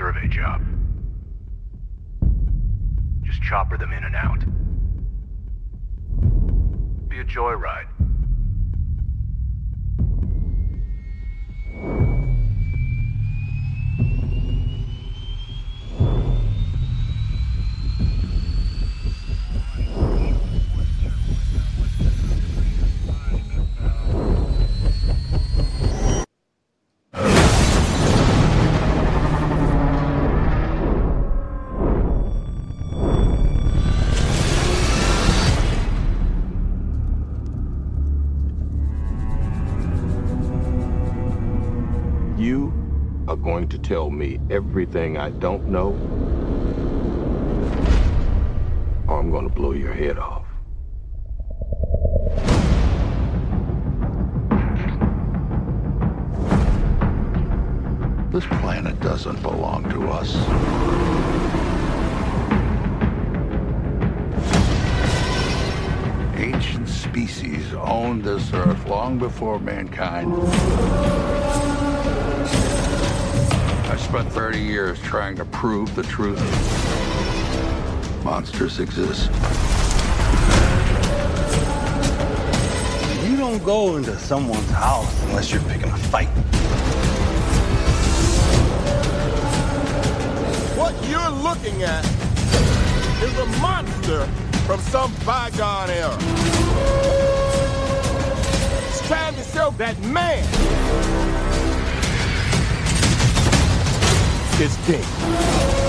survey job. Just chopper them in and out. Be a joyride. To tell me everything I don't know, or I'm going to blow your head off. This planet doesn't belong to us. Ancient species owned this earth long before mankind. I spent 30 years trying to prove the truth. Monsters exist. You don't go into someone's house unless you're picking a fight. What you're looking at is a monster from some bygone era. It's trying to show that man is king.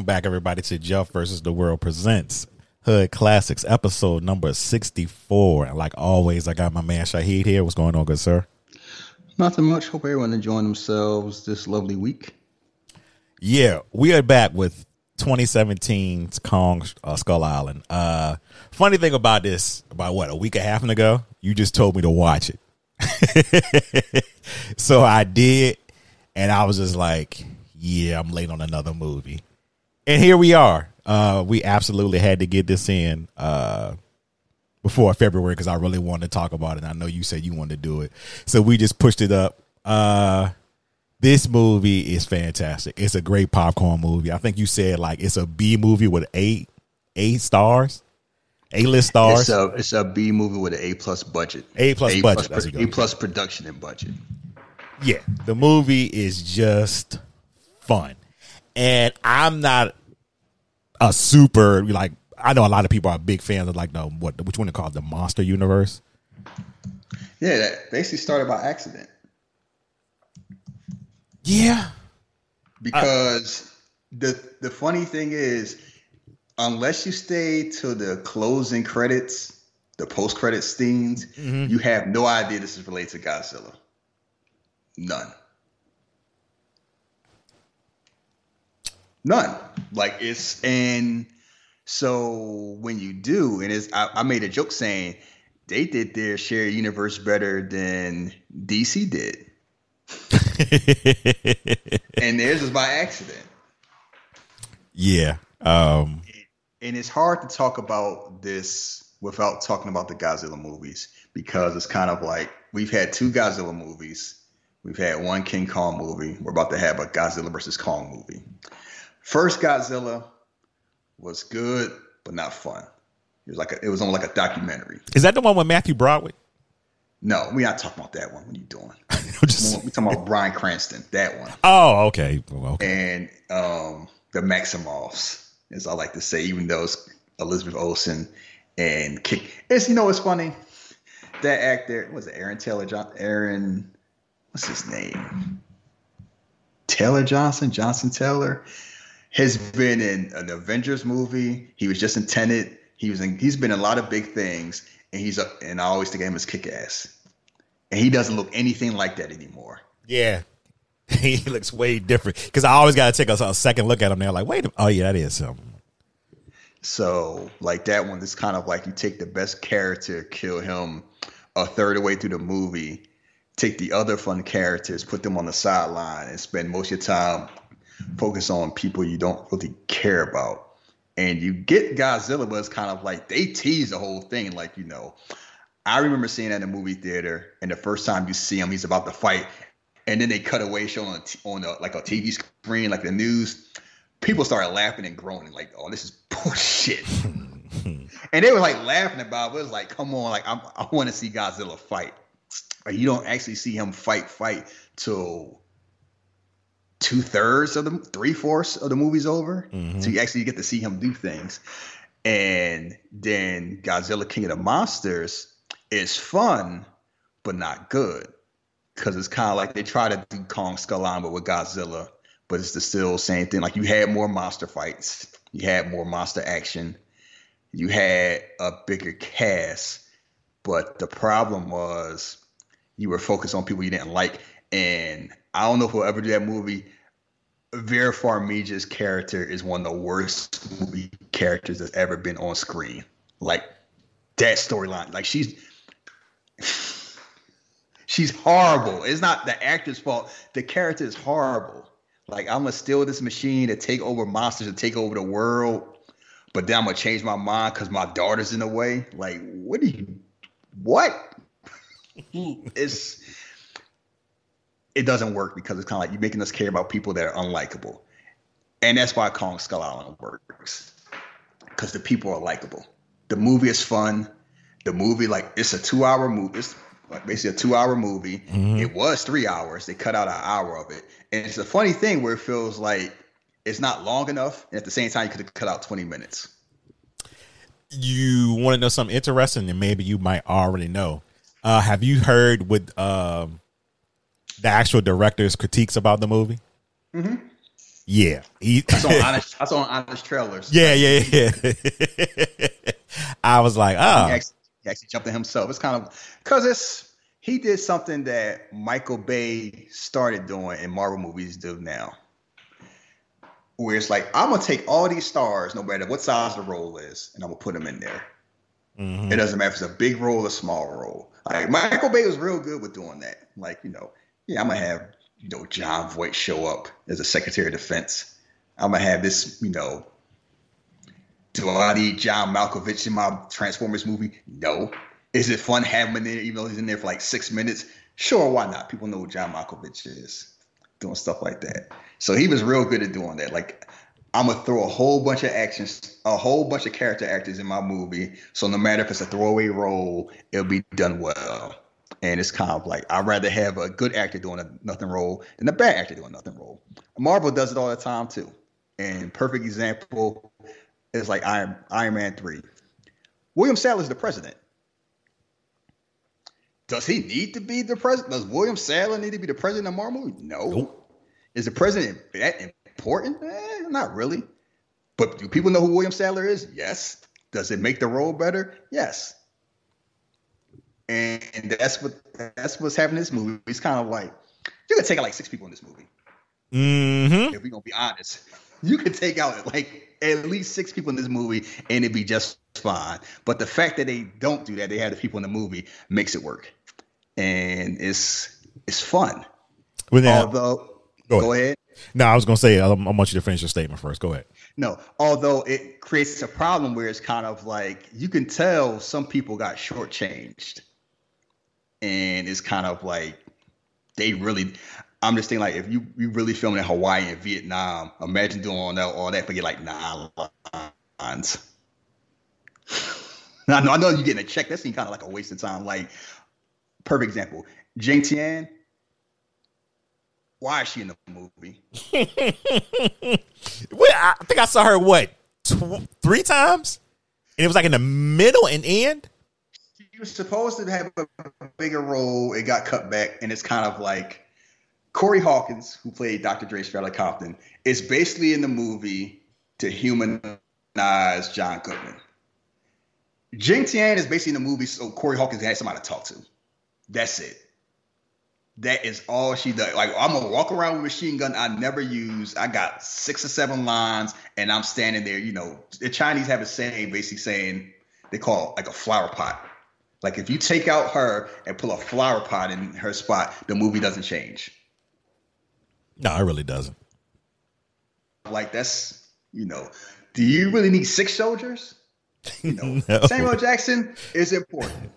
Welcome back, everybody, to Jeff versus the World presents Hood Classics, episode number sixty-four. And like always, I got my man Shahid here. What's going on, good sir? Nothing much. Hope everyone enjoying themselves this lovely week. Yeah, we are back with 2017's Kong uh, Skull Island. Uh, funny thing about this, about what a week and a half ago, you just told me to watch it, so I did, and I was just like, "Yeah, I'm late on another movie," and here we are. Uh, we absolutely had to get this in uh, before February because I really wanted to talk about it. And I know you said you wanted to do it, so we just pushed it up. Uh, this movie is fantastic. It's a great popcorn movie. I think you said like it's a B movie with eight eight stars, A list stars. It's a it's a B movie with an A plus budget. A plus budget, Plus, A plus production and budget. yeah, the movie is just fun, and I'm not a super like. I know a lot of people are big fans of like the what which one they call the Monster Universe. Yeah, that basically started by accident Yeah, because the the funny thing is, unless you stay to the closing credits, the post credit scenes, mm-hmm. you have no idea this is related to Godzilla. None. None. Like it's and so when you do, and it's I, I made a joke saying they did their shared universe better than DC did. and theirs is by accident. yeah. Um, And it's hard to talk about this without talking about the Godzilla movies because it's kind of like we've had two Godzilla movies. We've had one King Kong movie. We're about to have a Godzilla versus Kong movie. First Godzilla was good, but not fun. It was like a, it was almost like a documentary. is that the one with Matthew Broadway? No, we're not talking about that one. What are you doing? Just- We're talking about Bryan Cranston, that one. oh, okay. Okay. and um, the Maximoffs, as I like to say, even though it's Elizabeth Olsen and Kick. It's you know what's funny? That actor was it Aaron Taylor John Aaron what's his name? Taylor Johnson, Johnson Taylor, has been in an Avengers movie. He was just in Tenet. He was in he's been in a lot of big things, and he's a, and I always think of him as kick ass. And he doesn't look anything like that anymore. Yeah. he looks way different because I always got to take a, a, second look at him. There, like, wait, oh yeah, that is him. So like that one is kind of like you take the best character, kill him a third of the way through the movie, take the other fun characters, put them on the sideline, and spend most of your time focus on people you don't really care about. And you get Godzilla, but it's kind of like they tease the whole thing. Like, you know, I remember seeing that in a movie theater, and the first time you see him, he's about to fight, and then they cut away, showing on, on a, like a TV screen, like the news. People started laughing and groaning, like, "Oh, this is bullshit." and they were like laughing about it. It was like, "Come on, like I'm, I want to see Godzilla fight." But you don't actually see him fight, fight till two thirds of the three fourths of the movie's over. Mm-hmm. So you actually get to see him do things. And then Godzilla King of the Monsters is fun, but not good. Cause it's kind of like they try to do Kong Skull Island, with Godzilla, but it's the still same thing. Like you had more monster fights, you had more monster action, you had a bigger cast, but the problem was you were focused on people you didn't like. And I don't know if we'll ever do that movie. Vera Farmiga's character is one of the worst movie characters that's ever been on screen. Like that storyline, like she's she's horrible. It's not the actor's fault. The character is horrible. Like I'm gonna steal this machine to take over monsters and take over the world, but then I'm gonna change my mind because my daughter's in the way. Like, what do you? What? it's it doesn't work because it's kind of like you're making us care about people that are unlikable, and that's why Kong Skull Island works because the people are likable. The movie is fun. The movie, like, it's a two-hour movie. It's like basically a two-hour movie. Mm-hmm. It was three hours. They cut out an hour of it, and it's a funny thing where it feels like it's not long enough, and at the same time, you could have cut out 20 minutes. You want to know something interesting, and maybe you might already know. Uh, have you heard with um, the actual director's critiques about the movie? Mm-hmm. Yeah, he, I saw honest. I saw honest trailers. Yeah, yeah, yeah. I was like, oh, he actually, he actually jumped in himself. It's kind of because it's he did something that Michael Bay started doing in Marvel movies do now, where it's like I'm gonna take all these stars, no matter what size the role is, and I'm gonna put them in there. Mm-hmm. It doesn't matter if it's a big role or a small role. Like Michael Bay was real good with doing that. Like you know, yeah, I'm gonna have you know Jon Voight show up as a Secretary of Defense. I'm gonna have this, you know. Do I need John Malkovich in my Transformers movie? No. Is it fun having him in there, even though he's in there for like six minutes? Sure, why not? People know who John Malkovich is, doing stuff like that. So he was real good at doing that. Like, I'm gonna throw a whole bunch of actions, a whole bunch of character actors in my movie. So no matter if it's a throwaway role, it'll be done well. And it's kind of like I'd rather have a good actor doing a nothing role than a bad actor doing nothing role. Marvel does it all the time too. And perfect example is like Iron Iron Man three. William Sadler's the president. Does he need to be the president? Does William Sadler need to be the president of Marvel? No. Nope. Is the president that important? Eh, not really. But do people know who William Sadler is? Yes. Does it make the role better? Yes and that's what that's what's happening in this movie. It's kind of like you could take out like six people in this movie. Mm-hmm. If we're gonna be honest, you could take out like at least six people in this movie and it'd be just fine. But the fact that they don't do that, they have the people in the movie, makes it work, and it's it's fun. Although, go ahead. Ahead. No, I was gonna say I, I want you to finish your statement first. Go ahead. No, although it creates a problem where it's kind of like you can tell some people got shortchanged and it's kind of like they really. I'm just thinking like if you you really filming in Hawaii and Vietnam, imagine doing all that all that for get like nine lines. I know I know you're getting a check. That seems kind of like a waste of time. Like perfect example, Jing Tian. Why is she in the movie? well, I think I saw her what tw- three times, and it was like in the middle and end was supposed to have a bigger role. It got cut back, and it's kind of like Corey Hawkins, who played Dr. Dre Skylar Compton, is basically in the movie to humanize John Goodman. Jing Tian is basically in the movie so Corey Hawkins has somebody to talk to. That's it. That is all she does. Like I'm gonna walk around with a machine gun I never use. I got six or seven lines, and I'm standing there. You know, the Chinese have a saying, basically saying they call it like a flower pot. Like if you take out her and pull a flower pot in her spot, the movie doesn't change. No, it really doesn't. Like that's you know, do you really need six soldiers? You know, No. Samuel Jackson is important.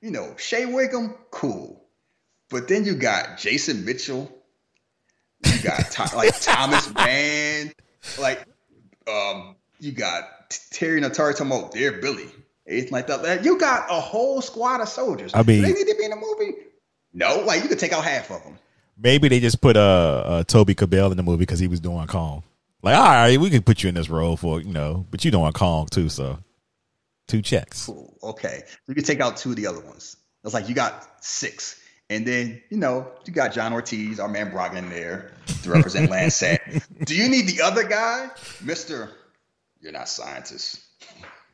You know, Shea Whigham, cool. But then you got Jason Mitchell. You got like Thomas Mann. Like, um, you got Terry Notary talking about Dear Billy. Anything like that. You got a whole squad of soldiers. I mean- Do they need to be in the movie? No, like you could take out half of them. Maybe they just put uh, uh Toby Kebbell in the movie because he was doing Kong. Like, all right, we can put you in this role for you know, but you doing Kong too, so two checks. Cool. Okay. You can take out two of the other ones. It's like you got six. And then, you know, you got John Ortiz, our man Brock in there to represent Landsat. Do you need the other guy? Mister, you're not scientist.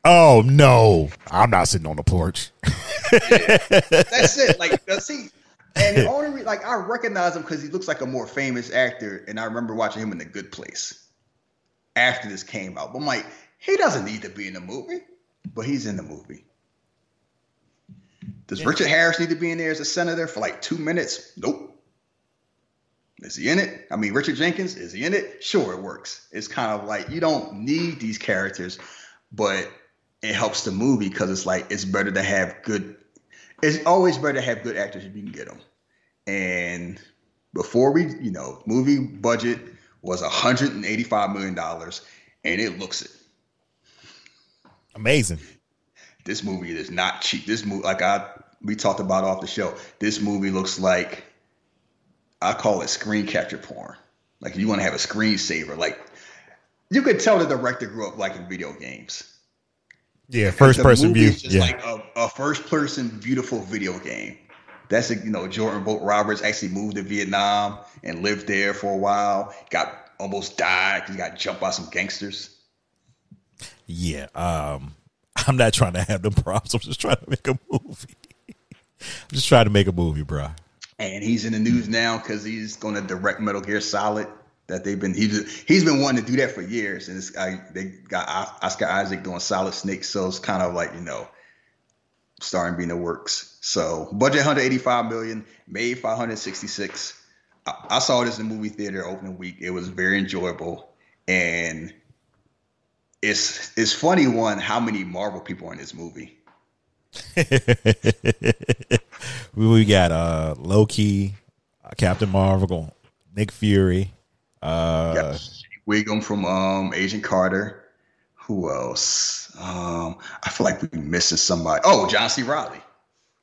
Oh no, I'm not sitting on the porch. That's it. Like, see, and the only re- like I recognize him because he looks like a more famous actor, and I remember watching him in The Good Place after this came out. But I'm like, he doesn't need to be in the movie, but he's in the movie. Does Richard Harris need to be in there as a senator for like two minutes? Nope. Is he in it? I mean, Richard Jenkins, is he in it? Sure, it works. It's kind of like you don't need these characters, but it helps the movie because it's like it's better to have good. It's always better to have good actors if you can get them. And before we, you know, movie budget was 185 million dollars, and it looks it. Amazing. This movie is not cheap. This movie, like I we talked about off the show, this movie looks like I call it screen capture porn. Like you want to have a screensaver, like you could tell the director grew up liking video games. Yeah, first person view. is just Yeah, like a, a first person beautiful video game. That's a, you know Jordan Vogt-Roberts actually moved to Vietnam and lived there for a while. Got almost died because he got jumped by some gangsters. yeah. Um, I'm not trying to have them problems. I'm just trying to make a movie. I'm just trying to make a movie, bro. and he's in the news now because he's going to direct Metal Gear Solid. That they've been he's he's been wanting to do that for years, and it's, I, they got Oscar Isaac doing Solid Snake, so it's kind of like you know, starting being the works. So budget 185 million, made 566. I, I saw this in the movie theater opening week. It was very enjoyable, and it's it's funny one how many Marvel people are in this movie. we, we got uh Loki, uh, Captain Marvel, Nick Fury. Uh, Yep. Whigham from um Agent Carter. Who else? Um, I feel like we're missing somebody. Oh, John C. Reilly.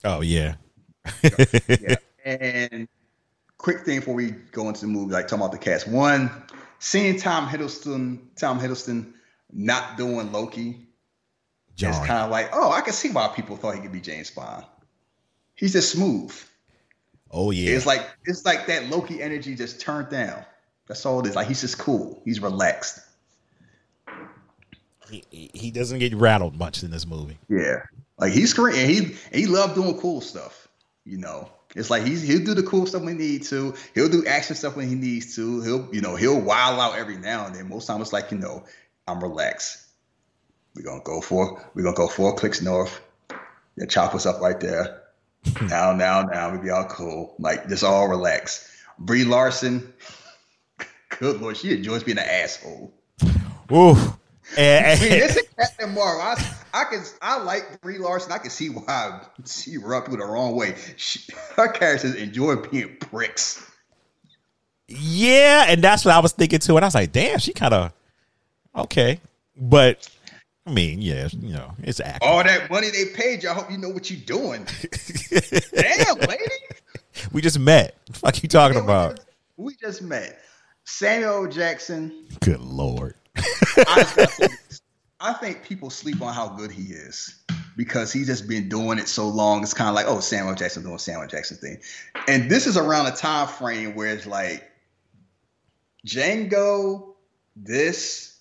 Oh yeah, Yeah. and quick thing before we go into the movie, like talking about the cast. One, seeing Tom Hiddleston, Tom Hiddleston not doing Loki is John. kind of like, oh, I can see why people thought he could be James Bond. He's just smooth. oh yeah. It's like it's like that Loki energy just turned down. That's all it is. Like he's just cool. He's relaxed. he, he- doesn't get rattled much in this movie. Yeah, like he's great, and he he loved doing cool stuff. You know, it's like he's he'll do the cool stuff when he needs to. He'll do action stuff when he needs to. He'll you know he'll wild out every now and then. Most times it's like you know I'm relaxed. We're gonna go for we're gonna go four clicks north. Yeah, chop us up right there. now now now we be all cool. Like just all relaxed. Brie Larson, good lord, she enjoys being an asshole. Ooh. And, See, and- this is Captain Marvel. I, I can I like Brie Larson. I can see why she rubbed people the wrong way. She, her characters enjoy being pricks. yeah, and that's what I was thinking too. And I was like, damn, she kind of okay, but I mean, yeah, you know, it's acting. All that money they paid you, I hope you know what you're doing. Damn, lady. we just met. What the fuck you talking We about? just- We just met. Samuel Jackson. Good lord. I, just gotta say this. I think people sleep on how good he is because he's just been doing it so long. It's kind of like, oh, Samuel Jackson doing Samuel Jackson thing, and this is around a time frame where it's like Django, this,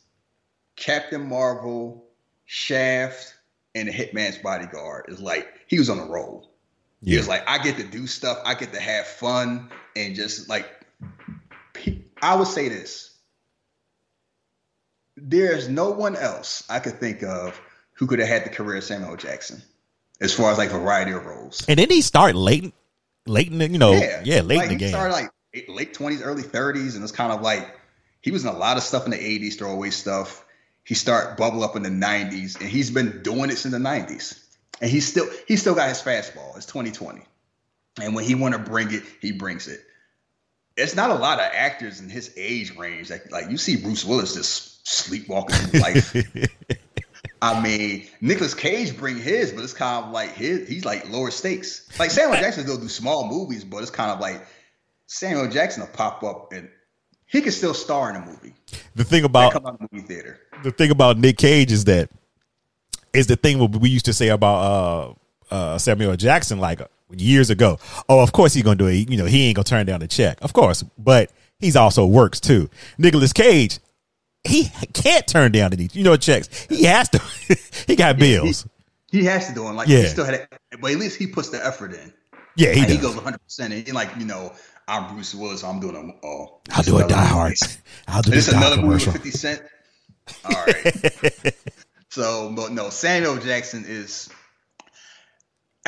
Captain Marvel, Shaft, and the Hitman's Bodyguard is like he was on a roll. He was like, I get to do stuff, I get to have fun, and just like, pe- I would say this: there's no one else I could think of who could have had the career of Samuel Jackson, as far as like variety of roles. And didn't he start late, late in the, you know, yeah, late like, in the he game. started like late twenties, early thirties, and it's kind of like he was in a lot of stuff in the eighties, throwaway stuff. He started bubble up in the nineties, and he's been doing it since the nineties. And he's still he still got his fastball. It's twenty twenty, and when he want to bring it, he brings it. It's not a lot of actors in his age range. Like like you see Bruce Willis just sleepwalking through life. I mean, Nicolas Cage bring his, but it's kind of like his. He's like lower stakes. Like Samuel Jackson still do small movies, but it's kind of like Samuel Jackson will pop up and he can still star in a movie. the thing about the movie theater. the thing about Nick Cage is that is the thing what we used to say about uh, uh, Samuel Jackson like years ago. Oh, of course he's gonna do it. You know, he ain't gonna turn down the check, of course. But he's also works too. Nicolas Cage, he can't turn down any you know checks. He has to. he got bills. He has to do it. Like Yeah. he still had, it, but at least he puts the effort in. Yeah, he Like, he, goes 100. percent And like you know, I'm Bruce Willis. I'm doing a. Oh, I'll do a Die Hard. I'll do This this is Die another movie commercial. with 50 Cent. All right. so, but no, Samuel Jackson is.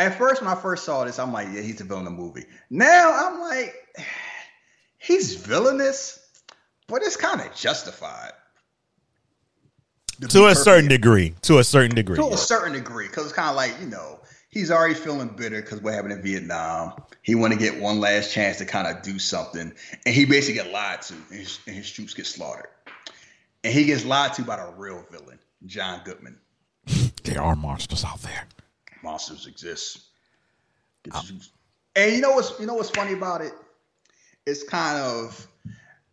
At first, when I first saw this, I'm like, yeah, he's a villain in the movie. Now I'm like, he's villainous, but it's kind of justified. To be a perfectly certain degree. To a certain degree. to a certain degree, because it's kind of like you know he's already feeling bitter because what happened in Vietnam. He want to get one last chance to kind of do something, and he basically get lied to, and his, and his troops get slaughtered. And he gets lied to by the real villain, John Goodman. There are monsters out there. Monsters exist. Get And you know what's you know what's funny about it? It's kind of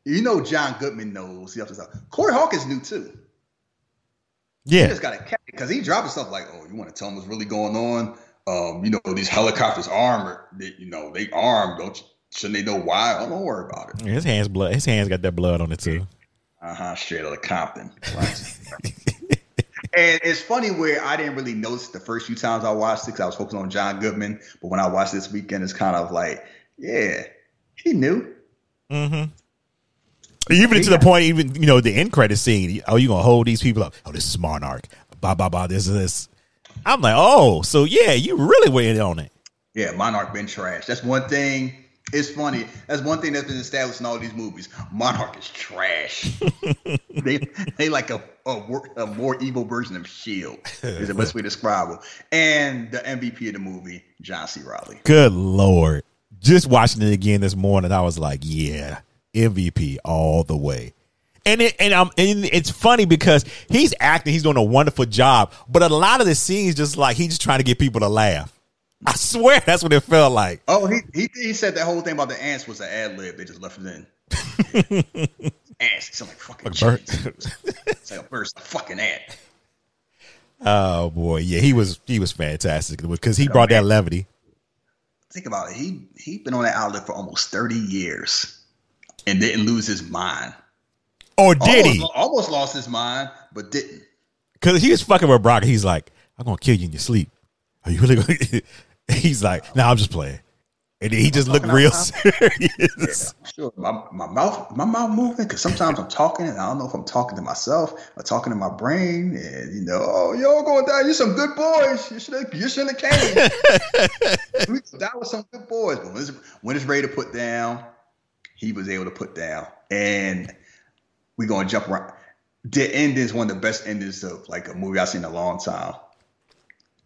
you know John Goodman knows. He has to stop. Corey Hawkins knew too. He Yeah. just got to catch it because he dropping stuff like, "Oh, you want to tell him what's really going on? Um, you know, these helicopters armored. They, you know, they armed. Don't you, shouldn't they know why? Oh, don't worry about it. His hands blood his hands got that blood on it too. Uh huh. Straight out of Compton. And it's funny where I didn't really notice the first few times I watched it because I was focused on John Goodman. But when I watched this weekend, it's kind of like, yeah, he knew. Mm-hmm. Even to the point, even you know, the end credit scene. Oh, you gonna hold these people up? Oh, this is Monarch. Blah blah blah. This is this. I'm like, oh, so yeah, you really in on it. Yeah, Monarch been trash. That's one thing. It's funny. That's one thing that's been established in all these movies. Monarch is trash. they they like a a, a more evil version of Shield. Is the best way to describe them. And the MVP of the movie, John C. Reilly. Good lord! Just watching it again this morning, I was like, yeah, MVP all the way. And it, and um and it's funny because he's acting, he's doing a wonderful job, but a lot of the scenes just like he's just trying to get people to laugh. I swear that's what it felt like. Oh, he he he said that whole thing about the ants was an ad lib. They just left it in. ants. It sound like fucking Like bird- It's like a bird's a fucking ant. Oh boy, yeah, he was he was fantastic because he brought that levity. Think about it. He he been on that outlet for almost thirty years and didn't lose his mind. Or did almost, he? Almost lost his mind, but didn't. Because he was fucking with Brock. He's like, I'm gonna kill you in your sleep. Are you really gonna? He's like, No, I'm just playing. And he just looked real serious. Sure, my, my mouth my mouth moving because sometimes I'm talking and I don't know if I'm talking to myself or talking to my brain. And you know, oh, y'all going down. You're some good boys. You should have you shouldn't have came. we that was some good boys. But when it's, when it's ready to put down, he was able to put down. And we're gonna jump around. The ending is one of the best endings of like a movie I've seen in a long time.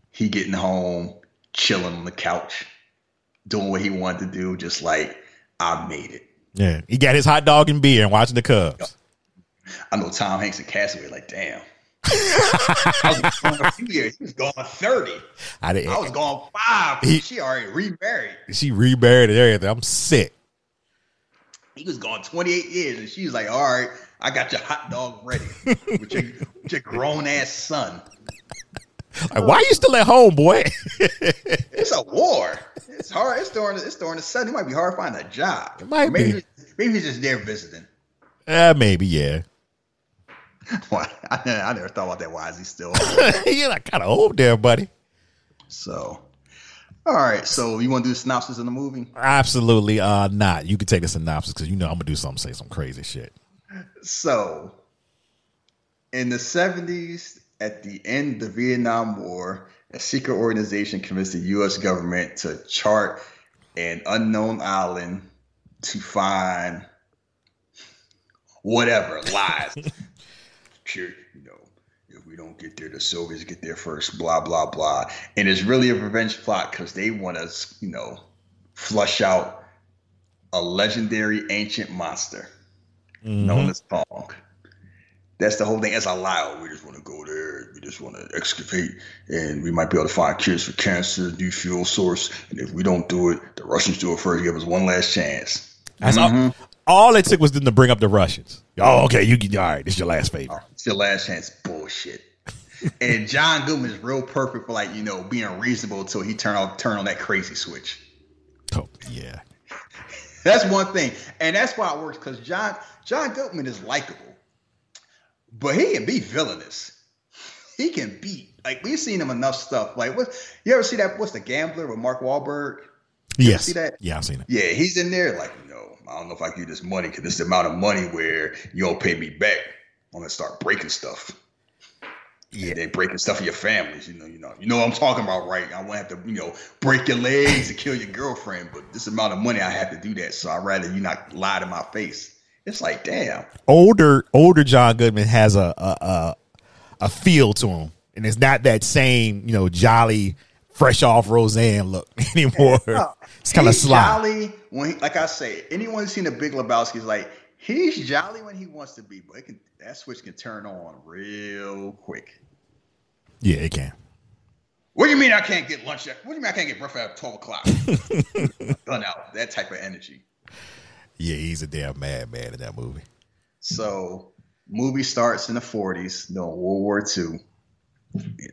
He getting home, chilling on the couch, doing what he wanted to do, just like I made it. Yeah, he got his hot dog and beer and watching the Cubs. I know Tom Hanks and Castaway like, damn. I was gone a few years. He was gone 30. I didn't. I was gone five. He- she already remarried. she remarried and everything. I'm sick. He was gone 28 years. And she was like, all right, I got your hot dog ready with your, with your grown ass son. Like, why are you still at home, boy? It's a war. It's hard. It's during it's during the sun. It might be hard to find a job. It might maybe, be. Maybe he's just there visiting. uh, maybe, yeah. Why? I, I never thought about that. Why is he still? You're like kind of old there, buddy. So, All right, so you want to do the synopsis of the movie? Absolutely uh not. You can take the synopsis because you know I'm gonna do something, say some crazy shit. So, in the 70s, at the end of the Vietnam War, a secret organization convinced the U.S. government to chart an unknown island to find whatever lies. Sure, you know, if we don't get there, the Soviets get there first. Blah blah blah, and it's really a revenge plot because they want us, you know, flush out a legendary ancient monster mm-hmm. known as Kong. That's the whole thing. It's allowed. Oh, we just want to go there. We just want to excavate, and we might be able to find cures for cancer, new fuel source. And if we don't do it, the Russians do it first. Give us one last chance. That's all, mm-hmm. all it took was them to bring up the Russians. Oh, okay, you get all right. It's your last favor. It's your last chance. Bullshit. and John Goodman is real perfect for like you know being reasonable until he turn on turn on that crazy switch. Oh, yeah. That's one thing, and that's why it works because John John Goodman is likable, but he can be villainous. He can be like we've seen him enough stuff. Like what you ever see that? What's the Gambler with Mark Wahlberg? Yes. see that? Yeah, I've seen it. Yeah, he's in there like you know I don't know if I give you this money because this the amount of money where you don't pay me back. I'm gonna start breaking stuff. Yeah, they breaking stuff for your families. You know, you know, you know what I'm talking about, right? I won't have to, you know, break your legs and kill your girlfriend, but this amount of money I have to do that. So I'd rather you not lie to my face. It's like, damn. Older older John Goodman has a a a, a feel to him, and it's not that same you know jolly, fresh off Roseanne look anymore. it's kind of sly. jolly when, he, like I say, anyone who's seen the Big Lebowski is like he's jolly when he wants to be, but it can, that switch can turn on real quick. Yeah, it can. What do you mean I can't get lunch? At, what do you mean I can't get breakfast at twelve o'clock? Done out. That type of energy. Yeah, he's a damn madman in that movie. So, movie starts in the 40s, no World War II,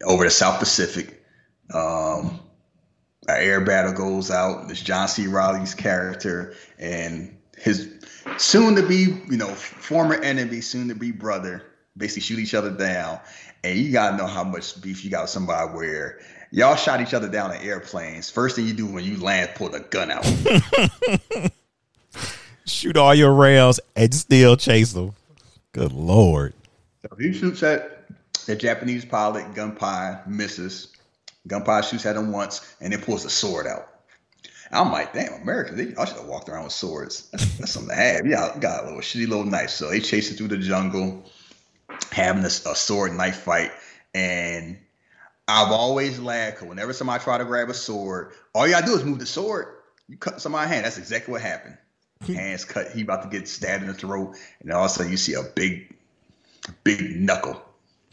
over the South Pacific. Um, an air battle goes out. There's John C. Reilly's character and his soon to be, you know, former enemy, soon to be brother, basically shoot each other down. And you gotta know how much beef you got with somebody where y'all shot each other down in airplanes. First thing you do when you land, pull the gun out. Shoot all your rails and still chase them. Good lord. So he shoots at the Japanese pilot, Gunpei misses. Gunpei shoots at him once and then pulls the sword out. I'm like, damn, Americans, they I should have walked around with swords. That's, something to have. Yeah, got a little shitty little knife. So they chase it through the jungle, having a, a sword knife fight. And I've always laughed whenever somebody try to grab a sword, all you gotta do is move the sword. You cut somebody's hand. That's exactly what happened. Hands cut. He about to get stabbed in the throat, and all of a sudden you see a big, big knuckle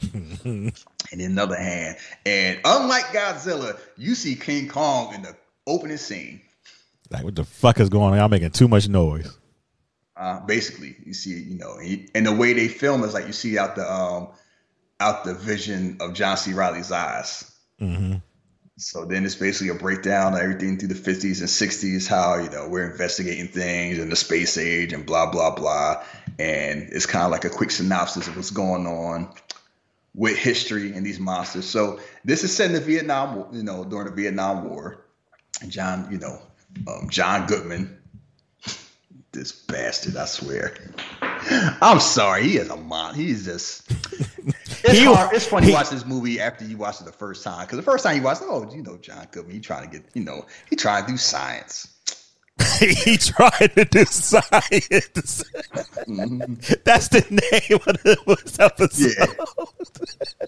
in another hand. And unlike Godzilla, you see King Kong in the opening scene. Like, what the fuck is going on? I'm making too much noise. Uh, basically, you see, you know, and, and the way they film is like you see out the um out the vision of John C. Reilly's eyes. So then it's basically a breakdown of everything through the 50s and 60s, how, you know, we're investigating things in the space age and blah, blah, blah. And it's kind of like a quick synopsis of what's going on with history and these monsters. So this is set in the Vietnam, you know, during the Vietnam War. John, you know, um, John Goodman, this bastard, I swear. I'm sorry, he is a mon. He's just. It's He- hard. It's funny he- watch this movie after you watch it the first time because the first time you watch, it, oh, you know, John Goodman, he trying to get, you know, he trying to do science. he tried to do science. Mm-hmm. That's the name of the episode.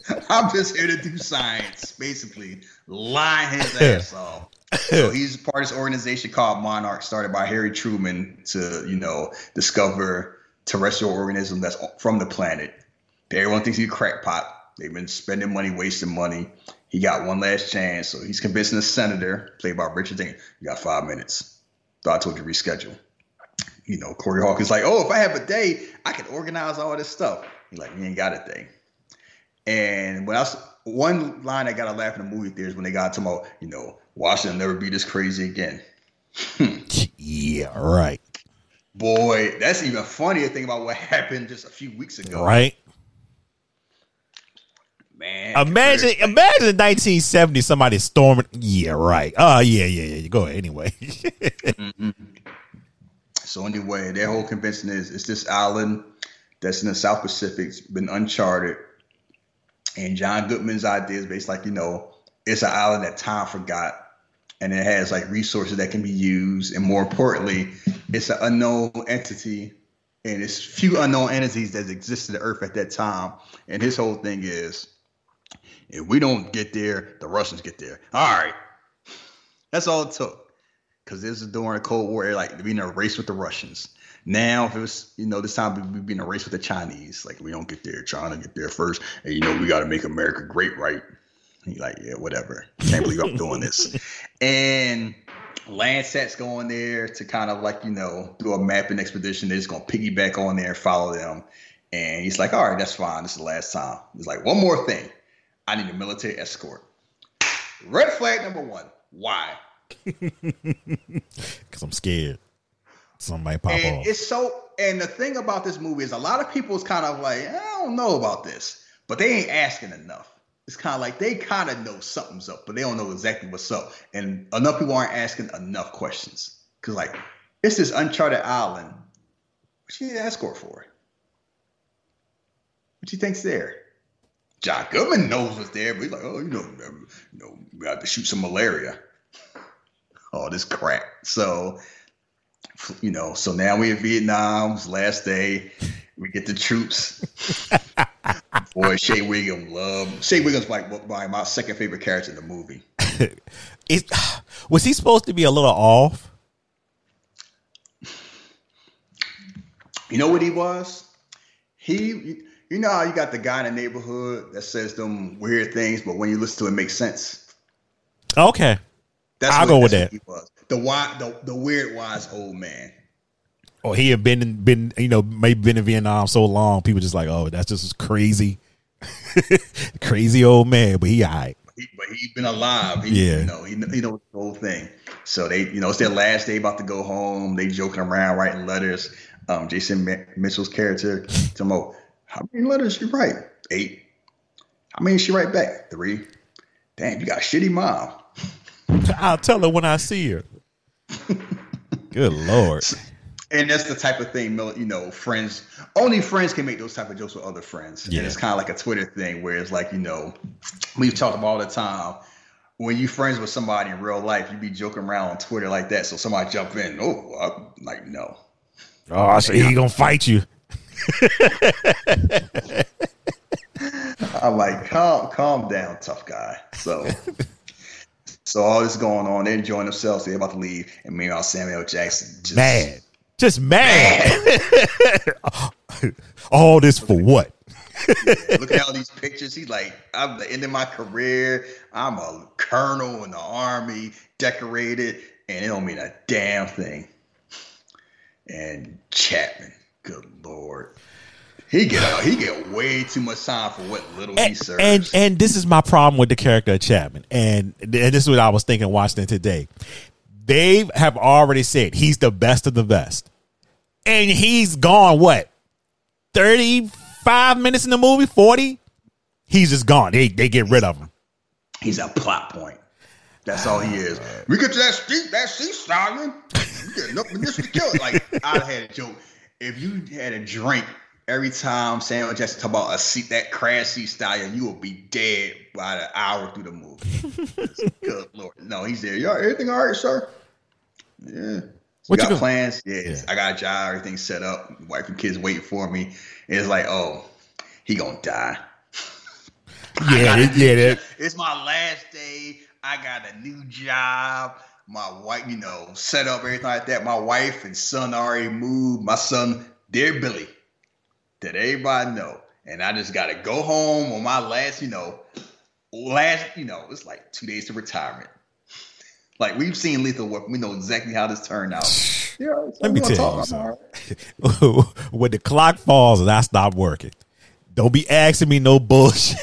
Yeah. I'm just here to do science, basically, lying his ass off. So he's part of this organization called Monarch, started by Harry Truman to, you know, discover terrestrial organism that's from the planet. Everyone thinks he's a crackpot. They've been spending money, wasting money. He got one last chance, so he's convincing the senator, played by Richard Ding, you got five minutes. Thought I told you to reschedule. You know, Corey Hawk is like, oh, if I have a day, I can organize all this stuff. He's like, you ain't got a day. And when I was one line I got to laugh in the movie theaters when they got to about, you know, Washington never be this crazy again. Yeah, right. Boy, that's even funnier thing about what happened just a few weeks ago. Right? Man, Imagine, imagine in 1970 somebody storming. Yeah, right. Oh, yeah, yeah, yeah. Go ahead. Anyway, mm-hmm. So anyway, their whole convention is it's this island that's in the South Pacific, it's been uncharted. And John Goodman's idea is based like, you know, it's an island that time forgot and it has like resources that can be used. And more importantly, it's an unknown entity and it's few unknown entities that existed on Earth at that time. And his whole thing is if we don't get there, the Russians get there. All right. That's all it took because this is during the Cold War, like being in a race with the Russians. Now, if it was, you know, this time we'd be in a race with the Chinese. Like we don't get there, to get there first, and you know we got to make America great, right? You're like, yeah, whatever. Can't believe I'm doing this. And Landsat's going there to kind of like you know do a mapping expedition. They're just gonna piggyback on there and follow them. And he's like, all right, that's fine. This is the last time. He's like, one more thing. I need a military escort. Red flag number one. Why? because I'm scared. Somebody pop and off. it's so and the thing about this movie is a lot of people is kind of like i don't know about this but they ain't asking enough it's kind of like they kind of know something's up but they don't know exactly what's up. And enough people aren't asking enough questions. Because like it's this uncharted island. What you need an escort for what you think's there? John goodman knows what's there but he's like oh you know you know we have to shoot some malaria. All this crap. So you know, so now we're in Vietnam, it's last day. We get the troops. Boy, Shea Whigham love Shea Whigham's like my, my second favorite character in the movie. Is was he supposed to be a little off? You know what he was? He, you know how you got the guy in the neighborhood that says them weird things, but when you listen to it, it makes sense. Okay, That's I'll what, go with that. He was. The the, the weird wise old man. Or he had been in, been you know maybe been in Vietnam so long, people just like, oh, that's just crazy, crazy old man. But he alright. He, but he's been alive. He, Yeah. You know, he, he knows the whole thing. So they, you know, it's their last day about to go home. They joking around, writing letters. Um, Jason Mi- Mitchell's character, Tomo, how many letters you write? Eight. How many she write back? Three. Damn, you got a shitty mom. I'll tell her when I see her. Good lord. And that's the type of thing, you know, friends, only friends can make those type of jokes with other friends. Yeah. And it's kind of like a Twitter thing where it's like, you know, we've talked about all the time. When you friends with somebody in real life, you be joking around on Twitter like that. So somebody jump in, oh, I'm like, no. Oh, so he gonna fight you. I'm like, calm, calm down, tough guy. So, so all this going on, they're enjoying themselves. They're about to leave, and meanwhile, Samuel Jackson just Mad. Just mad. All this for what? Look at all these pictures. He's like, I'm the end of my career. I'm a colonel in the army, decorated, and it don't mean a damn thing. And Chapman, good lord, he get out. He get way too much time for what little he and, serves. and and this is my problem with the character of Chapman, and and this is what I was thinking watching today. They have already said he's the best of the best, and he's gone what thirty five minutes in the movie, forty. He's just gone. They they get rid of him. He's a plot point. That's all he is. We get to that street, that sea. We getting up in this to kill it. Like I had a joke. If you had a drink every time Samuel Jackson talk about a seat that sea stallion, you will be dead by the hour through the movie. Good lord. No, he's there. Yo, everything all right, sir? Yeah. What you you got plans? Yeah, Yeah. I got a job, everything set up, wife and kids waiting for me. And it's like, oh, he gonna die. Yeah, yeah. That, It's my last day. I got a new job. My wife, you know, set up everything like that. My wife and son already moved. My son, dear Billy, that everybody know. And I just gotta go home on my last, you know, last, you know, it's like two days to retirement. Like we've seen Lethal Weapon, we know exactly how this turned out. Yeah, so Let me tell you something. when the clock falls and I stop working, don't be asking me no bullshit.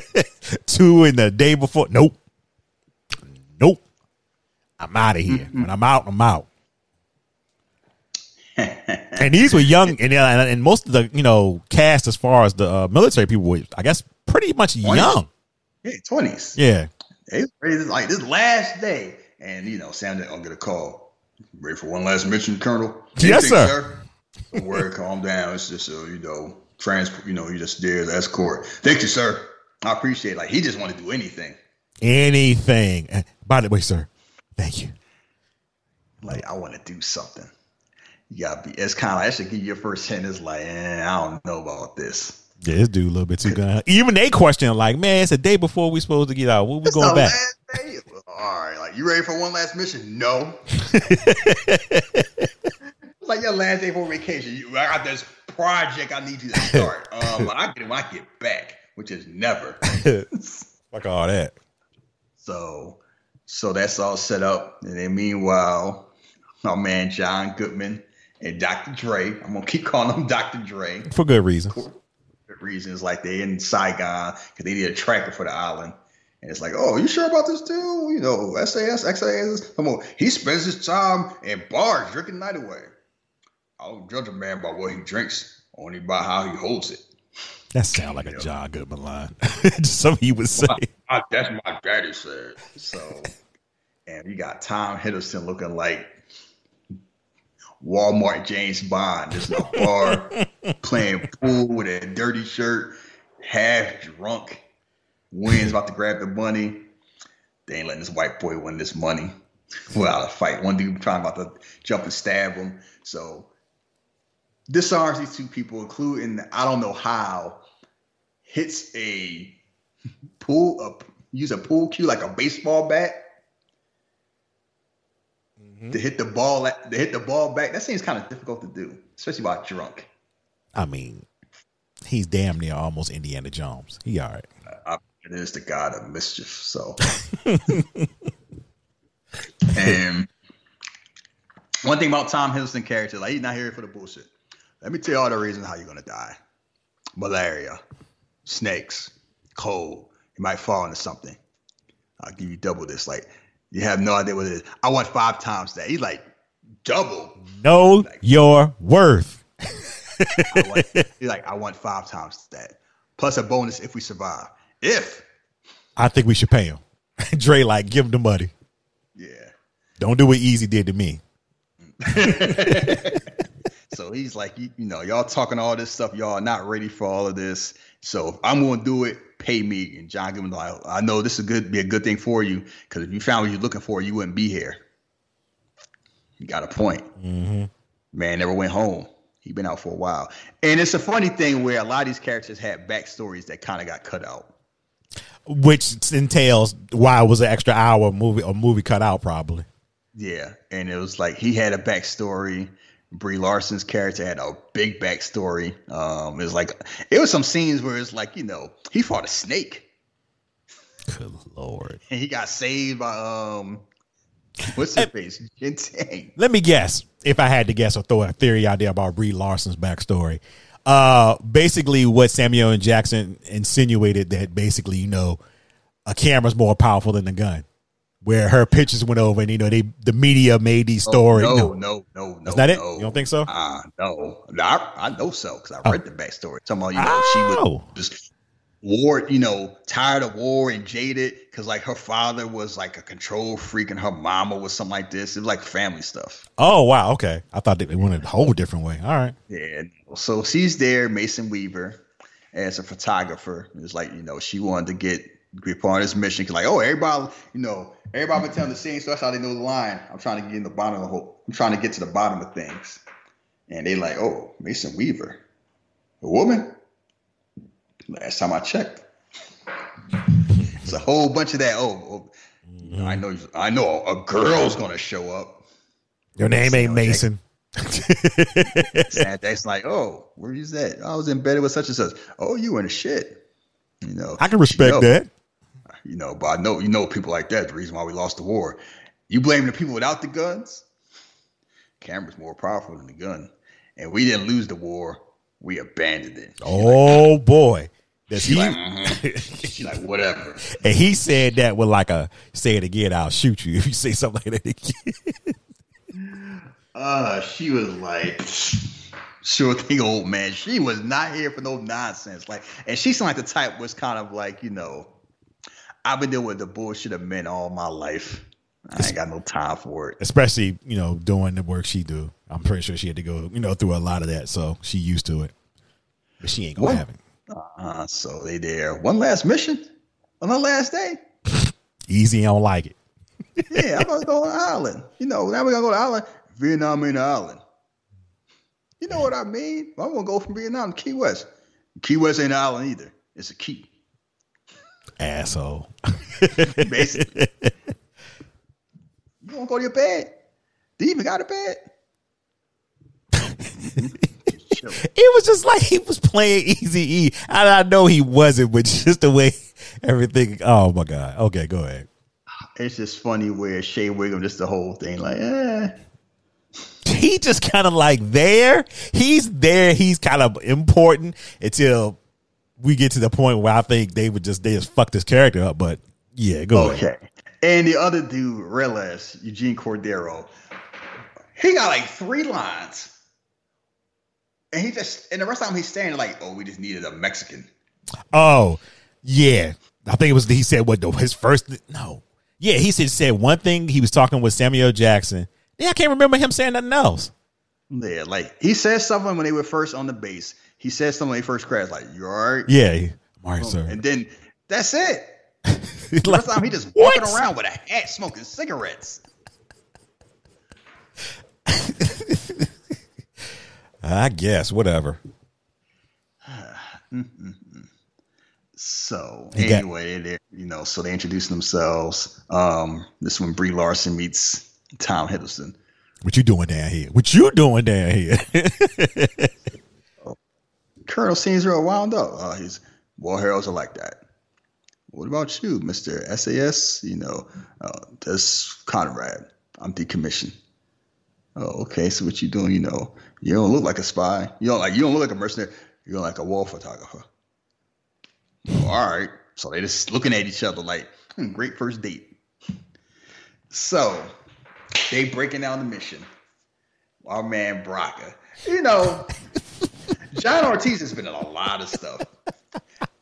Two in the day before. Nope. Nope. I'm out of here. When I'm out, I'm out. and these were young, and uh, and most of the you know cast as far as the uh, military people, were, I guess pretty much young. Yeah, twenties. Yeah. It's to, like this last day, and you know, Sam gonna get a call. Ready for one last mission, Colonel? Yes, Anything, sir. Don't worry, calm down. It's just uh, you know, transport. You know, you just there as escort. Thank you, sir. I appreciate. It. Like he just want to do anything. Anything. By the way, sir, thank you. Like I want to do something. You gotta be. It's kind of. Like, I should give you your first hint. It's like, eh, I don't know about this. Yeah, this dude a little bit too gun. Even they question like, man, it's a day before we supposed to get out. What we It's going back? All right, like you ready for one last mission? No. It's like your last day for vacation. You, I got this project I need you to start. Um, I get it when I get back, which is never. Fuck all that. So, so that's all set up. And then meanwhile, my man John Goodman and Dr. Dre. I'm gonna keep calling him Dr. Dre. For good reason. Reasons like they in Saigon because they need a tracker for the island. And it's like, oh, you sure about this too? You know, SAS, XAS. Come on. He spends his time in bars drinking night away. I don't judge a man by what he drinks, only by how he holds it. That sound like a John Goodman line. Just something he would say. I, that's my daddy said. So, and you got Tom Hiddleston looking like Walmart James Bond, just in a bar playing pool with a dirty shirt, half drunk. Wins about to grab the money. They ain't letting this white boy win this money without a fight. One dude trying about to jump and stab him. So disarms these two people, including I don't know how hits a pool a use a pool cue like a baseball bat Mm-hmm. to hit the ball at, to hit the ball back. That seems kind of difficult to do, especially while drunk. I mean, he's damn near almost Indiana Jones. He all right. I, it is the god of mischief. So, and one thing about Tom Hiddleston character, like he's not here for the bullshit. Let me tell you all the reasons how you're gonna die: malaria, snakes, cold. You might fall into something. I'll give you double this. Like you have no idea what it is. I want five times that. He's like double. Know your worth. Want, he's like I want five times that, plus a bonus if we survive. If I think we should pay him. Dre, like, give him the money. yeah. Don't do what Easy did to me. So he's like, you, you know, y'all talking all this stuff, y'all not ready for all of this. So if I'm going to do it, pay me. And John Goodman, like, I know this is good, be a good thing for you because if you found what you're looking for, you wouldn't be here. You got a point. Mm-hmm. Man never went home. He been out for a while, and it's a funny thing where a lot of these characters had backstories that kind of got cut out. Which entails why it was an extra hour movie or movie cut out probably. Yeah, and it was like he had a backstory. Brie Larson's character had a big backstory. Um, it was like it was some scenes where it's like you know he fought a snake Good lord. and he got saved by um what's his face Let me guess. If I had to guess or throw a theory out there about Brie Larson's backstory. Uh basically what Samuel L. Jackson insinuated that basically, you know, a camera's more powerful than a gun. Where her pictures went over and you know they the media made these stories. Oh, No, no, no, no. That's not it? no. You don't think so? Ah, no. No, I, I know so because I read the backstory. Talking about you know she Oh. was just war, you know, tired of war and jaded because like her father was like a control freak and her mama was something like this. It was like family stuff. Oh wow, okay. I thought they went a whole different way. All right. Yeah. So she's there, Mason Weaver, as a photographer. It's like, you know, she wanted to get be part of this mission. Cause like, oh, everybody, you know, everybody been telling the same, so that's how they know the line. I'm trying to get in the bottom of the whole I'm trying to get to the bottom of things. And they like, oh, Mason Weaver. A woman? Last time I checked. It's a whole bunch of that. Oh, oh, I know I know a girl's gonna show up. Your name ain't Mason. And that's like, oh, where is that? I was in bed with such and such. Oh, you in the shit. You know, I can respect that. You know, but I know you know people like that. The reason why we lost the war. You blame the people without the guns. Camera's more powerful than the gun, and we didn't lose the war. We abandoned it. Oh boy. Does She he like, mhm. she like, whatever. and he said that with like a say it again, I'll shoot you if you say something like that again. Uh, she was like, Sure thing, old man. She was not here for no nonsense. Like, and she seemed like the type was kind of like, you know, I've been dealing with the bullshit of men all my life. I ain't got no time for it. Especially, you know, doing the work she do. I'm pretty sure she had to go, you know, through a lot of that, so she used to it. But she ain't gonna What? have it. Uh, so they there. One last mission on the last day. Easy, I don't like it. Yeah, I'm gonna go on the island. You know, now we're gonna go to island. Vietnam ain't an island. You know what I mean? I'm gonna go from Vietnam to Key West. Key West ain't an island either. It's a key. Asshole. Basically. you wanna go to your bed? Do you even got a bed? It was just like he was playing Easy E. And I know he wasn't, but just the way everything. Oh my god. Okay, go ahead. It's just funny where Shea Whigham, just the whole thing, like, eh. He just kind of like there. He's there. He's kind of important until we get to the point where I think they would just they just fuck this character up. But yeah, go ahead. Okay. And the other dude, Reles, Eugene Cordero, he got like three lines. And he just, and the rest of time he's standing like, oh, we just needed a Mexican. Oh, yeah. I think it was he said what though his first no. Yeah, he said said one thing. He was talking with Samuel Jackson. Yeah, I can't remember him saying nothing else. Yeah, like he said something when they were first on the base. He says something when they first crashed, like, you all right? Yeah, I'm all right, sir. And then that's it. The like, the time he just walking "What?" around with a hat smoking cigarettes. I guess whatever. So He got- anyway, they you know, so they introduce themselves. Um, this one Brie Larson meets Tom Hiddleston. What you doing down here? What you doing down here? Colonel seems real wound up. Uh, he's war heroes are like that. What about you, Mister SAS? You know, uh, this Conrad. I'm decommissioned. Oh, okay. So what you doing? You know, you don't look like a spy. You don't like. You don't look like a mercenary. You look like a war photographer. Oh, all right. So they just looking at each other like, hmm, great first date. So they breaking down the mission. Our man Braca. You know, John Ortiz has been in a lot of stuff.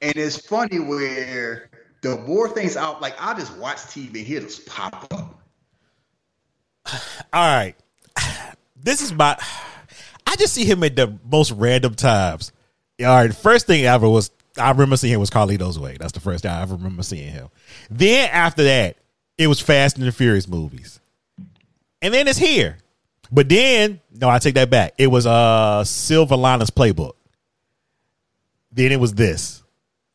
And it's funny where the more things out, like I just watch TV and he'll just pop up. All right. This is my I just see him at the most random times. All right, first thing ever was I remember seeing him was Carlito's Way. That's the first time I ever remember seeing him. Then after that, it was Fast and the Furious movies. And then it's here. But then, no, I take that back. It was uh Silver Linings Playbook. Then it was this.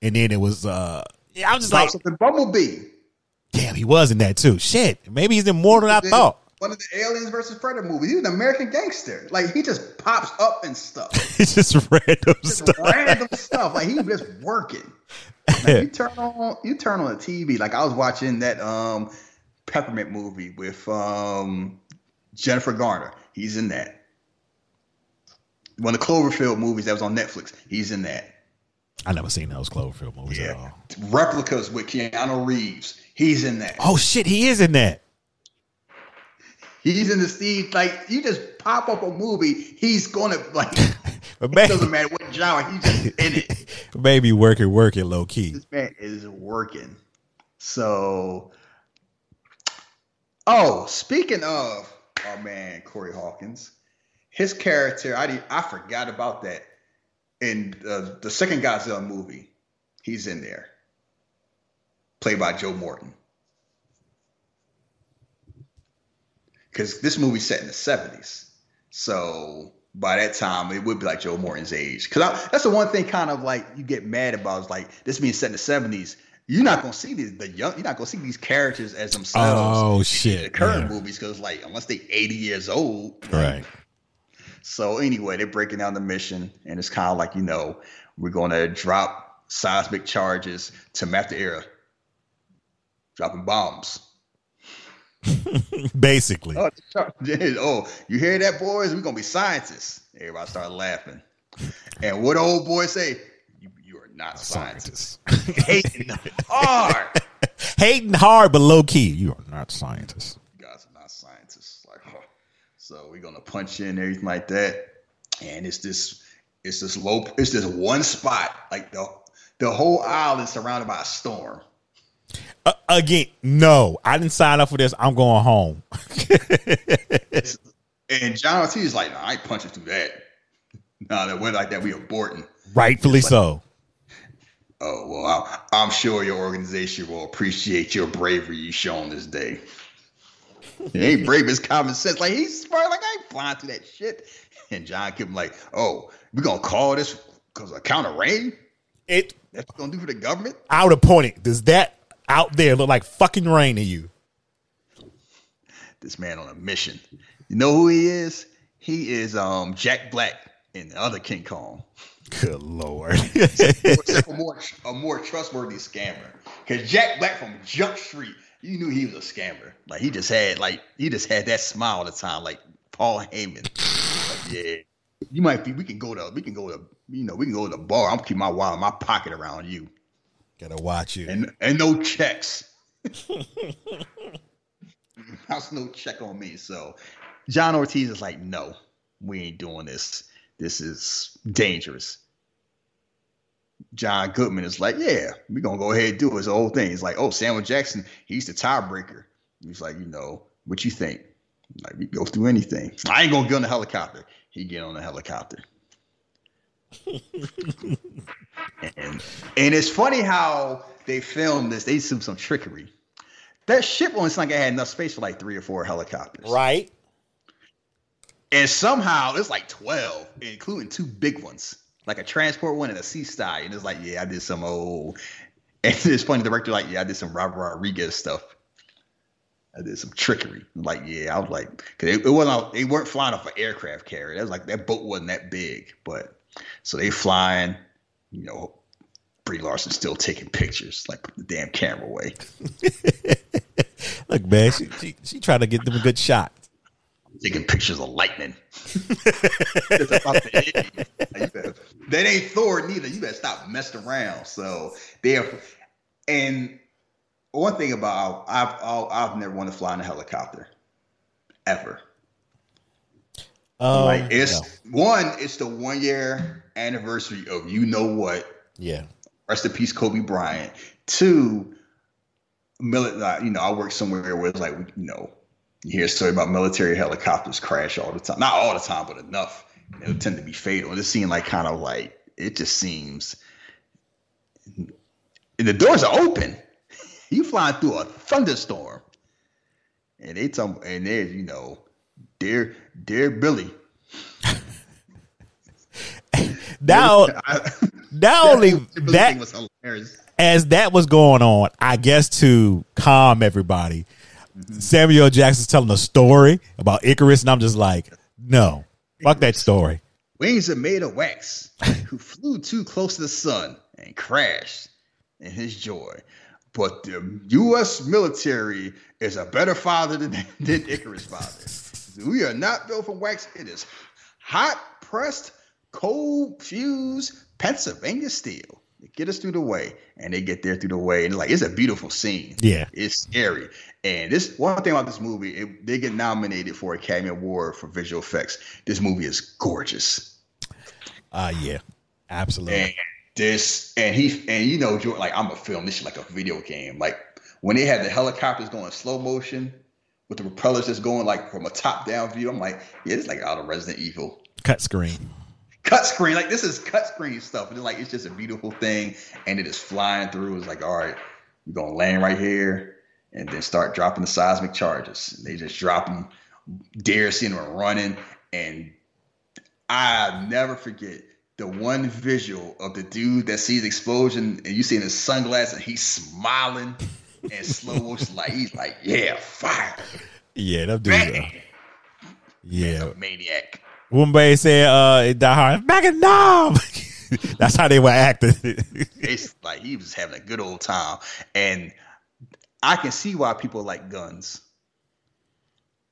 And then it was uh yeah, I was just like, Like something Bumblebee. damn, he was in that too. Shit. Maybe he's in more than I Then thought. One of the Aliens versus Predator movies. He's an American gangster. Like he just pops up and stuff. It's just random Just stuff. random stuff. Like he just working. Like, you turn on you turn on the TV. Like I was watching that um Peppermint movie with um Jennifer Garner. He's in that. One of the Cloverfield movies that was on Netflix. He's in that. I never seen those Cloverfield movies at all. Yeah. Replicas with Keanu Reeves. He's in that. Oh shit, he is in that. He's in the Steve. Like you just pop up a movie, he's gonna like. But it maybe, doesn't matter what genre, he's just in it. maybe working, working low key. This man is working. So, oh, speaking of our man Corey Hawkins, his character, I I forgot about that. In uh, the second Godzilla movie, he's in there, played by Joe Morton. Because this movie's set in the seventies, so by that time it would be like Joe Morton's age. Because that's the one thing, kind of like you get mad about is like this being set in the seventies. You're not gonna see these the young. You're not gonna see these characters as themselves. Oh in the current yeah. movies because like unless they 80 years old, Right. so anyway, they're breaking down the mission, and it's kind of like you know we're going to drop seismic charges to map the era, dropping bombs. Basically. Oh, oh, you hear that, boys? We're gonna be scientists. Everybody start laughing, and what old boy say? You, you are not scientists. Scientists. Hating hard. Hating hard but low key. You are not scientists. You guys are not scientists. Like, so we're gonna punch you and everything like that. and it's this it's this low it's this one spot like the the whole island is surrounded by a storm. Uh, again, no, I didn't sign up for this. I'm going home. And John Ortiz is like, no, I ain't punching through that. No, that went like that. We aborting. Rightfully so. Oh well, I, I'm sure your organization will appreciate your bravery you shown this day. He ain't brave as common sense. Like he's smart. Like I ain't flying through that shit. And John kept like, oh, we gonna call this because of count of rain. It. That's what gonna do for the government. I would have pointed. Does that out there look like fucking rain to you? This man on a mission. You know who he is? He is um Jack Black in the other King Kong. Good lord. Except for more a more trustworthy scammer. Because Jack Black from Jump Street, you knew he was a scammer. Like he just had like he just had that smile all the time, like Paul Heyman. Like, yeah. You might be we can go to we can go to you know, we can go to the bar. I'm keep my wallet in my pocket around you. Gotta watch you. And and no checks. House no check on me. So John Ortiz is like, no, we ain't doing this. This is dangerous. John Goodman is like, yeah, we're gonna go ahead and do his whole thing. He's like, oh, Samuel Jackson, he's the tiebreaker. He's like, you know, what you think? Like, we go through anything. I ain't gonna get on the helicopter. He get on the helicopter. and and it's funny how they filmed this. They assumed some trickery. That ship like it had enough space for like three or four helicopters. Right. And somehow it's like 12, including two big ones, like a transport one and a sea sty. And it's like, yeah, I did some old. And it's funny, the director, like, yeah, I did some Robert Rodriguez stuff. I did some trickery. Like, yeah, I was like, because it, it, wasn't, they weren't flying off an aircraft carrier. That was like, that boat wasn't that big. But so they flying, you know, Brie Larson still taking pictures, like put the damn camera away. Look, man, she, she, she tried to get them a good shot taking pictures of lightning. that ain't Thor neither. You better stop messing around. So they're and one thing about I've I've never wanted to fly in a helicopter ever. Um, like it's no. one, it's the one year anniversary of you know what. Yeah. Rest in peace, Kobe Bryant. Two, military. You know, I work somewhere where it's like you know you hear a story about military helicopters crash all the time. Not all the time, but enough. They tend to be fatal. It seems like kind of like it just seems. And the doors are open. You flying through a thunderstorm, and they tell and there's you know, dear dear Billy. now, not only that, as that was going on, I guess to calm everybody Mm-hmm. Samuel Jackson's telling a story about Icarus, and I'm just like, no, fuck that story. Wings are made of wax, who flew too close to the sun and crashed in his joy. But the U.S. military is a better father than, than Icarus' father. We are not built from wax. It is hot pressed, cold fused Pennsylvania steel. Get us through the way, and they get there through the way, and like it's a beautiful scene. Yeah, it's scary. And this one thing about this movie, it, they get nominated for a Academy Award for visual effects. This movie is gorgeous. Uh yeah, absolutely. And this, and he, and you know, like I'm a film. This is like a video game. Like when they had the helicopters going slow motion with the propellers just going like from a top down view. I'm like, yeah, it's like out of Resident Evil. Cut screen cut screen. Like this is cut screen stuff. And like it's just a beautiful thing, and it is flying through. It's like, all right, we're gonna land right here, and then start dropping the seismic charges. And they just drop them. Dare seeing them running, and I never forget the one visual of the dude that sees explosion, and you see in his sunglasses, and he's smiling and slow motion, like he's like, yeah, fire. Yeah, that dude. Uh, yeah, maniac. Wumbe said, uh, it Die Hard, in knob. That's how they were acting. it's like he was having a good old time. And I can see why people like guns.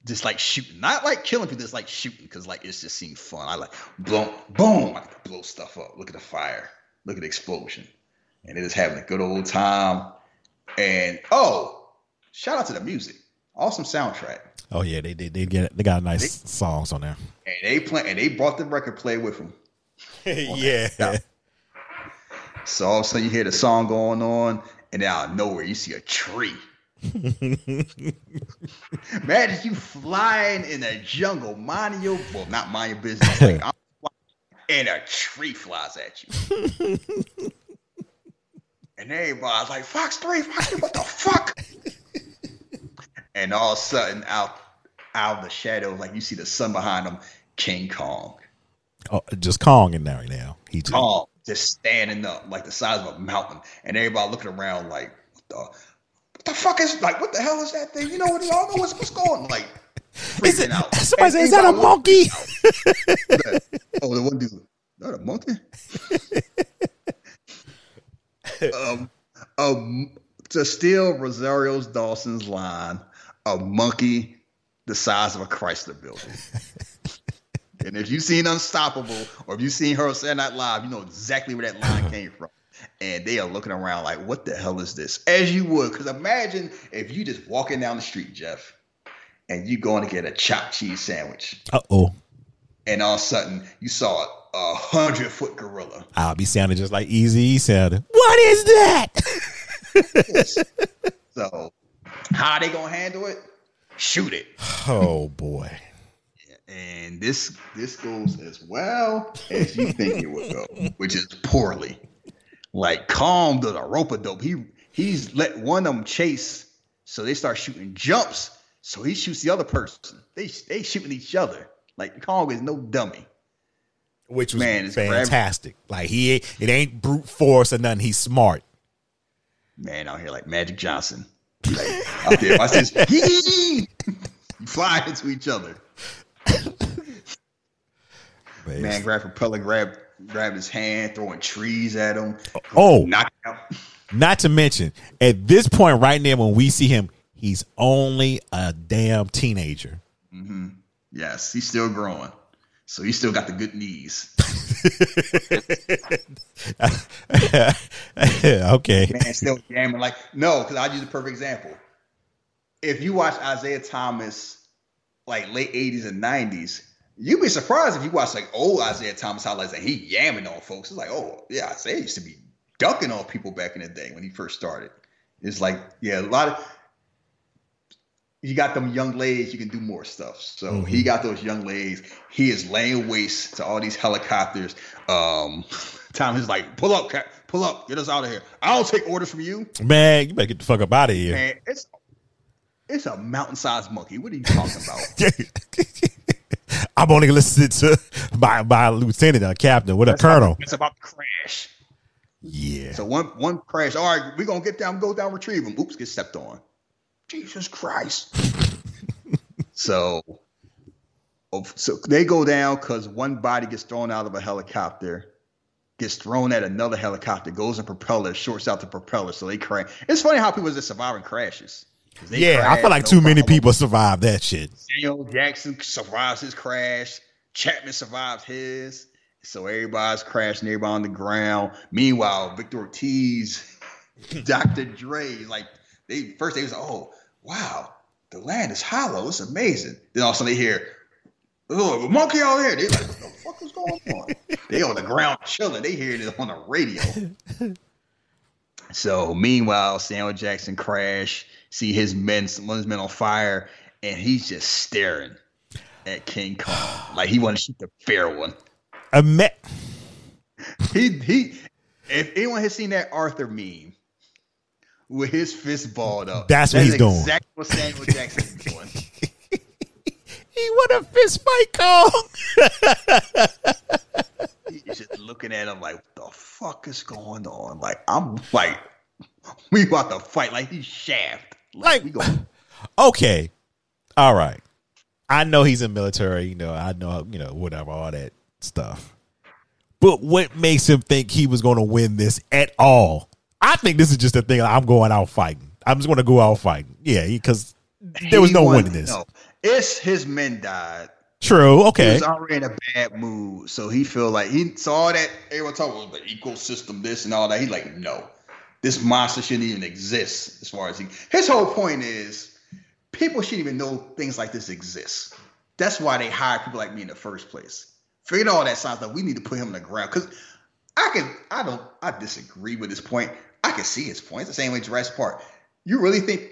Just like shooting, not like killing people, just like shooting, because like it's just seems fun. I like blow, boom, I like blow stuff up. Look at the fire, look at the explosion, and it is having a good old time. And oh, shout out to the music, awesome soundtrack. Oh yeah, they did. They, get they got nice songs on there. and they play and they brought the record player with them. yeah. So all of a sudden you hear the song going on, and out of nowhere you see a tree. Imagine you flying in a jungle, minding your well, not mind your business, like, I'm flying, and a tree flies at you. and everybody's like, Fox 3, Fox 3, what the fuck? And all of a sudden, out out of the shadows, like you see the sun behind him, King Kong. Oh, just Kong in there right now. He just, Kong just standing up like the size of a mountain, and everybody looking around like, what the, what the fuck is like, what the hell is that thing? You know what? Y'all know what's, what's going? Like, Is it, out. somebody say, is that a monkey? oh, the one dude, not a monkey. um, um, to steal Rosario Dawson's line, a monkey the size of a Chrysler building. and if you've seen Unstoppable or if you've seen her say that live, you know exactly where that line came from. And they are looking around like, what the hell is this? As you would, because imagine if you just walking down the street, Jeff, and you going to get a chopped cheese sandwich, Uh oh. and all of a sudden you saw a hundred foot gorilla. I'll be sounding just like Easy sounded. What is that? So how they gonna handle it? Shoot it. oh boy. And this this goes as well as you think it would go, which is poorly. Like Kong does a rope a dope. He he's let one of them chase, so they start shooting jumps. So he shoots the other person. They they shooting each other. Like Kong is no dummy. Which was Man, fantastic. Like he it ain't brute force or nothing. He's smart. Man out here like Magic Johnson. Like, out there, watch this. Fly into each other. Man. Man, grab propeller, grab grab his hand, throwing trees at him. Oh, knock him out. not to mention, at this point right now, when we see him, he's only a damn teenager. Mm-hmm. Yes, he's still growing. So he still got the good knees. okay. Man, still jamming. Like, no, because I'll use a perfect example. If you watch Isaiah Thomas, like late 80s and 90s, you'd be surprised if you watch like old Isaiah Thomas highlights and he yamming on folks. It's like, oh, yeah, Isaiah used to be dunking on people back in the day when he first started. It's like, yeah, a lot of you got them young ladies, you can do more stuff. So he got those young ladies. He is laying waste to all these helicopters. Um, Tom is like, pull up, Cap, pull up, get us out of here. I don't take orders from you. Man, you better get the fuck up out of here. Man, it's it's a mountain-sized monkey. What are you talking about? I'm only listening to by by a lieutenant a captain with a colonel. It's about to crash. Yeah. So one one crash. All right, we're gonna get down, go down, retrieve him. Oops, get stepped on. Jesus Christ. so, oh, so they go down because one body gets thrown out of a helicopter, gets thrown at another helicopter, goes in propeller, shorts out the propeller, so they crash. It's funny how people just surviving crashes. 'Cause they Yeah, I feel like no too many people survived that shit. Samuel Jackson survives his crash. Chapman survives his. So everybody's crashing, everybody on the ground. Meanwhile, Victor Ortiz, Dr. Dre, like they first they was like, oh wow, the land is hollow. It's amazing. Then all of a sudden they hear, oh, a monkey out there. They're like, what the fuck is going on? they on the ground chilling. They hearing it on the radio. So meanwhile, Samuel Jackson crash, see his men, his men on fire, and he's just staring at King Kong like he want to shoot the fair one. Ima- He he. If anyone has seen that Arthur meme with his fist balled up, That's what he's doing. Exactly what Samuel Jackson is doing. he want a fist fight, Kong. He's just looking at him like, what the fuck is going on? Like I'm like, we about to fight like he's Shaft. Like- we going okay, all right. I know he's in military. You know, I know you know whatever all that stuff. But what makes him think he was going to win this at all? I think this is just a thing. I'm going out fighting. I'm just going to go out fighting. Yeah, because there was no won- winning this. No, it's his men died. True. Okay. He was already in a bad mood, so he feel like he saw that everyone talking about the ecosystem, this and all that. He's like, no, this monster shouldn't even exist. As far as he, his whole point is, people shouldn't even know things like this exist. That's why they hire people like me in the first place. Forget all that sounds like we need to put him on the ground because I can. I don't. I disagree with this point. I can see his point. It's the same way Jurassic Park. You really think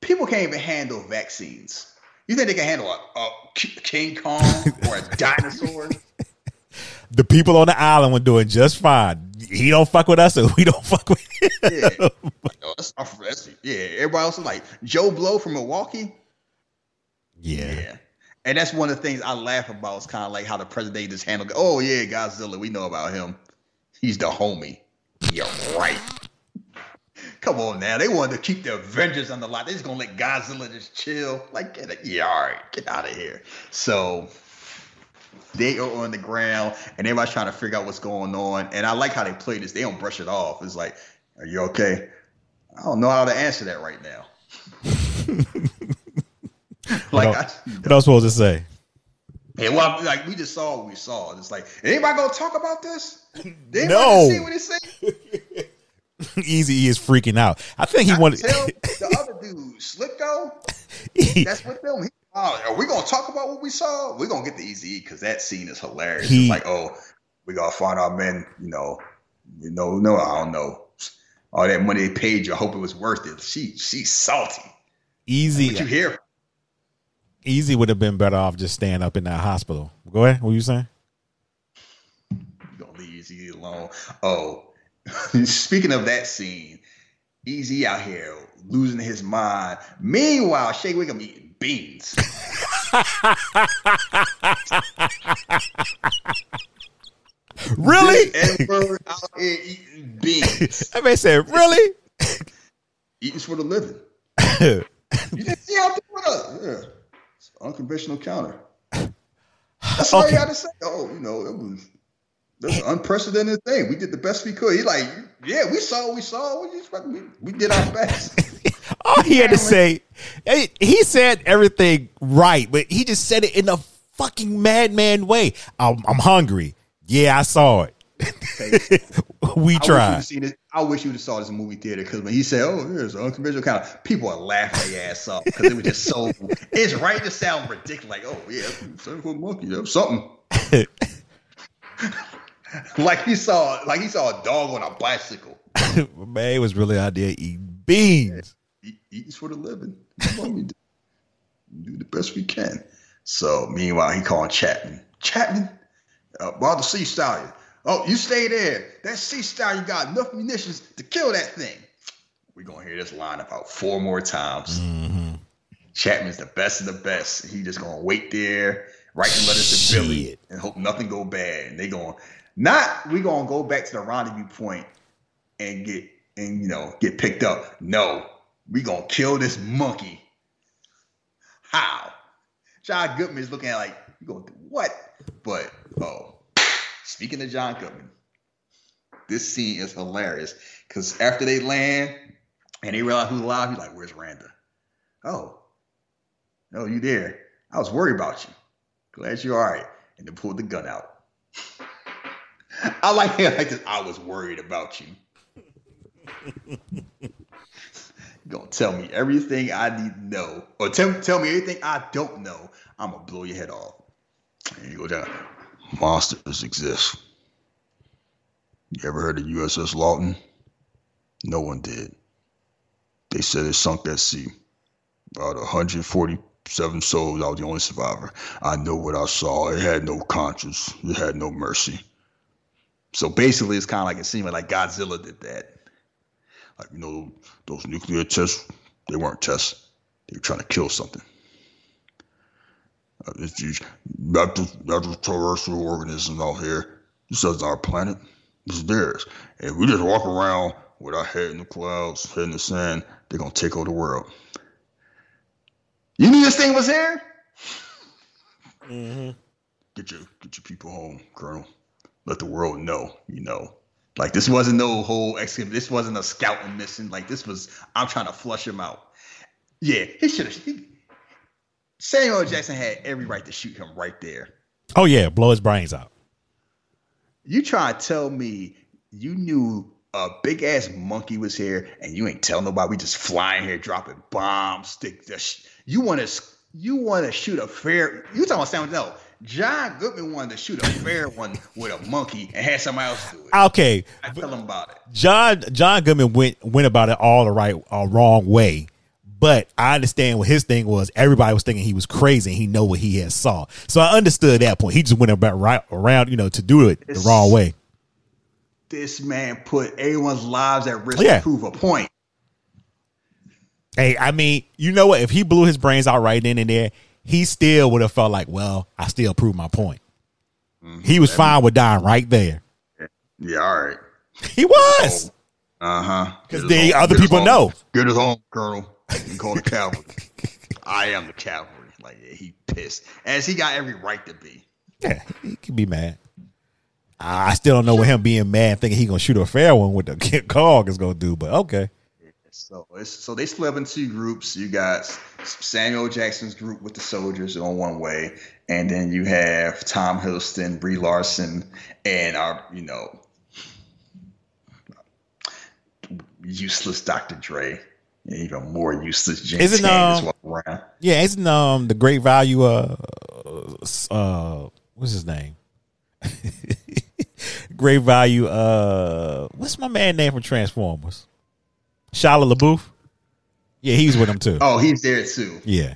people can't even handle vaccines? You think they can handle a, a King Kong or a dinosaur? The people on the island were doing just fine. He don't fuck with us, and we don't fuck with him. Yeah, Oh, that's, that's, yeah. Everybody else is like Joe Blow from Milwaukee. Yeah. Yeah. And that's one of the things I laugh about. Is kind of like how the president just handled. Oh yeah, Godzilla. We know about him. He's the homie. You're right. Come on now. They wanted to keep the Avengers on the lot. They're just gonna let Godzilla just chill. Like, get it. Yeah, all right. Get out of here. So they are on the ground and everybody's trying to figure out what's going on. And I like how they play this. They don't brush it off. It's like, are you okay? I don't know how to answer that right now. like, what, I, what else supposed to say? Yeah, well, like we just saw what we saw. It's like, anybody gonna talk about this? Did No. See what it say? Easy is freaking out. I think he I wanted. tell the other dude, Slivko. That's what them. He, oh, are we gonna talk about what we saw? We're gonna get the easy because that scene is hilarious. He- it's like, oh, we gotta find our men. You know, you know, no, I don't know. All that money they paid you, I hope it was worth it. She, she's salty. Easy. What you hear? easy would have been better off just staying up in that hospital. Go ahead. What you saying? Don't leave Easy alone. Oh, speaking of that scene, Easy out here losing his mind. Meanwhile, Shea Whigham eating beans. Really? Edward out here eating beans. That man said, "Really?" Eating for the living. You didn't see how put us. Yeah. It's an unconventional counter. That's all Okay. you got to say. Oh, you know, it was that's an unprecedented thing. We did the best we could. He like, yeah, we saw what we saw. We, just, we, we did our best. All he had to say, he said everything right, but he just said it in a fucking madman way. I'm, I'm hungry. Yeah, I saw it. we I wish tried. have seen this. I wish you would have saw this in movie theater because when he said, "Oh, there's an unconventional kind of," people are laughing their ass off because it was just so. it's right to sound ridiculous. Like, oh yeah, foot monkey, something. like he saw, like he saw a dog on a bicycle. Man, it was really out there eating beans. Eat, eats for the living. That's what we do. do the best we can. So meanwhile, he called Chapman. Chapman, uh, while the sea stallion. Oh, you stay there. That sea stallion got enough munitions to kill that thing. We're gonna hear this line about four more times. Chapman's the best of the best. He just gonna wait there, write the letters to Billy, and hope nothing go bad. And they going not we gonna go back to the rendezvous point and get and you know get picked up. No, we gonna kill this monkey. How? John Goodman is looking at like you gonna do what? But oh, speaking of John Goodman, this scene is hilarious because after they land and they realize who's alive, he's like, "Where's Randa?" Oh, no, you there? I was worried about you. Glad you're all right. And then pulled the gun out. I like it like this. I was worried about you. you gonna tell me everything I need to know, or tell tell me everything I don't know. I'm gonna blow your head off. And you go down. Monsters exist. You ever heard of USS Lawton? No one did. They said it sunk at sea. About 147 souls, I was the only survivor. I know what I saw. It had no conscience. It had no mercy. So basically, it's kind of like it seemed like Godzilla did that. Like you know, those nuclear tests, they weren't tests. They were trying to kill something. Uh, it's these just, terrestrial organisms out here. This isn't our planet. This is theirs. And we just walk around with our head in the clouds, head in the sand. They're gonna take over the world. You knew this thing was here? Mhm. Get your get your people home, Colonel. Let the world know, you know. Like this wasn't no whole excavation. This wasn't a scouting mission. Like this was, I'm trying to flush him out. Yeah, he should have. Samuel Jackson had every right to shoot him right there. Oh yeah, blow his brains out. You try to tell me you knew a big ass monkey was here, and you ain't telling nobody. We just flying here, dropping bombs, stick. This. You want to you want to shoot a fair? You talking about Samuel? No, John Goodman wanted to shoot a fair one with a monkey and had somebody else do it. Okay, I tell him about it. John John Goodman went went about it all the right, all wrong way. But I understand what his thing was. Everybody was thinking he was crazy. and He know what he had saw. So I understood that point. He just went about right around, you know, to do it the wrong way. This man put everyone's lives at risk oh, Yeah. to prove a point. Hey, I mean, you know what? If he blew his brains out right then and there, he still would have felt like, well, I still proved my point. He was fine with dying right there. Yeah, all right. He was. Uh huh. Because the other people know. Get us home, Colonel. You call the cavalry. I am the cavalry. Like yeah, he pissed, as he got every right to be. Yeah, he could be mad. I still don't know what him being mad thinking he gonna shoot a fair one with the kid cog is gonna do, but okay. So it's so they split up in two groups. You got Samuel Jackson's group with the soldiers on one way, and then you have Tom Hiddleston, Brie Larson, and our you know useless Dr. Dre, even more useless James Isn't, um, walking around. Yeah, isn't um the great value uh uh what's his name? great value uh what's my man name from Transformers? Shia LaBeouf? Yeah, he's with him too. Oh, he's there too. Yeah.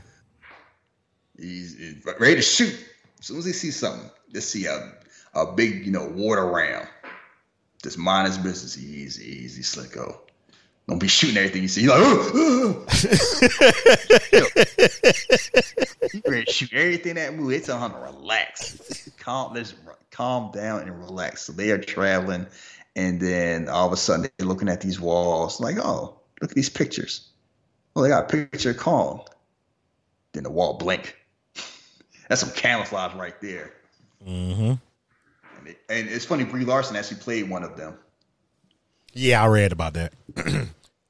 He's he's ready to shoot. As soon as he sees something, just see a a big, you know, water ram. Just mind his business. Easy, easy, Slivko. Don't be shooting everything you see. You're like, "Ugh, ugh." you ready to shoot everything that move. They tell him to relax. Calm, let's calm down and relax. So they are traveling, and then all of a sudden they're looking at these walls, like, oh, look at these pictures. Oh, they got a picture of Kong. Then the wall blink. That's some camouflage right there. Mm-hmm. And, it, and it's funny, Brie Larson actually played one of them. Yeah, I read about that. I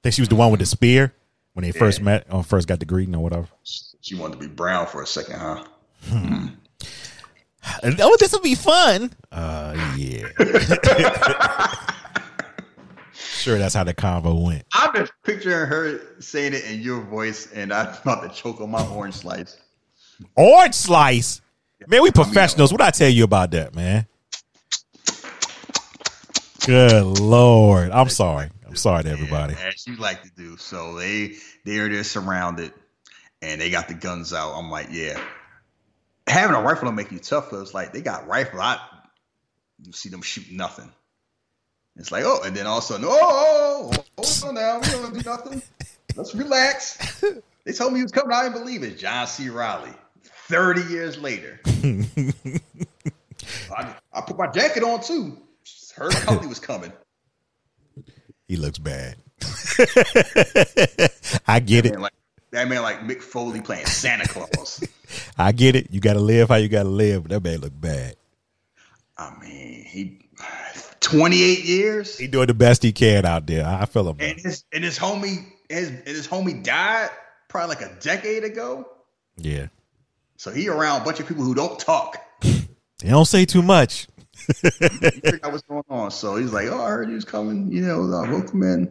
think she was the one with the spear when they first met or first got the greeting or whatever. She wanted to be brown for a second, huh? Oh, this will be fun. Uh yeah. sure that's how the convo went. I'm just picturing her saying it in your voice, and I'm about to choke on my orange slice. Orange slice. Man, we professionals. What I tell you about that, man? Good lord. I'm sorry. I'm sorry to everybody. Yeah, as you like to do. So they they're there surrounded, and they got the guns out. I'm like, yeah. Having a rifle will make you tough. Cause like they got rifle. I you see them shoot nothing. It's like oh, and then all of a sudden, oh, oh, oh, hold on now, we don't do nothing. Let's relax. They told me he was coming. I didn't believe it. John C. Reilly. Thirty years later, I, I put my jacket on too. Heard company was coming. He looks bad. I get it. Like that man, like Mick Foley playing Santa Claus. I get it. You gotta live how you gotta live, but that man look bad. I mean, he 28 years, He doing the best he can out there. I feel him. and his and his homie his and his homie died probably like a decade ago. Yeah. So he around a bunch of people who don't talk. They don't say too much. He figured out what's going on. So he's like, "Oh, I heard you was coming. You know, uh, welcome in.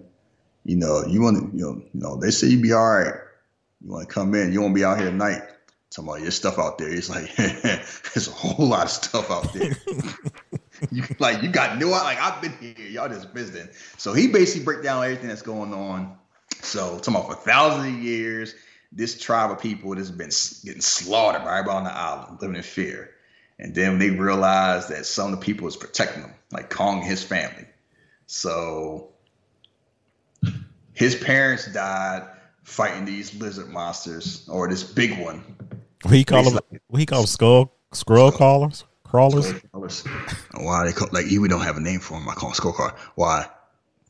You know, you want to, you know, you know, they say you be all right. You want to come in. You want to be out here tonight. Talking about your stuff out there. He's like, there's a whole lot of stuff out there. you like, you got no, like I've been here. Y'all just visiting. So he basically break down everything that's going on. So talking about for thousands of years, this tribe of people has been getting slaughtered by everybody on the island, living in fear. And then they realized that some of the people was protecting them, like Kong and his family. So his parents died fighting these lizard monsters, or this big one. What he call them? What he call them? Skull scroll crawlers? Crawlers? Why they call like we don't have a name for him? I call him Skullcar. Why?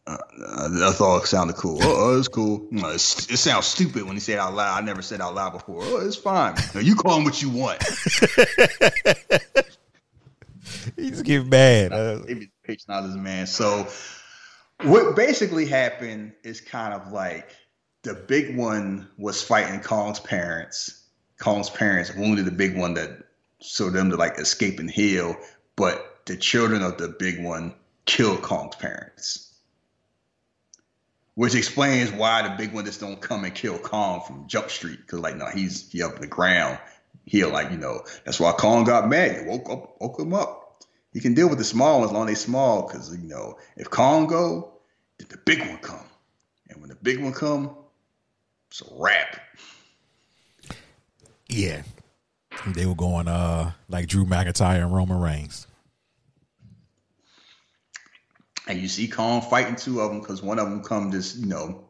Uh, I thought it sounded cool. Oh, oh, it's cool. No, it's, it sounds stupid when he said it out loud. I never said out loud before. Oh, it's fine. No, you call him what you want. He's getting mad. Uh, Maybe patronize this man. So what basically happened is kind of like the big one was fighting Kong's parents. Kong's parents wounded the big one that so them to like escape and heal, but the children of the big one killed Kong's parents. which explains why the big one just don't come and kill Kong from Jump Street. Because like, no, he's he up the ground. He'll like, you know, that's why Kong got mad. He woke up, woke him up. He can deal with the small ones as long as they small. Because you know, if Kong go, then the big one come, and when the big one come, it's a wrap. Yeah. They were going uh like Drew McIntyre and Roman Reigns. and you see Kong fighting two of them because one of them come just you know,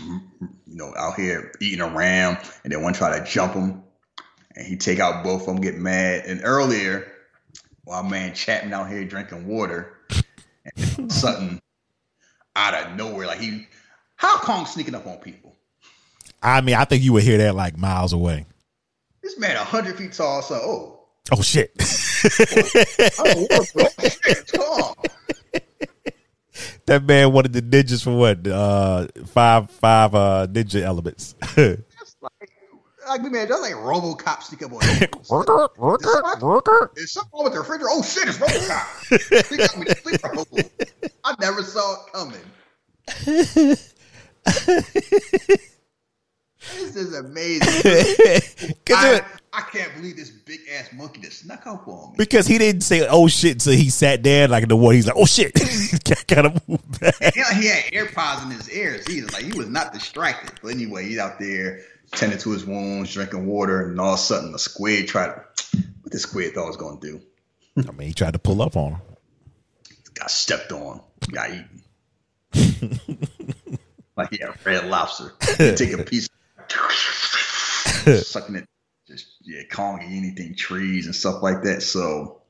you know, out here eating a ram, and then one try to jump him, and he take out both of them, get mad. And earlier, while man Chapman out here drinking water, and something out of nowhere, like he, how Kong sneaking up on people? I mean, I think you would hear that like miles away. This man, hundred feet tall, so oh. Oh shit. Oh, what the shit, Kong. that man wanted the ninjas for what? Uh five five uh ninja elements. Like, like man, that's like RoboCop sneak up on you. worker, worker, worker. Is something wrong with the refrigerator? Oh shit, it's RoboCop. Got me. I never saw it coming. This is amazing. I, I can't believe this big ass monkey that snuck up on me. because he didn't say oh shit until he sat down like in the war. He's like, oh shit. Gotta move back. He, he had AirPods in his ears. Either like he was not distracted. But anyway, he's out there tending to his wounds, drinking water, and all of a sudden the squid tried to what the squid thought it was gonna do. I mean, he tried to pull up on him. Got stepped on, got eaten. like yeah, red lobster. Take a piece, sucking it, just yeah, eat anything, trees and stuff like that. So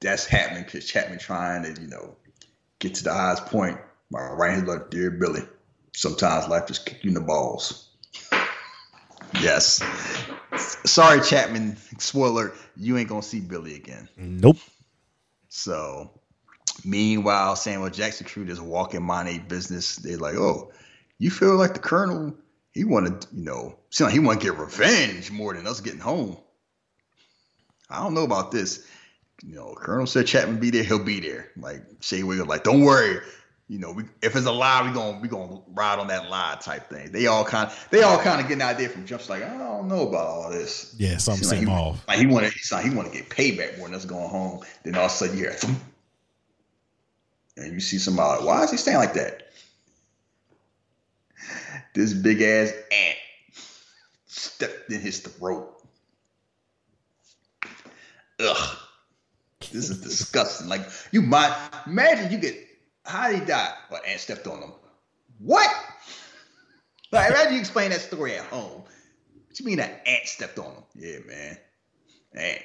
that's happening because Chapman trying to you know get to the highest point. My right hand like, dear Billy, sometimes life just kick you in the balls. Yes. Sorry, Chapman. Spoiler: you ain't gonna see Billy again. Nope. So, meanwhile, Samuel Jackson crew just walking a business. They're like, "Oh, you feel like the Colonel? He wanted, you know, like he wanted to get revenge more than us getting home." I don't know about this. You know, Colonel said Chapman be there, he'll be there. Like Shea Wiggle, like, don't worry. You know, we, if it's a lie, we gonna we gonna ride on that lie type thing. They all kind of they all kind of getting an idea from Jumps like I don't know about all this. Yeah, something like he, off. Like he wanted, he like he want to get payback more than us going home. Then all of a sudden you hear, thump. and you see somebody. Like, Why is he staying like that? This big ass ant stepped in his throat. Ugh, this is disgusting. Like you might imagine you get how did he die? Well, ant stepped on him. What? Like imagine you explain that story at home. What you mean an ant stepped on him? Yeah, man. Ant.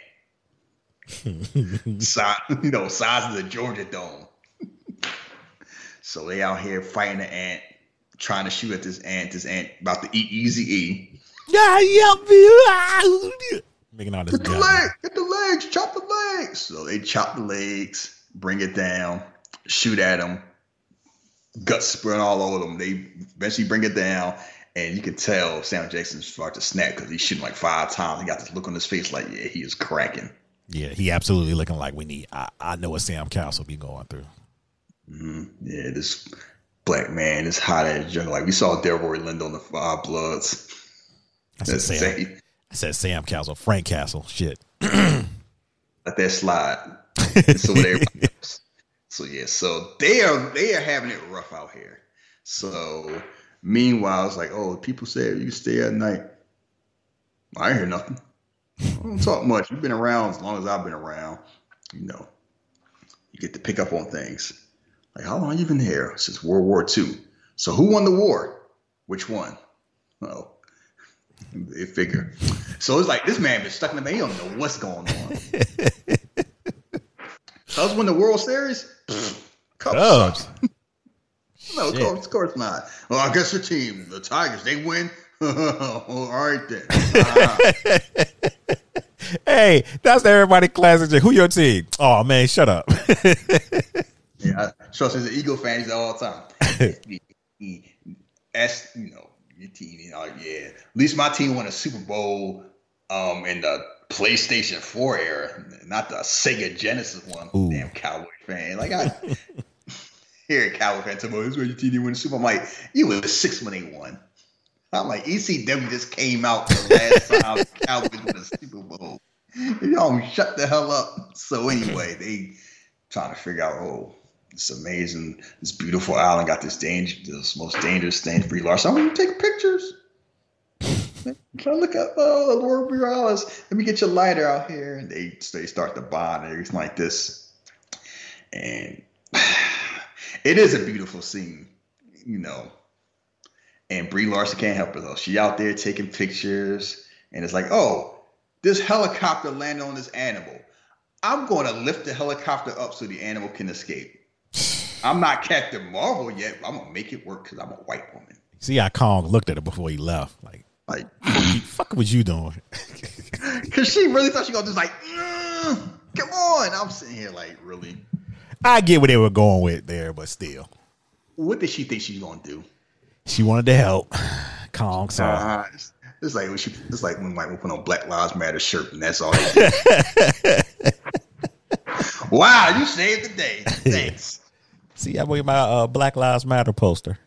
size, you know, size of the Georgia Dome. so they out here fighting the ant, trying to shoot at this ant. This ant about to eat Easy E. Yeah, yeah, Making all this Get the leg, get the legs, chop the legs. So they chop the legs, bring it down, shoot at them, guts spraying all over them. They eventually bring it down, and you can tell Sam Jackson's start to snap because he's shooting like five times. He got this look on his face like, yeah, he is cracking. Yeah, he absolutely looking like we need. I, I know what Sam Castle be going through. Mm-hmm. Yeah, this black man is hot as jungle. Like we saw Delroy Lindo on the Five uh, Bloods. I said That's Sam. insane. I said Sam Castle, Frank Castle. Shit. Let that slide. so what everybody else. So yeah, so they are they are having it rough out here. So meanwhile, it's like, oh, people say you stay at night. I hear nothing. I don't talk much. You've been around as long as I've been around. You know, you get to pick up on things. Like, how long you been here? Since World War II. So who won the war? Which one? Oh, it figure. So it's like this man been stuck in the. He don't know what's going on. Cubs win the World Series? Cubs. No, of course, of course not. Well, I guess your team, the Tigers, they win. All right then. Ah, Hey, that's the everybody classic. Who your team? Oh man, shut up. I trust he's an Eagle fan. He's all the time. As you know, your team. You know, yeah. At least my team won a Super Bowl um, in the PlayStation 4 era, not the Sega Genesis one. Ooh. Damn Cowboy fan. Like I. hear Cowboy fan about this way your team won the Super. I'm like, you was six when they won. I'm like, ECW just came out the last time Cowboys won the Super Bowl. Y'all shut the hell up. So anyway, they trying to figure out, oh, it's amazing. This beautiful island got this danger, this most dangerous thing. Brie Larson. I want you to take pictures. Try to look at oh, Lord Brie Larson. Let me get your lighter out here. And they they start to bond and everything like this. And it is a beautiful scene, you know. And Brie Larson can't help it though. She out there taking pictures, and it's like, oh, this helicopter landed on this animal. I'm going to lift the helicopter up so the animal can escape. I'm not Captain Marvel yet. But I'm gonna make it work because I'm a white woman. See how Kong looked at her before he left. Like, Like, fuck was you doing? because she really thought she gonna just like, mm, come on. I'm sitting here like, really. I get what they were going with there, but still. What did she think she's gonna do? She wanted to help. Kong saw. Uh, it's, it's like when she, it's like when like we put on Black Lives Matter shirt and that's all. Wow, you saved the day. Thanks. See, I wear my uh, Black Lives Matter poster.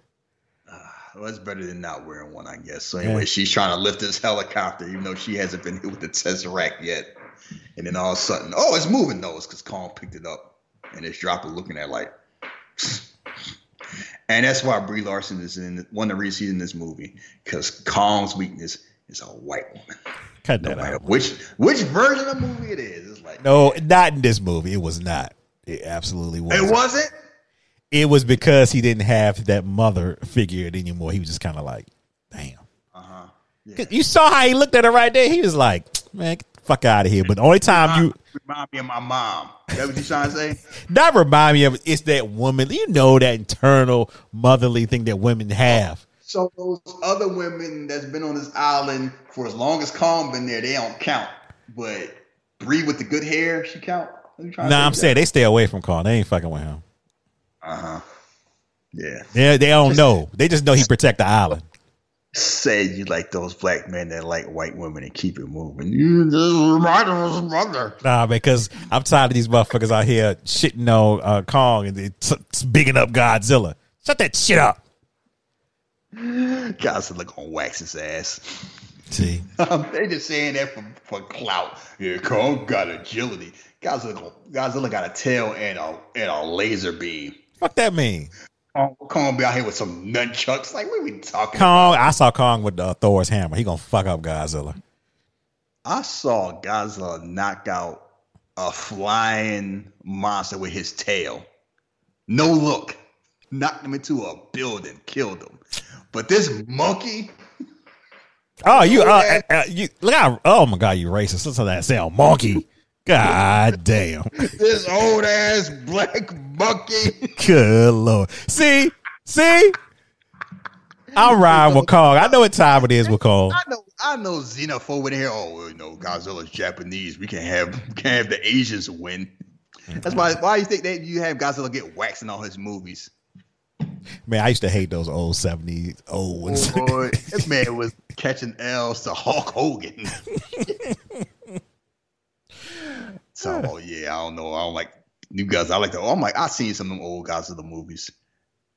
Well, it's better than not wearing one, I guess. So anyway, she's trying to lift this helicopter, even though she hasn't been hit with the Tesseract yet. And then all of a sudden, oh, it's moving. No, it's because Kong picked it up, and it's dropping, looking at it like. and that's why Brie Larson is in one of the reasons she's in this movie because Kong's weakness is a white woman. Cut that matter out. which which version of the movie it is, it's like No, not in this movie. It was not. It absolutely was. it wasn't. It was because he didn't have that mother figure anymore. He was just kind of like, damn. Uh-huh. 'Cause You saw how he looked at her right there. He was like, man, get the fuck out of here. But the only time you Remind me of my mom. That what you trying to say? not remind me of it's that woman. You know that internal motherly thing that women have. So those other women that's been on this island for as long as Kong been there, they don't count. But Brie with the good hair, she count. Nah, I'm saying they stay away from Carl. They ain't fucking with him. Uh huh. Yeah. They they don't know. They just know he protect the island. Say you like those black men that like white women and keep it moving. You just remind of his mother. Nah, because I'm tired of these motherfuckers out here shitting on uh, Kong and they t- t- bigging up Godzilla. Shut that shit up. Godzilla gonna wax his ass. See, Um, they just saying that for, for clout. Yeah, Kong got agility. Godzilla, Godzilla got a tail and a and a laser beam. Fuck that mean. Kong, Kong be out here with some nunchucks. Like, what are we talking Kong, I saw Kong with uh, Thor's hammer. He gonna fuck up Godzilla. I saw Godzilla knock out a flying monster with his tail. No look. Knocked him into a building, killed him. But this monkey, Oh, you, uh, uh, you look out! Oh my god, you racist! Listen to that sound, monkey. God damn. this old ass black monkey. Good lord. See, see. I'm riding with Kong. I know what time it is with Kong. I know, I know xenophobe in here. Oh, you know, Godzilla's Japanese. We can't have, we can't have the Asians win. That's why. Why you think that you have Godzilla get waxed in all his movies? Man, I used to hate those old 70s old ones. Oh boy, this man was catching L's to Hulk Hogan. so oh, yeah, I don't know. I don't like new guys. I like the. Oh, I'm like I seen some of them old guys of the movies.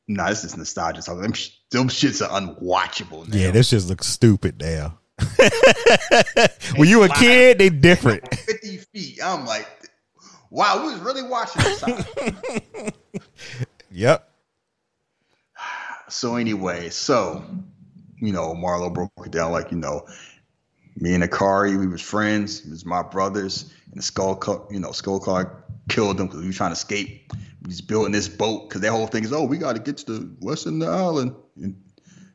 Nah, this is nostalgia. So them, sh- them shits are unwatchable now. Yeah, this just looks stupid now. when you were a kid, they different. 50 feet. I'm like, wow, we was really watching this. Yep. so anyway, so you know, Marlow broke it down like you know, me and Ikari, we was friends. He was my brothers, and the skull, Cu- you know, skull card killed them because we were trying to escape. We was building this boat because their whole thing is, oh, we got to get to the west end of the island in,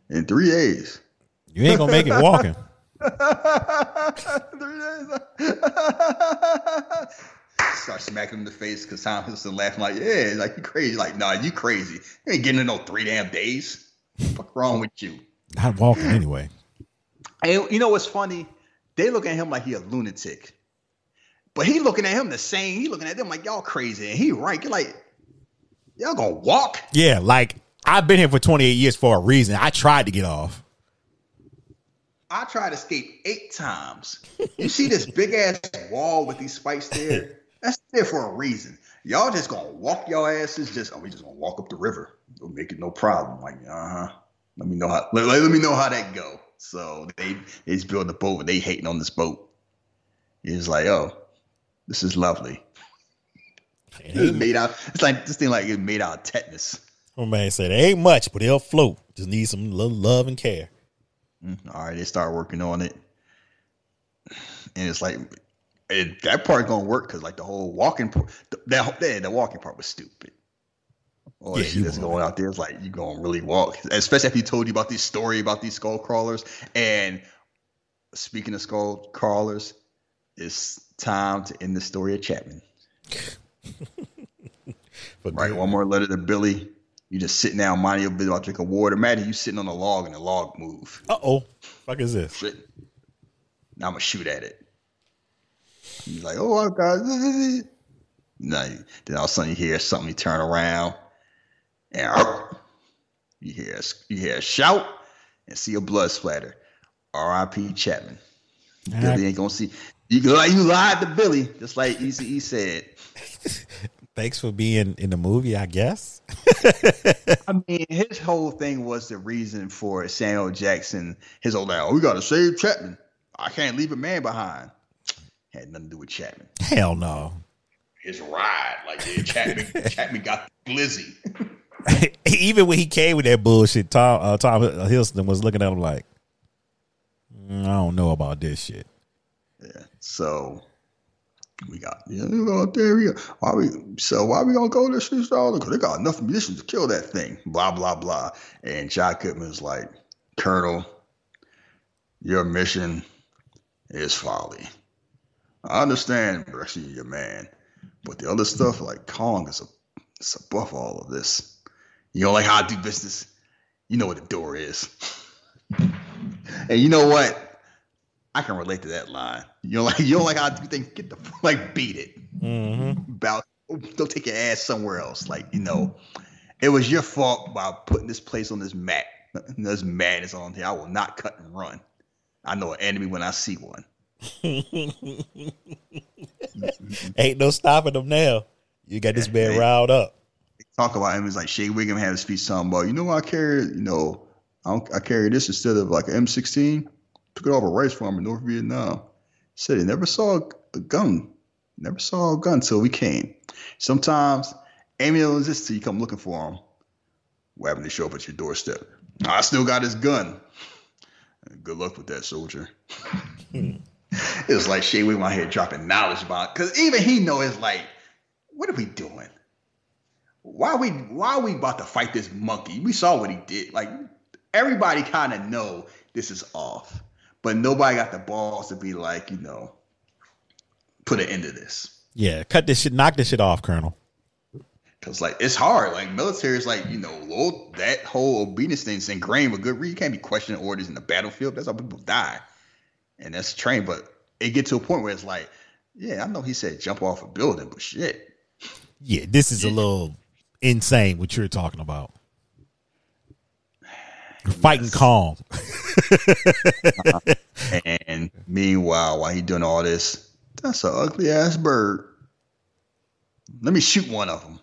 in three days. You ain't gonna make it walking. three days. Start smacking him in the face because Tom Hiddleston laughing like, yeah, like you crazy. Like, nah, you crazy. You ain't getting in no three damn days. Fuck wrong with you? Not walking anyway. And you know what's funny? They look at him like he a lunatic. But he looking at him the same. He looking at them like y'all crazy. And he right. You're like, y'all gonna walk? Yeah, like I've been here for 28 years for a reason. I tried to get off. I tried to escape eight times. You see this big ass wall with these spikes there? That's there for a reason. y'all just gonna walk your asses. Just oh, we just gonna walk up the river. We'll make it no problem. Like uh huh. Let me know how. Let, let me know how that go. So they they just build the boat. and They hating on this boat. He's like, oh, this is lovely. It's made out. It's like this thing like it's made out of tetanus. My man said it ain't much, but it'll float. Just need some little love and care. Mm, All right, they start working on it, and it's like it, that part gonna work because like the whole walking part, that the, the walking part was stupid. Or Yeah, you that's going out there. It's like you gonna really walk, especially if he told you about this story about these skull crawlers. And speaking of skull crawlers, it's time to end the story of Chapman. Right, one more letter to Billy. You just sitting down, minding your business, about drinking water. Imagine you sitting on a log and the log move. Uh oh. Fuck is this? Shit. Now I'm gonna shoot at it. He's like, oh my god. No, then all of a sudden you hear something, you turn around, and you hear a, you hear a shout and see a blood splatter. R.I.P. Chapman. Billy ain't gonna see. You like you lied to Billy, just like Easy E said. Thanks for being in the movie, I guess. I mean, his whole thing was the reason for Samuel Jackson. His old, oh, we gotta save Chapman. I can't leave a man behind. Had nothing to do with Chapman. Hell no. His ride, like yeah, Chapman, Chapman got glizzy. Even when he came with that bullshit, Tom uh, Tom Hiddleston was looking at him like, "Mm, I don't know about this shit. Yeah. So we got yeah, we go there. We go, why we so why we gonna go to this all because they got enough munitions to kill that thing. Blah blah blah. And John Goodman's like, Colonel, your mission is folly. I understand rescuing your man, but the other stuff like Kong is a it's above all of this. You don't like how I do business. You know what the door is. and you know what? I can relate to that line. You know, like you don't like how I do things. Get the like beat it. Mm-hmm. About don't take your ass somewhere else. Like you know, it was your fault by putting this place on this mat. There's madness on here. I will not cut and run. I know an enemy when I see one. Ain't no stopping them now. You got this man riled up. Talk about him. It's like Shea Whigham had a speech talking about, you know, I carry, you know, I, don't, I carry this instead of like an M16. Took it off a rice farm in North Vietnam. Said he never saw a gun. Never saw a gun till we came. Sometimes Amy don't exist till you come looking for him. What happened to show up at your doorstep? I still got his gun. Good luck with that, soldier. Hmm. it was like Shea Whigham out here dropping knowledge about because even he know it's like, what are we doing? Why we why are we about to fight this monkey? We saw what he did. Like everybody kind of know this is off, but nobody got the balls to be like, you know, put an end to this. Yeah, cut this shit, knock this shit off, Colonel. Cause like it's hard. Like military is like you know that whole obedience thing is ingrained with good reason. You can't be questioning orders in the battlefield. That's how people die, and that's trained. But it get to a point where it's like, yeah, I know he said jump off a building, but shit, Yeah, this is a little insane what you're talking about. You're fighting Kong. And meanwhile, while he doing all this, that's an ugly ass bird. Let me shoot one of them.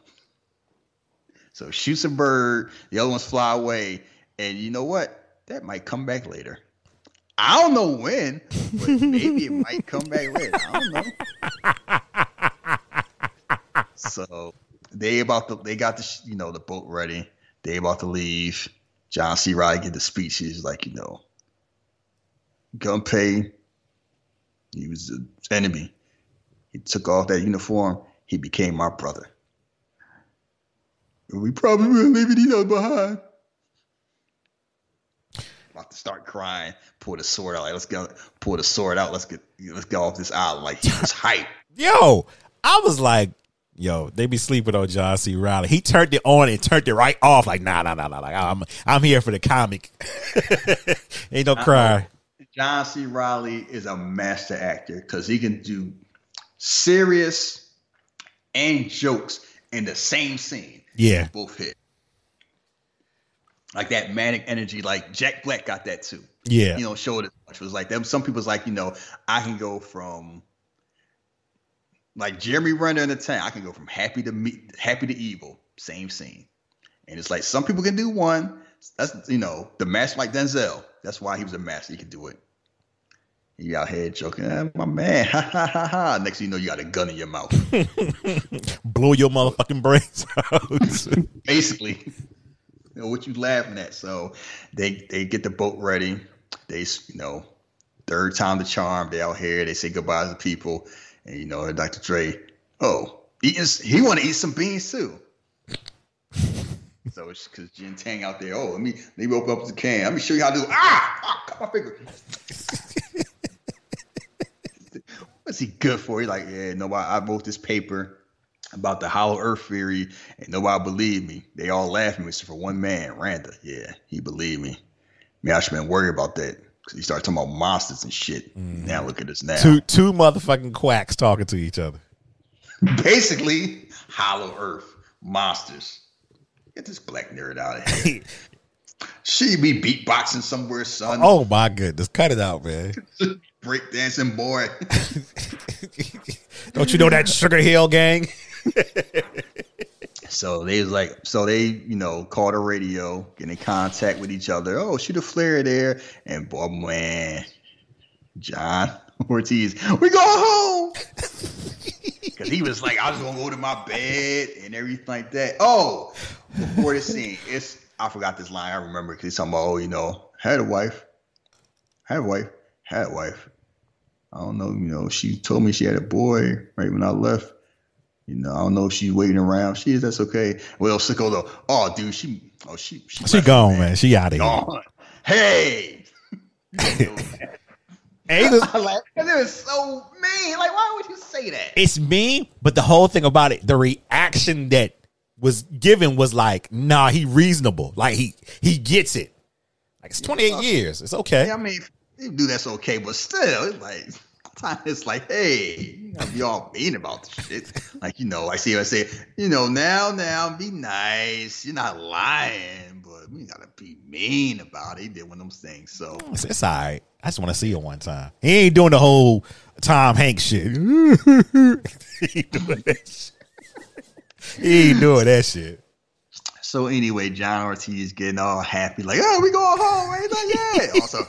So shoots a bird, the other ones fly away, and you know what? That might come back later. I don't know when, but maybe it might come back later. I don't know. So they about to they got the you know the boat ready. They about to leave. John C. Reilly get the speech. He's like, you know, Gunpei, he was the enemy. He took off that uniform. He became my brother. We probably will leave it either behind. About to start crying. Pull the sword out. Like, let's go. Pull the sword out. Let's get. Let's get off this island. Like he was hype. Yo, I was like, yo, they be sleeping on John C. Reilly. He turned it on and turned it right off. Like, nah, nah, nah, nah. Like, I'm, I'm here for the comic. Ain't no cry. John C. Reilly is a master actor because he can do serious and jokes in the same scene. Yeah, Both hit. Like that manic energy, like Jack Black got that too. yeah, You know, showed it as much. It was like them. Some people's like, you know, I can go from like Jeremy Renner in the tank. I can go from happy to me, happy to evil. Same scene. And it's like some people can do one. That's you know the master like Denzel. That's why he was a master. He could do it. You out here joking, eh, my man. Ha ha ha ha. Next thing you know, you got a gun in your mouth. Blow your motherfucking brains out. Basically, you know what you laughing at. So they they get the boat ready. They you know third time the charm. They out here. They say goodbye to people. And you know, Dr. Dre, oh, eating, he want to eat some beans too. so it's because Jin Tang out there. Oh, let me let me open up the can. Let me show you how to do. Ah, ah cut my finger. What's he good for? He's like, yeah, nobody. I wrote this paper about the hollow earth theory, and nobody believed me. They all laughed at me except for one man, Randa. Yeah, he believed me. Man, I should have been worried about that. Cause he started talking about monsters and shit. Mm-hmm. Now look at us now. two two motherfucking quacks talking to each other. Basically, hollow earth monsters. Get this black nerd out of here. she be beatboxing somewhere, son. Oh my goodness, cut it out, man. Breakdancing boy. Don't you know that Sugar Hill gang? So they was like, so they, you know, called the radio, get in contact with each other. Oh, shoot a flare there. And boy, man, John Ortiz, we go home. Cause he was like, I was gonna go to my bed and everything like that. Oh, before the scene, it's I forgot this line. I remember because he's talking about, oh, you know, had a wife, had a wife, had a wife. I don't know, you know, she told me she had a boy right when I left. You know, I don't know if she's waiting around. She is. That's okay. Well, Sicko though. Oh, dude, she. Oh, she. She, She gone, man. She out of here. Gone. Hey. Hey, like, it was so mean. Like, why would you say that? it's me, but the whole thing about it, the reaction that was given was like, nah, he reasonable. Like he he gets it. Like it's 28 years. It's okay. Yeah, I mean, you do that's okay, but still, it's like sometimes it's like, hey, you be all mean about the shit. Like, you know, I see I say, you know, now, now, be nice. You're not lying, but we gotta be mean about it. He did one of them things. So oh, It's, it's all right. I just want to see it one time. He ain't doing the whole Tom Hanks shit. he ain't doing that shit. He ain't doing that shit. So anyway, John Ortiz getting all happy, like, "Oh, we going home!" Right? Like, yeah. also,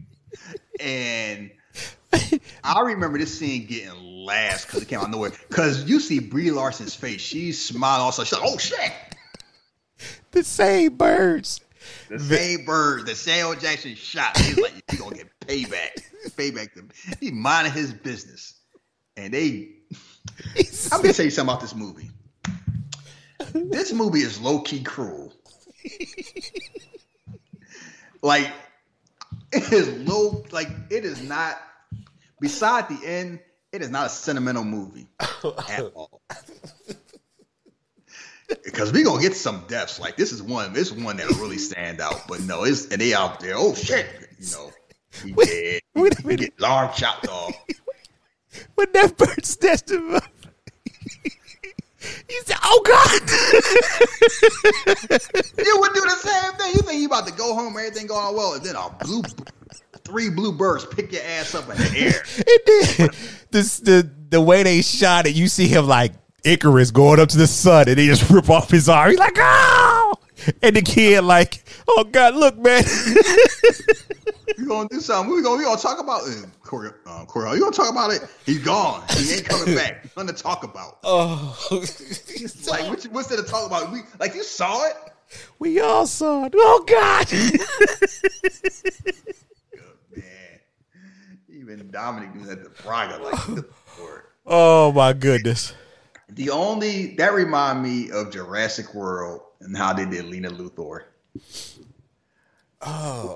and I remember this scene getting last because it came out of nowhere. Because you see Brie Larson's face; she's smiling. Also, she's like, "Oh shit!" The same birds. The same bird, the Samuel Jackson shot. He's like, "You gonna get payback? Payback them." He minding his business, and they. I'm gonna tell you something about this movie. This movie is low key cruel. like it is low. Like it is not. Beside the end, it is not a sentimental movie at all. Because we gonna get some deaths. Like this is one. This is one that'll really stand out. But no, it's and they out there. Oh shit! You know, dead. wait a He get arm chopped off. When that bird snatched him up, he said, "Oh God!" You would do the same thing. You think you about to go home, everything going well, and then a blue, three blue birds pick your ass up in the air. it did. This the the way they shot it. You see him like Icarus going up to the sun, and they just rip off his arm. He's like, "Oh!" And the kid like, "Oh God, look, man." We gonna do something. We gonna we gonna talk about it, Corey. Uh, Corey, you gonna talk about it? He's gone. He ain't coming back. Nothing to talk about. oh, Like what, what's there to talk about? We like you saw it. we all saw it. Oh God. Even Dominic was at the Braga like oh my goodness. The only that remind me of Jurassic World and how they did Lena Luthor. Oh,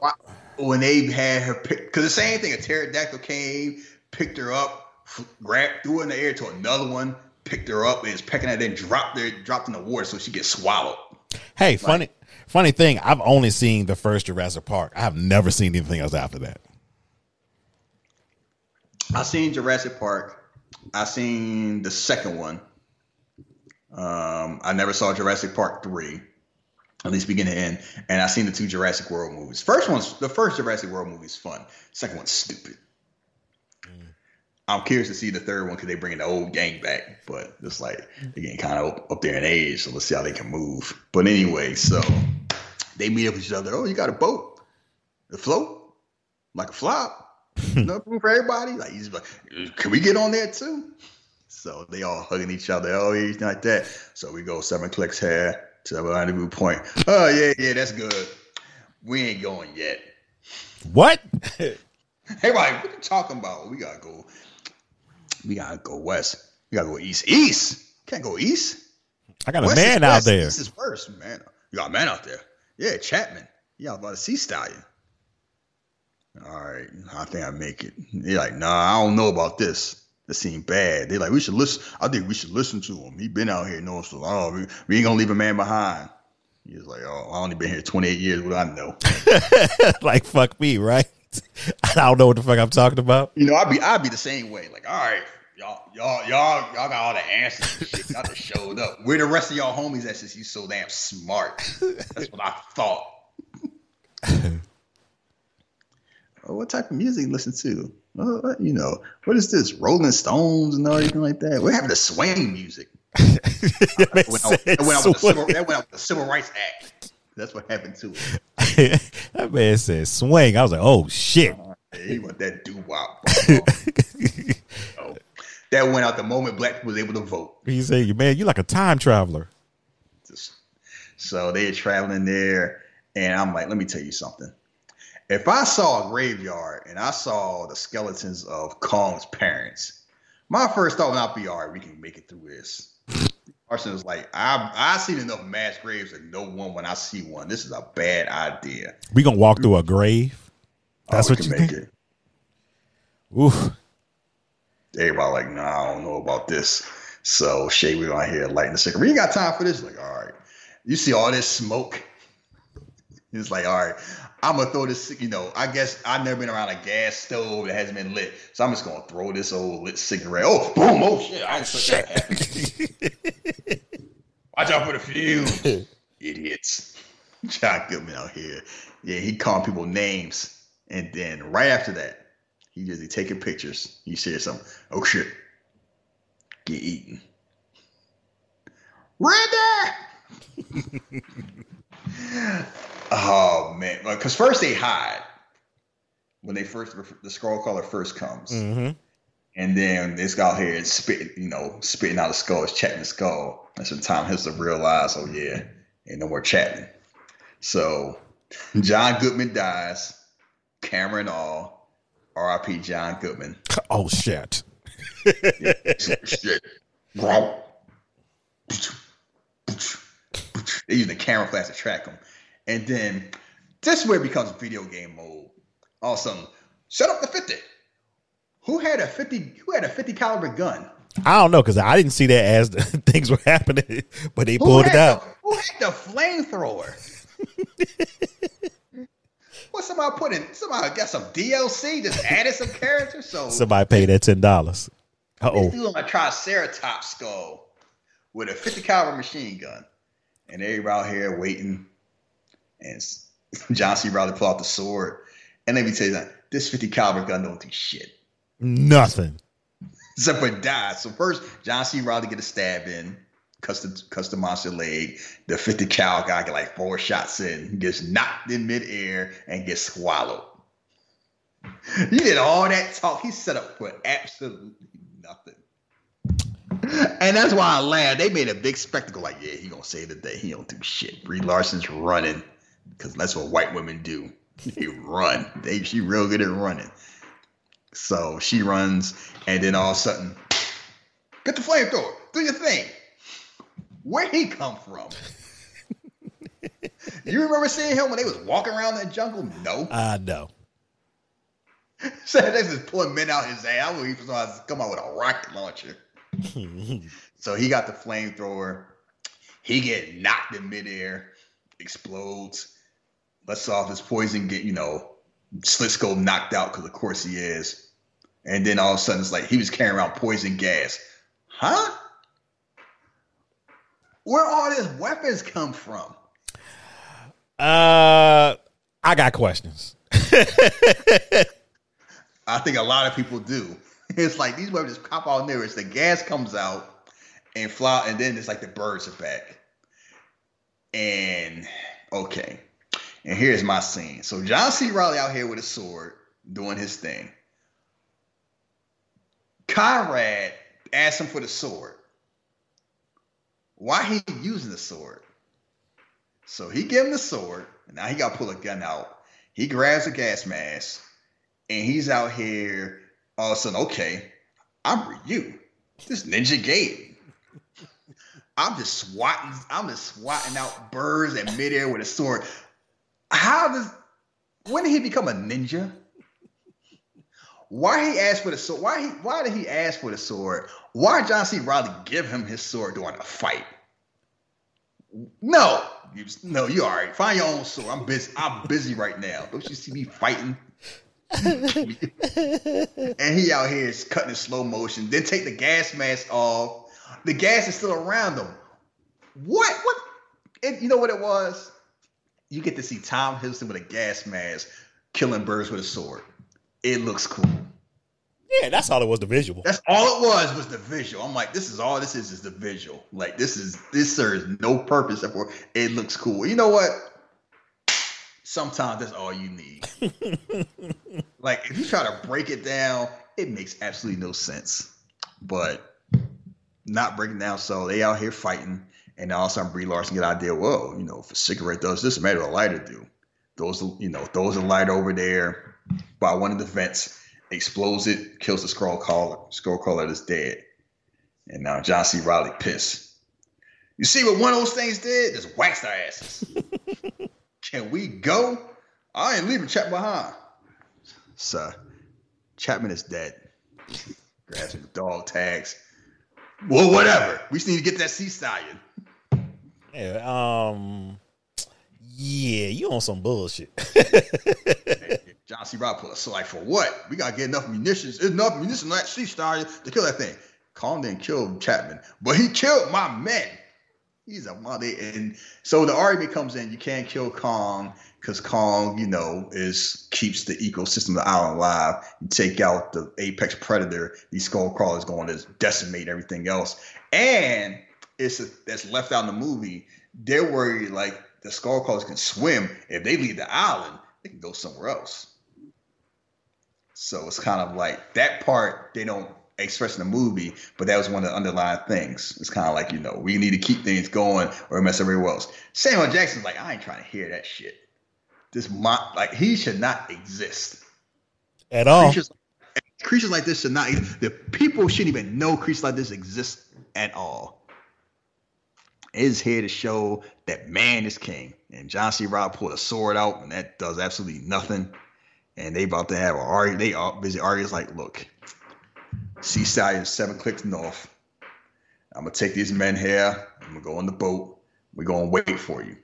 When they had her pick, because the same thing, a pterodactyl came, picked her up, grabbed, threw her in the air to another one, picked her up, and is pecking at, then dropped her, dropped in the water so she gets swallowed. hey, funny, funny thing. I've only seen the first Jurassic Park. I have never seen anything else after that. I seen Jurassic Park. I seen the second one. Um, I never saw Jurassic Park three, at least beginning to end. And I seen the two Jurassic World movies. First one's the first Jurassic World movie is fun. Second one's stupid. I'm curious to see the third one because they bringing the old gang back, but it's like they're getting kind of up, up there in age, so let's see how they can move. But anyway, so they meet up with each other. Oh, you got a boat, a float, like a flop, no room for everybody. Like he's like, can we get on there too? So they all hugging each other. Oh, he's like that. So we go seven clicks here to the rendezvous point. Oh yeah, yeah, that's good. We ain't going yet. What? hey, Everybody, what you talking about? We gotta go. We gotta go west. We gotta go east. East. Can't go east. I got a West man out west. there. This is first, man. You got a man out there. Yeah, Chapman. Yeah, about a sea stallion. All right, I think I make it. They're like, nah, I don't know about this. This seemed bad. They're like, we should listen. I think we should listen to him. He been out here knowing so long. We, we ain't gonna leave a man behind. He was like, oh, I only been here 28 years. What do I know? like fuck me, right? I don't know what the fuck I'm talking about. You know, I'd be I'd be the same way. Like, all right, y'all, y'all, y'all, y'all got all the answers and shit. Y'all just showed up. Where the rest of y'all homies at since you so damn smart? That's what I thought. oh, what type of music you listen to? Oh, you know, what is this? Rolling Stones and everything like that. We're having the swing music. That went, out, that, went out with the civil, that went out the Civil Rights Act. That's what happened to it. that man said swing. I was like, oh shit. Yeah, he want that doo wop. oh, that went out the moment black people was able to vote. He said, man, you're like a time traveler. So they're traveling there, and I'm like, let me tell you something. If I saw a graveyard and I saw the skeletons of Kong's parents, my first thought would not be, all right, we can make it through this. Arson was like, I've I've seen enough mass graves to know one when I see one. This is a bad idea. We gonna walk through a grave. Oh, That's Oh, we what you make think? it. Oof. Everybody like, nah, I don't know about this. So Shay, we on here lighting the cigarette. We ain't got time for this. Like, all right. You see all this smoke. It's like, all right, I'm gonna throw this, you know, I guess I've never been around a gas stove that hasn't been lit. So I'm just gonna throw this old lit cigarette. Oh, boom, oh shit, I didn't shit. Watch out for the fuse. Idiots. John Goodman out here. Yeah, he calling people names. And then right after that, he just he taking pictures. You see something. Oh shit. Get eaten. Randy! oh man. Because first they hide. When they first the skull crawler first comes. hmm And then this guy here is spitting, you know, spitting out the skull, is chatting the skull. That's when Tom Hiddleston realized, oh yeah, ain't no more chatting. So John Goodman dies, camera and all. R.I.P. John Goodman. Oh shit. Shit. They use the camera flash to track him. And then this is where it becomes video game mode. All of a sudden, shut up the 50. Who had a 50 who had a 50 caliber gun? I don't know because I didn't see that as things were happening, but they Who pulled it out. The, who had the flamethrower? what somebody put in? Somebody got some DLC, just added some characters. So Somebody paid that ten dollars. Uh This oh. dude on a Triceratops skull with a 50 caliber machine gun, and everybody out here waiting. And John C. Reilly pull out the sword, and let me tell you that this 50 caliber gun don't do shit Nothing. except for die. So first, John C. Reilly get a stab in, custom custom monster leg. The 50 cal guy get like four shots in, gets knocked in midair and gets swallowed. He did all that talk. He set up for absolutely nothing. And that's why I laughed. They made a big spectacle. Like, yeah, he gonna save the day. He don't do shit. Brie Larson's running because that's what white women do. They run. They she real good at running. So she runs, and then all of a sudden, get the flamethrower. Do your thing. Where he come from? you remember seeing him when they was walking around that jungle? No. I know. So they just pulling men out his ass. I believe he was come out with a rocket launcher. So he got the flamethrower. He get knocked in midair, explodes, lets off his poison. Get you know, slits go knocked out because of course he is. And then all of a sudden it's like he was carrying around poison gas, huh? Where all these weapons come from? Uh, I got questions. I think a lot of people do. It's like these weapons just pop out there. It's the gas comes out and fly, and then it's like the birds are back. And okay, and here's my scene. So John C. Reilly out here with a sword doing his thing. Conrad asked him for the sword. Why he using the sword? So he give him the sword, and now he got to pull a gun out. He grabs a gas mask, and he's out here all of a sudden, okay, I'm you. This Ninja Gaiden. I'm just swatting, I'm just swatting out birds in midair with a sword. How does when did he become a ninja? Why he asked for the sword? Why he why did he ask for the sword? Why John C. Reilly give him his sword during a fight? No, you no, you all right. Find your own sword. I'm busy. I'm busy right now. Don't you see me fighting? and he out here is cutting in slow motion. Then take the gas mask off. The gas is still around him. What? What? And you know what it was? You get to see Tom Hiddleston with a gas mask killing birds with a sword. It looks cool. Yeah, that's all it was. The visual. That's all it was was the visual. I'm like, this is all this is is the visual. Like this is this serves no purpose except for it looks cool. You know what? Sometimes that's all you need. like if you try to break it down, it makes absolutely no sense. But not breaking down. So they out here fighting, and all of a sudden Brie Larson get idea. Whoa, you know, if a cigarette does this, matter a lighter do. Those, you know, throws a light over there by one of the vents, explodes it, kills the skull crawler. Scroll caller is dead, and now John C. Reilly pissed. You see what one of those things did? Just waxed our asses. Can we go? I ain't leaving Chapman behind. Sir, Chapman is dead. Grabs some dog tags. Well, whatever. We just need to get that sea stallion. Yeah. Um. Yeah, you on some bullshit. John C. Rob pull us. So like for what? We gotta get enough munitions. There's enough munitions on that sea stallion to kill that thing. Kong didn't kill Chapman, but he killed my men. He's a mother. And so the argument comes in, you can't kill Kong because Kong, you know, is keeps the ecosystem of the island alive. You take out the apex predator, these skull crawlers going to decimate everything else. And it's a, that's left out in the movie. They're worried like the skull crawlers can swim. If they leave the island, they can go somewhere else. So it's kind of like that part they don't express in the movie, but that was one of the underlying things. It's kind of like, you know, we need to keep things going or mess everywhere else. Samuel Jackson's like, I ain't trying to hear that shit. This mon- like he should not exist. At all. Creatures, creatures like this should not the people shouldn't even know creatures like this exist at all. Is here to show that man is king. And John C. Rob pulled a sword out, and that does absolutely nothing. And they about to have a argument. They are busy arguing. Like, look, Sea is seven clicks north. I'm gonna take these men here. I'm gonna go on the boat. We're gonna wait for you.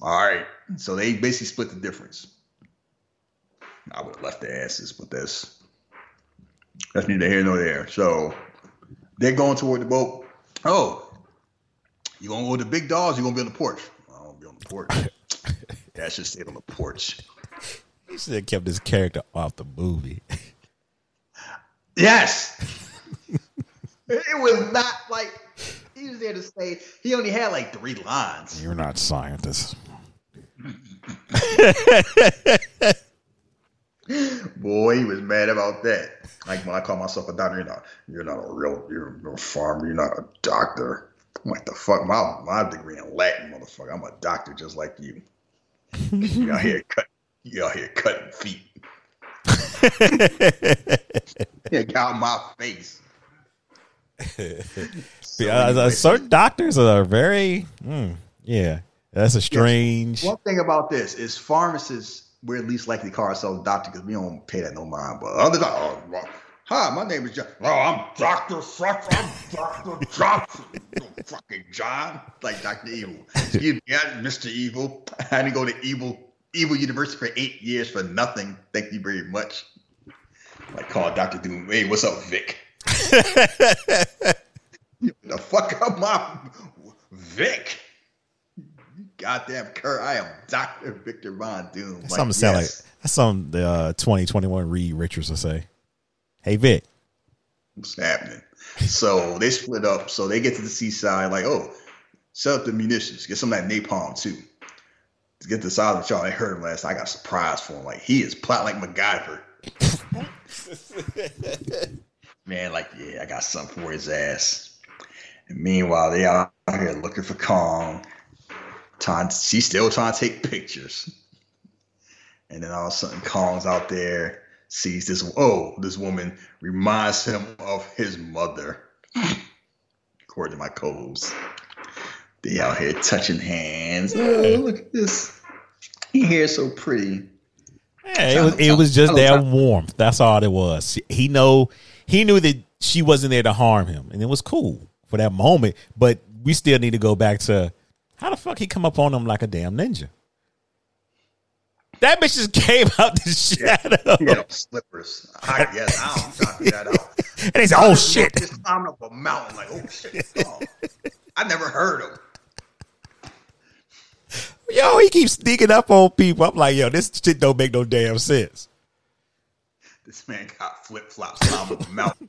All right. So they basically split the difference. I would have left their asses, but that's that's neither here nor there. So they're going toward the boat. Oh, you gonna go with the big dogs? You gonna be on the porch? I don't be on the porch. That should stay on the porch. He should have kept this character off the movie. Yes. it was not like he was there to say he only had like three lines. You're not scientists. Boy, he was mad about that. Like when I call myself a doctor, you're not you're not a real you're a farmer, you're not a doctor. Like the fuck my my degree in Latin, motherfucker. I'm a doctor just like you. you out here cut you out here cutting feet. yeah, got my face. Yeah, uh, uh, certain doctors are very, mm, yeah, that's a strange. One thing about this is pharmacists we're least likely to call ourselves doctor because we don't pay that no mind. But other doc- oh, well, hi, my name is John. Oh, I'm Doctor Such. I'm Doctor Johnson. You fucking John, like Doctor Evil. Excuse me, I'm Mr. Evil. I had to go to Evil Evil University for eight years for nothing. Thank you very much. Like call Doctor Doom. Hey, what's up, Vic? the fuck up my Vic. Goddamn Kurt, I am Dr. Victor Von Doom. That's something to sound like that's something the uh, 2021 Reed Richards will say. Hey Vic. What's happening? So they split up. So they get to the seaside, like, oh, set up the munitions, get some of that napalm too. To get the side of y'all, I heard him last. I got a surprise for him. Like he is plotting like MacGyver. Man, like, yeah, I got something for his ass. And meanwhile, they are out here looking for Kong. Trying, she's still trying to take pictures. And then all of a sudden, Kong's out there, sees this. Oh, this woman reminds him of his mother. According to my codes, they out here touching hands. Oh, look at this. He hair so pretty. Yeah, it was it was just that warmth. That's all it was. He know he knew that she wasn't there to harm him, and it was cool for that moment. But we still need to go back to how the fuck he come up on him like a damn ninja. That bitch just came out the shadow, on slippers. I guess I don't try that out. Uh, and he's "Oh shit!" Just climbing up a mountain, like, oh shit. Oh. I never heard him. Yo, he keeps sneaking up on people. I'm like, yo, this shit don't make no damn sense. This man got flip flops climbing up a mountain.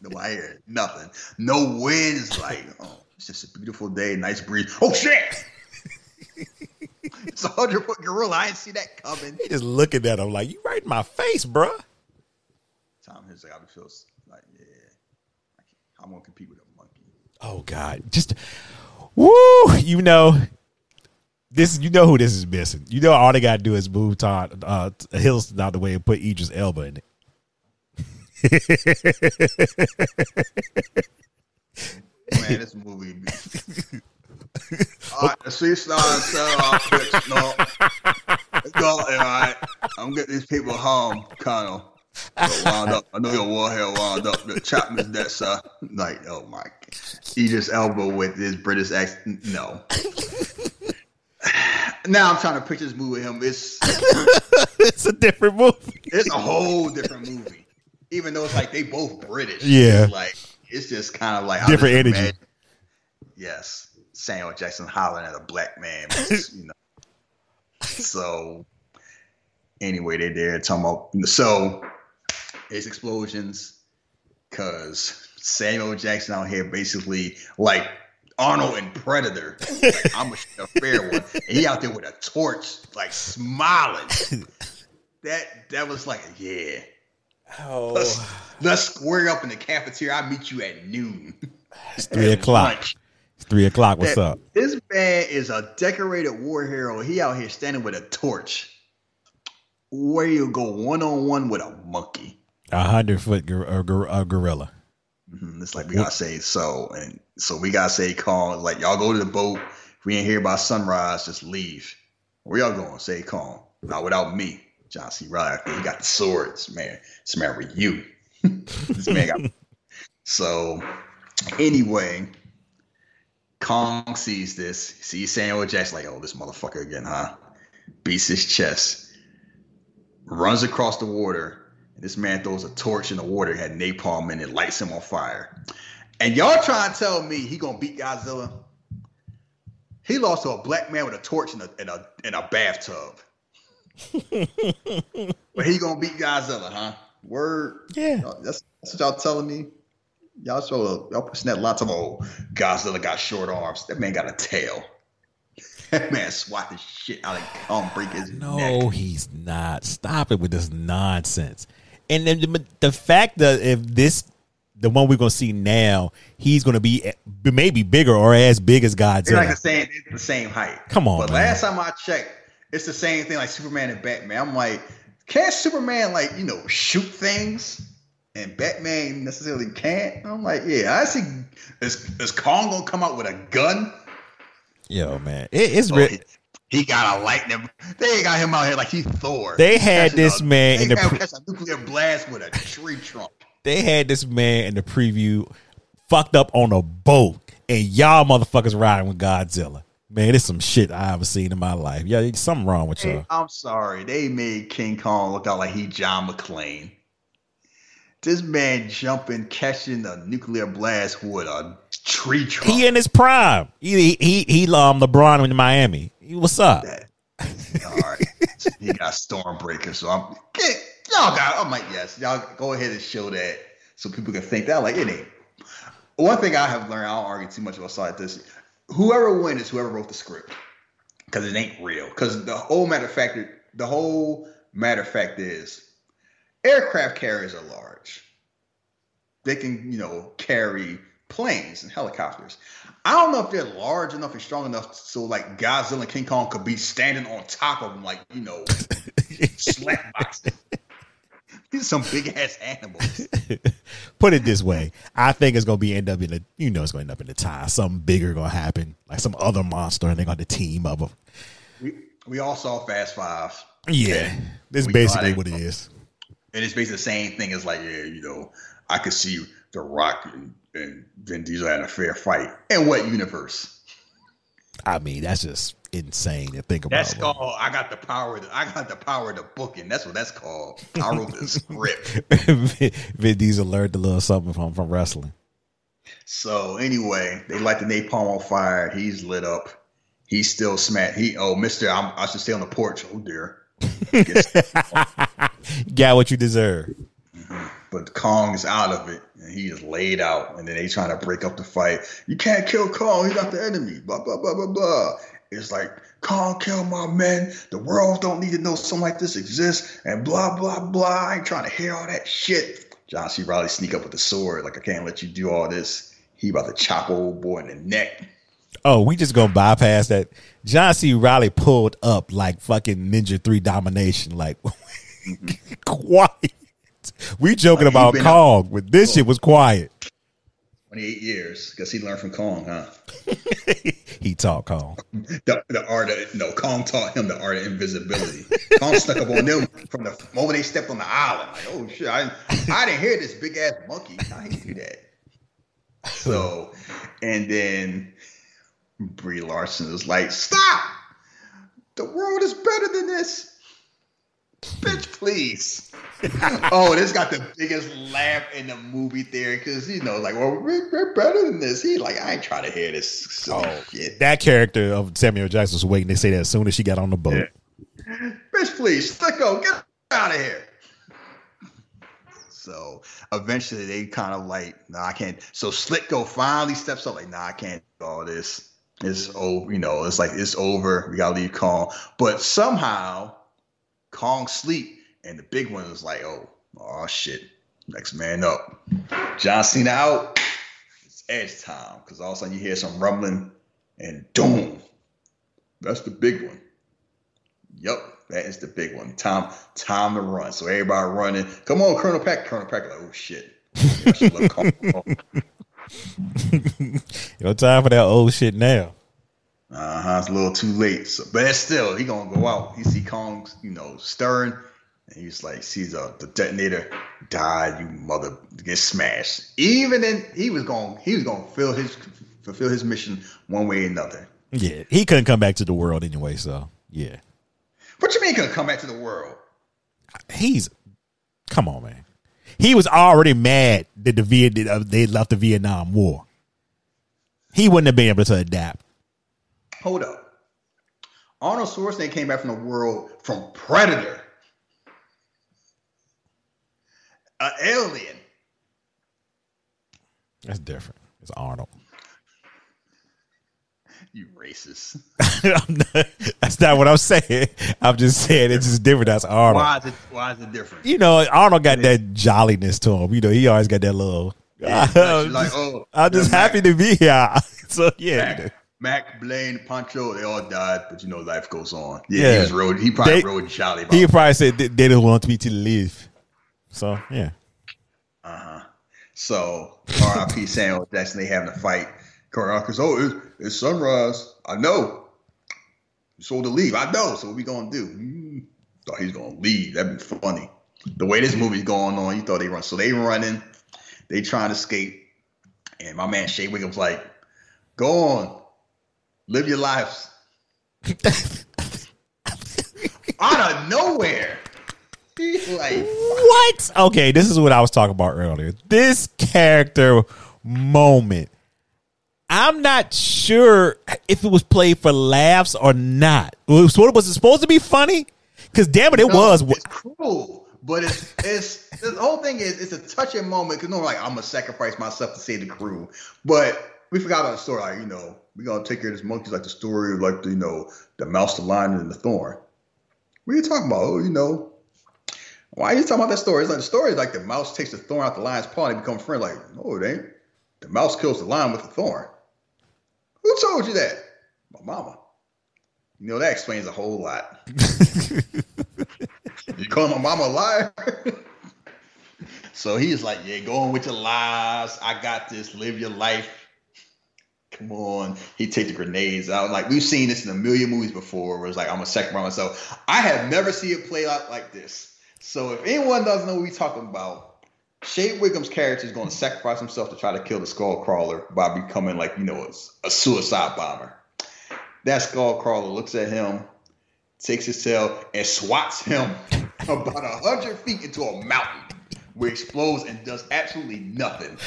No, I hear nothing. No wind. It's like, oh, it's just a beautiful day, nice breeze. Oh shit! it's a hundred foot gorilla. I didn't see that coming. He just looking at him like, you right in my face, bruh. Tom Hanks like, I feel like, yeah, I'm gonna compete with a monkey. Oh God, just woo! You know this. You know who this is missing. You know all they gotta do is move Todd uh, Hiddleston out the way and put Idris Elba in it. Man, this movie. All right, the seaside set off quick. No, go. All right, I'm getting these people home, Colonel. So wound up. I know your warhead wound up. The Chapman's that sir. Like, oh my, He just Elba with his British accent. No. now I'm trying to picture this movie with him. It's it's a different movie. it's a whole different movie. Even though it's like they both British. Yeah. It's like it's just kind of like Different energy. imagine- Yes. Samuel Jackson hollering at a black man. you know. So anyway, they're there talking about so it's explosions because Samuel Jackson out here basically like Arnold and Predator. Like, I'm a, a fair one. And he out there with a torch, like smiling. That that was like, yeah. Oh, Let's, let's square up in the cafeteria. I'll meet you at noon. it's three o'clock. Lunch. It's three o'clock. What's That- up? This man is a decorated war hero. He out here standing with a torch. Where you go one on one with a monkey. A hundred foot gor- uh, gor- uh, gorilla. Mhm, It's like we gotta say so, and so we gotta say calm. like y'all go to the boat. If we ain't here by sunrise, just leave. Where y'all going? Say calm. Not without me, John C. Reilly. He got the swords, man. This man with you. this man got. So anyway, Kong sees this. Sees Samuel Jackson like, oh, this motherfucker again, huh? Beats his chest. Runs across the water. And this man throws a torch in the water, had napalm in it, lights him on fire. And y'all trying to tell me he gonna beat Godzilla? He lost to a black man with a torch in a in a in a bathtub. but he gonna beat Godzilla, huh? Word. Yeah. That's, that's what y'all telling me. Y'all show y'all pushing that lots of oh Godzilla got short arms. That man got a tail. That man swat the shit out of Kong, break his No, neck. he's not. Stop it with this nonsense. And then the, the fact that if this, the one we're gonna see now, he's gonna be maybe bigger or as big as They're like the Godzilla. same, it's the same height. Come on, But man. last time I checked, it's the same thing like Superman and Batman. I'm like, can't Superman like you know shoot things, and Batman necessarily can't? I'm like, yeah, I see. Is is Kong gonna come out with a gun? Yo, man, it, it's Oh, real. he, he got a lightning. They got him out here like he's Thor. They had this a- man in the pre- catch a nuclear blast with a tree trunk. They had this man in the preview fucked up on a boat, and y'all motherfuckers riding with Godzilla. Man, it's some shit I haven't seen in my life. Yeah, something wrong with Hey, y'all. I'm sorry. They made King Kong look out like he John McClane. This man jumping, catching a nuclear blast with a tree trunk. He in his prime. He he he um LeBron in Miami. He- What's up? that. All right. he got Stormbreaker, so I'm get y'all got. I'm like, yes, y'all go ahead and show that so people can think that. Like, it ain't. One thing I have learned, I don't argue too much about side this. Whoever wins is whoever wrote the script, because it ain't real. Because the whole matter of fact, the whole matter of fact is, aircraft carriers are large. They can, you know, carry planes and helicopters. I don't know if they're large enough and strong enough so like Godzilla and King Kong could be standing on top of them, like you know, slap boxing. These are some big ass animals. Put it this way, I think it's gonna be end up in the you know it's gonna end up in the tie. Something bigger gonna happen, like some other monster, and they're gonna team up. Them. We we all saw Fast Five. Yeah, that's basically what it is. And it's basically the same thing as like yeah, you know, I could see The Rock and, and Vin Diesel had a fair fight. In what universe? I mean, that's just insane to think about. That's called I got the power. To, I got the power to booking. That's what that's called. I wrote the script. Vin, Vin Diesel learned a little something from from wrestling. So anyway, they light the napalm on fire. He's lit up. He's still smacked. He oh Mister, I'm, I should stay on the porch. Oh dear. Got what you deserve. But Kong is out of it, and he is laid out. And then they trying to break up the fight. You can't kill Kong. He's not the enemy. Blah blah blah blah blah. It's like Kong kill my men. The world don't need to know something like this exists. And blah blah blah. I ain't trying to hear all that shit. John C. Reilly sneak up with the sword. Like I can't let you do all this. He about to chop old boy in the neck. Oh, we just gonna bypass that. John C. Reilly pulled up like fucking Ninja Three domination. Like mm-hmm. quiet. We joking Like, about Kong, but this shit was quiet. 28 years. Guess he learned from Kong, huh? He taught Kong. The, the art of no, Kong taught him the art of invisibility. Kong snuck up on them from the moment they stepped on the island. Like, oh shit, I, I didn't hear this big ass monkey. I didn't do that. So, and then Brie Larson is like, "Stop! The world is better than this." Bitch, please. oh, this got the biggest laugh in the movie theater because you know, like, well, we're, we're better than this. He like, I ain't trying to hear this oh, silly shit. That character of Samuel Jackson was waiting to say that as soon as she got on the boat. Bitch, please, Slivko, get out of here. So eventually they kind of like, nah, I can't. So Slivko finally steps up, like, nah, I can't do all this. It's over, you know, it's like it's over. We gotta leave Kong. But somehow Kong sleep, and the big one is like, oh, oh shit. Next man up. John Cena out. It's edge time. Cause all of a sudden you hear some rumbling and doom. That's the big one. Yup, that is the big one. Time, time to run. So everybody running. Come on, Colonel Pack. Colonel Pack, like, oh shit. Calm. No time for that old shit now. Uh huh. It's a little too late. So, but still, he gonna go out. He see Kong, you know, stirring, and he's like, sees uh, the detonator died. You mother get smashed. Even in, he was going, he was gonna fulfill his fulfill his mission one way or another. Yeah, he couldn't come back to the world anyway. So yeah, What you mean? He Gonna come back to the world? he's come on, man. He was already mad that the Viet uh, they left the Vietnam War. He wouldn't have been able to adapt. Hold up. Arnold Schwarzenegger came back from the world from Predator. An alien. That's different. It's Arnold. You racist. I'm not- that's not what I'm saying. I'm just saying it's just different. That's Arnold. Why is it? Why is it different? You know, Arnold got that jolliness to him. You know, he always got that little. Like, you're like, oh, I'm just Mac- happy to be here. So yeah, you know. Mac, Mac, Blaine, Pancho, they all died, but you know, life goes on. Yeah, Yeah. he was road. He probably They- rode jolly. He probably said they, they don't want me to live. So yeah, Uh huh. So R.I.P. Samuel Jackson, they having a fight. Kurt Uncle's, oh, it's, sunrise. I know. You sold to leave. I know. So what we gonna do? Mm, thought he's gonna leave. That'd be funny. The way this movie's going on, you thought they run. So they running, they trying to escape. And my man Shea Whigham's like, go on, live your lives. Out of nowhere. He's like, what? Okay, this is what I was talking about earlier. This character moment. I'm not sure if it was played for laughs or not. Was, was it supposed to be funny? Because damn it, it No, was. It's cruel. But it's it's the whole thing is it's a touching moment because no, like I'm gonna sacrifice myself to save the crew, but we forgot about the story. Like you know, we gonna take care of this monkey. Like the story of like the, you know the mouse, the lion, and the thorn. What are you talking about? Oh, you know, why are you talking about that story? It's like the story is like the mouse takes the thorn out the lion's paw and they become friends. Like, no, it ain't. The mouse kills the lion with the thorn. Who told you that? My mama. You know, that explains a whole lot. you call my mama a liar? so he's like, yeah, go on with your lies. I got this. Live your life. Come on. He take the grenades out. Like we've seen this in a million movies before where it's like, I'm a second by myself. I have never seen it play out like this. So if anyone doesn't know what we're talking about, Shea Whigham's character is going to sacrifice himself to try to kill the skull crawler by becoming like, you know, a, a suicide bomber. That skull crawler looks at him, takes his tail, and swats him about a hundred feet into a mountain where explodes and does absolutely nothing.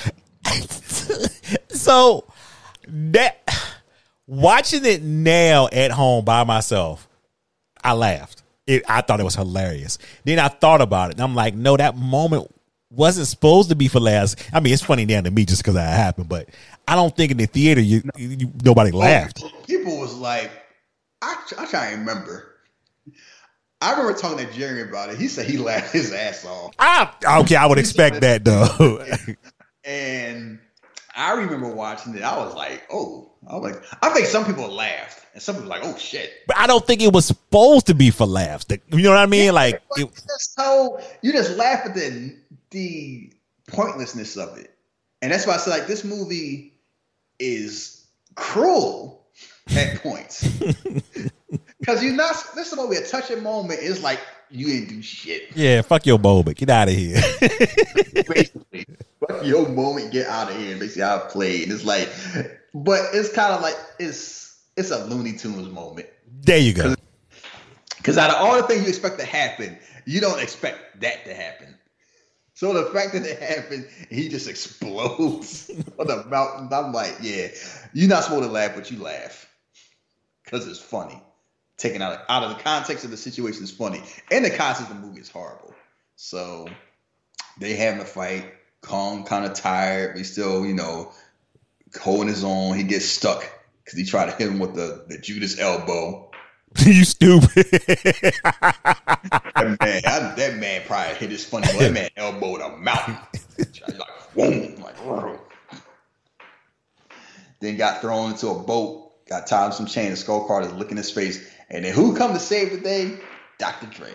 so that watching it now at home by myself, I laughed. It, I thought it was hilarious. Then I thought about it, and I'm like, no, that moment wasn't supposed to be for last. I mean, it's funny now to me just because that happened, but I don't think in the theater you, you nobody laughed. People was like, I, I can't remember. I remember talking to Jerry about it. He said he laughed his ass off. Ah, okay, I would expect that though. and I remember watching it. I was like, oh, I was like, I think some people laughed, and some people were like, oh shit. But I don't think it was supposed to be for laughs. You know what I mean? Yeah, like, it, so you just laugh at the the pointlessness of it, and that's why I said like this movie is cruel at points. Because you're not this is gonna be a touching moment. It's like you didn't do shit. Yeah, fuck your moment. Get out of here. basically, fuck your moment. Get out of here. Basically, I played. It's like, but it's kind of like it's it's a Looney Tunes moment. There you go. Because out of all the things you expect to happen, you don't expect that to happen. So the fact that it happened, he just explodes on the mountain. I'm like, yeah, you're not supposed to laugh, but you laugh because it's funny. Taken out of, out of the context of the situation is funny, and the context of the movie is horrible. So they having a fight. Kong kind of tired, but he's still, you know, holding his own. He gets stuck because he tried to hit him with the, the Judas elbow. you stupid. that man, I, that man probably hit his funny. That man elbowed a mountain. like, boom, like, whoa. Then got thrown into a boat, got tied some chain. The skull card is licking his face. And then who come to save the day? Dr. Dre.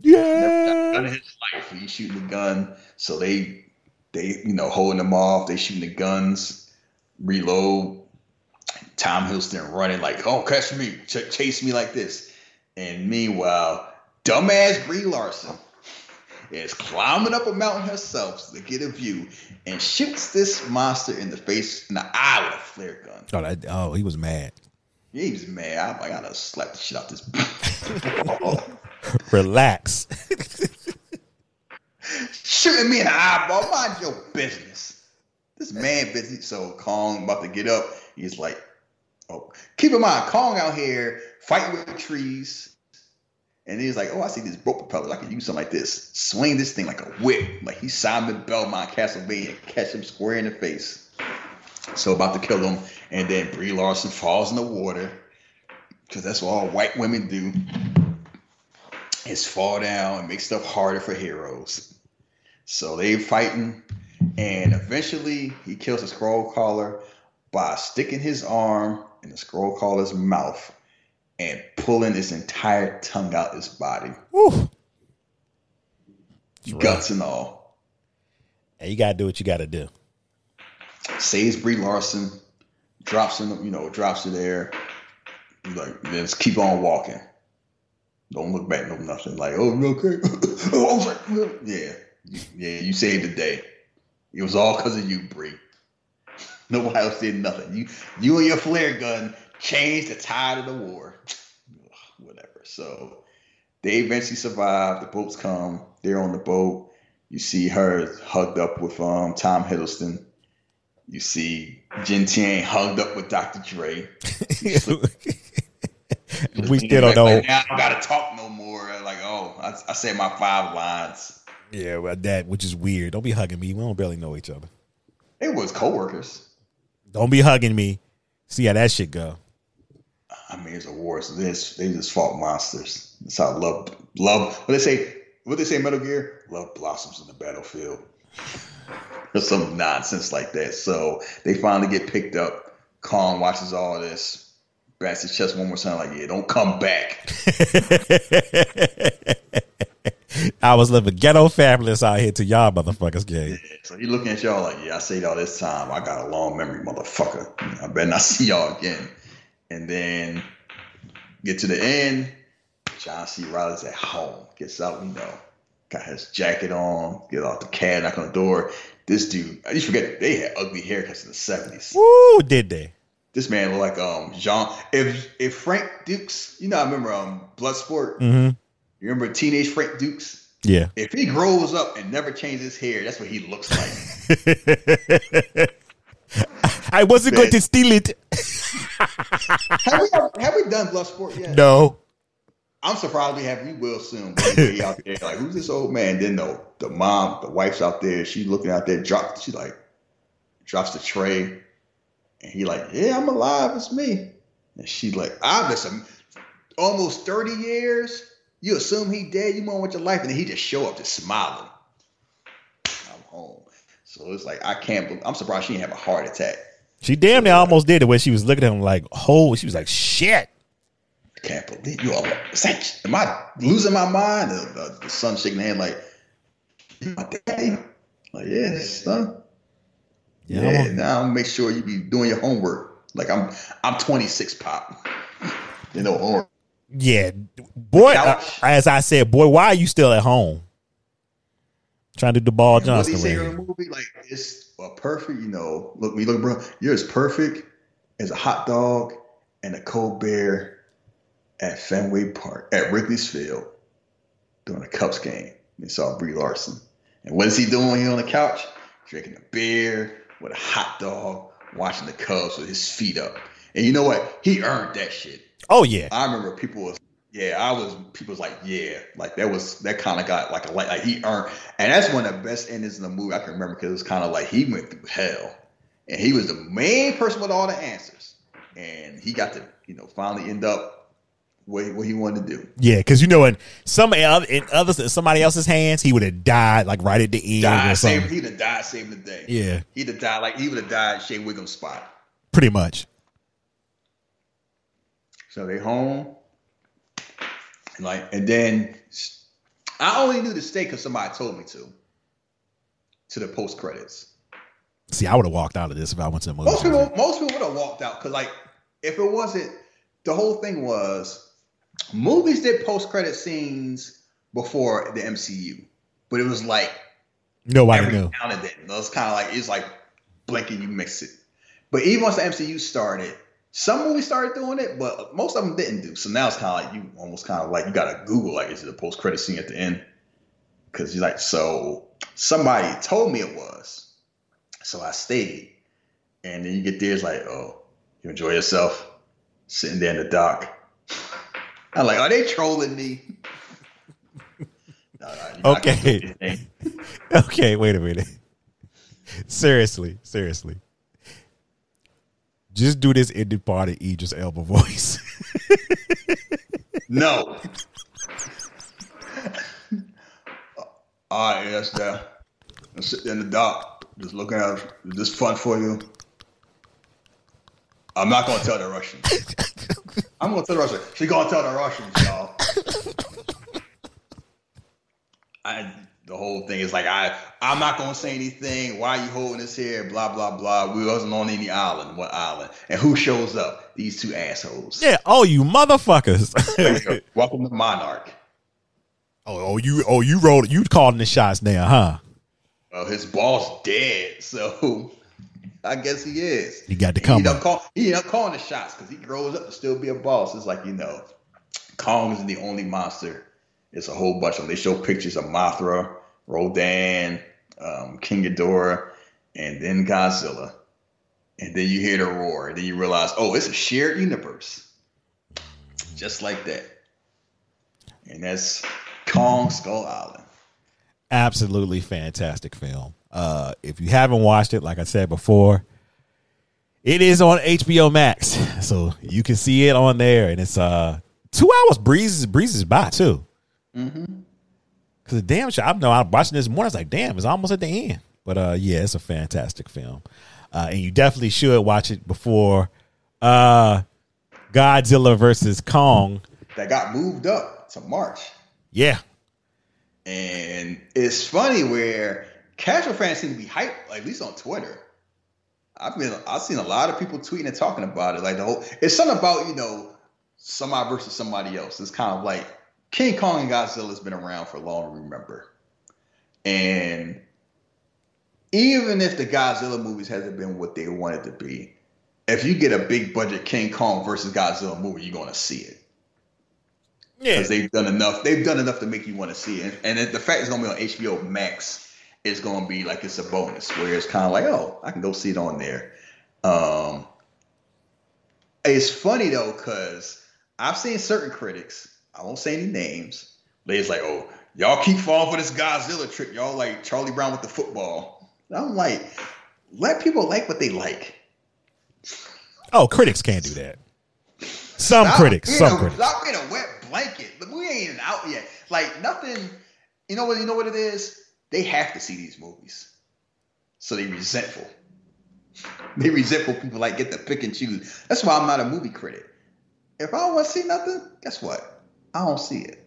Yeah. In his life. He's shooting the gun. So they they, you know, holding them off. They shooting the guns, reload. Tom Hiddleston running like, "Oh, catch me, Ch- chase me like this," and meanwhile, dumbass Brie Larson is climbing up a mountain herself to get a view and shoots this monster in the face in the eye with a flare gun. Oh, that, oh, he was mad. Yeah, he was mad. I'm like, I gotta slap the shit out this. Relax. Shooting me in the eyeball. Mind your business. This man busy. So Kong about to get up. He's like, Oh, keep in mind, Kong out here fighting with trees. And he's like, oh, I see these boat propellers. I can use something like this. Swing this thing like a whip. Like he's Simon Belmont Castlevania. Catch him square in the face. So about to kill him. And then Brie Larson falls in the water. Because that's what all white women do. Is fall down and make stuff harder for heroes. So they fighting. And eventually he kills the skull crawler by sticking his arm in the skull crawler's mouth and pulling his entire tongue out his body. Woo. Guts and all. Hey, you gotta do what you gotta do. Saves Brie Larson, drops in, you know, drops her there. Like, just keep on walking. Don't look back, no nothing. Like, oh, okay. oh, I was like, yeah, yeah, you saved the day. It was all because of you, Brie. Nobody else did nothing. You you and your flare gun changed the tide of the war. Whatever. So they eventually survive. The boats come. They're on the boat. You see her hugged up with um, Tom Hiddleston. You see Jing Tian hugged up with Dr. Dre. we still don't know. Like, I don't gotta talk no more. Like, oh, I, I said my five lines. Yeah, well, that which is weird. Don't be hugging me. We don't barely know each other. It was coworkers. Don't be hugging me. See how that shit go. I mean, it's a war. So this they just fought monsters. That's how love, love. What they say? What they say? Metal Gear. Love blossoms in the battlefield. or some nonsense like that. So they finally get picked up. Kong watches all this. Bats his chest one more time, like, yeah, don't come back. I was living ghetto fabulous out here to y'all motherfuckers game. So he looking at y'all like, yeah, I say it all this time. I got a long memory, motherfucker. I better not see y'all again. And then get to the end. John C. Reilly's at home. Gets out, you know, got his jacket on, get off the cab, knock on the door. This dude, I just forget they had ugly haircuts in the seventies. Woo, did they? This man looked like um Jean. If if Frank Dux, you know, I remember um Bloodsport. Mm-hmm. You remember teenage Frank Dux? Yeah. If he grows up and never changes his hair, that's what he looks like. I wasn't going to steal it. have, we, have we done Bloodsport yet? No. I'm surprised we have. We will soon. But out there, like, who's this old man? Then no, the mom, the wife's out there. She's looking out there. Drop. She like drops the tray, and he like, yeah, I'm alive. It's me. And she like, I've been almost 30 years. You assume he dead. You want with your life, and then he just show up just smiling. I'm home. So it's like I can't. Believe, I'm surprised she didn't have a heart attack. She damn near almost did it when she was looking at him like, "Oh," she was like, "Shit." I can't believe you all. Am I losing my mind? The, the, the son shaking the hand like, "You my daddy?" Like, yeah, son. Yeah, yeah now make sure you be doing your homework. Like I'm, I'm 26, pop. You know, homework. Yeah, boy. Uh, as I said, boy, why are you still at home? Trying to do the ball Johnson. What say in the movie? Like it's a perfect. You know, look me, look, bro. You're as perfect as a hot dog and a cold beer at Fenway Park at Wrigley's Field during a Cubs game. You saw Brie Larson, and what is he doing here on the couch? Drinking a beer with a hot dog, watching the Cubs with his feet up. And you know what? He earned that shit. Oh yeah. I remember people was yeah, I was people was like, yeah, like that was that kind of got like a like, like he earned and that's one of the best endings in the movie I can remember because it was kind of like he went through hell. And he was the main person with all the answers. And he got to, you know, finally end up what he, what he wanted to do. Yeah, because you know, in some in others in somebody else's hands, he would have died like right at the end. Died, or something. Saved, he'd have died saving the day. Yeah, he'd have died like he would have died Shea Whigham's spot. Pretty much. So they home, and like, and then I only knew to stay because somebody told me to. To the post credits. See, I would have walked out of this if I went to the movie. Most people, most people would have walked out because, like, if it wasn't, the whole thing was movies did post credit scenes before the MCU, but it was like nobody every knew. Then, it was kind of like it's like blinking, you mix it. But even once the MCU started, some movies started doing it, but most of them didn't do. So now it's kind of like you almost kind of like you got to Google like is it a post credit scene at the end? Because you're like, so somebody told me it was, so I stayed. And then you get there, it's like, oh, you enjoy yourself sitting there in the dock. I'm like, are they trolling me? no, no, okay. okay, wait a minute. seriously, seriously. Just do this indie part of Idris Elba voice. no. All right, that's that. I'm sitting in the dock, just looking at. Is this fun for you? I'm not gonna tell the Russians. I'm gonna tell the Russians. She gonna tell the Russians, y'all. I the whole thing is like I I'm not gonna say anything. Why are you holding this here? Blah blah blah. We wasn't on any island. What island? And who shows up? These two assholes. Yeah. Oh, you motherfuckers. Welcome to Monarch. Oh, oh, you oh you rolled you calling the shots now, huh? Well, his boss dead, so I guess he is. He got to come. He call, he up calling the shots because he grows up to still be a boss. It's like you know, Kong is the only monster. It's a whole bunch of them. They show pictures of Mothra, Rodan, um, King Ghidorah, and then Godzilla. And then you hear the roar. And then you realize, oh, it's a shared universe. Just like that. And that's Kong Skull Island. absolutely fantastic film. Uh, if you haven't watched it, like I said before, it is on HBO Max, so you can see it on there, and it's uh two hours breezes breezes by too. Cause the damn show, I know I'm watching this morning. I was like, damn, it's almost at the end. But uh, yeah, it's a fantastic film, uh, and you definitely should watch it before uh, Godzilla versus Kong. That got moved up to March. Yeah, And it's funny where casual fans seem to be hyped, at least on Twitter. I've been I've seen a lot of people tweeting and talking about it. Like the whole it's something about, you know, somebody versus somebody else. It's kind of like King Kong and Godzilla has been around for long to remember. And even if the Godzilla movies hasn't been what they wanted to be, if you get a big budget King Kong versus Godzilla movie, you're gonna see it yeah. because they've done enough. They've done enough to make you want to see it. And the fact it's gonna be on HBO Max is gonna be like it's a bonus, where it's kind of like, oh, I can go see it on there. Um, it's funny though, because I've seen certain critics. I won't say any names. It's like, oh, y'all keep falling for this Godzilla trick. Y'all like Charlie Brown with the football. And I'm like, let people like what they like. Oh, critics can't do that. Some Stop critics, some a, critics. Stop being a wet blanket. We ain't even out yet. Like nothing. You know what? You know what it is? They have to see these movies, so they resentful. They resentful people like get to pick and choose. That's why I'm not a movie critic. If I don't want to see nothing, guess what? I don't see it.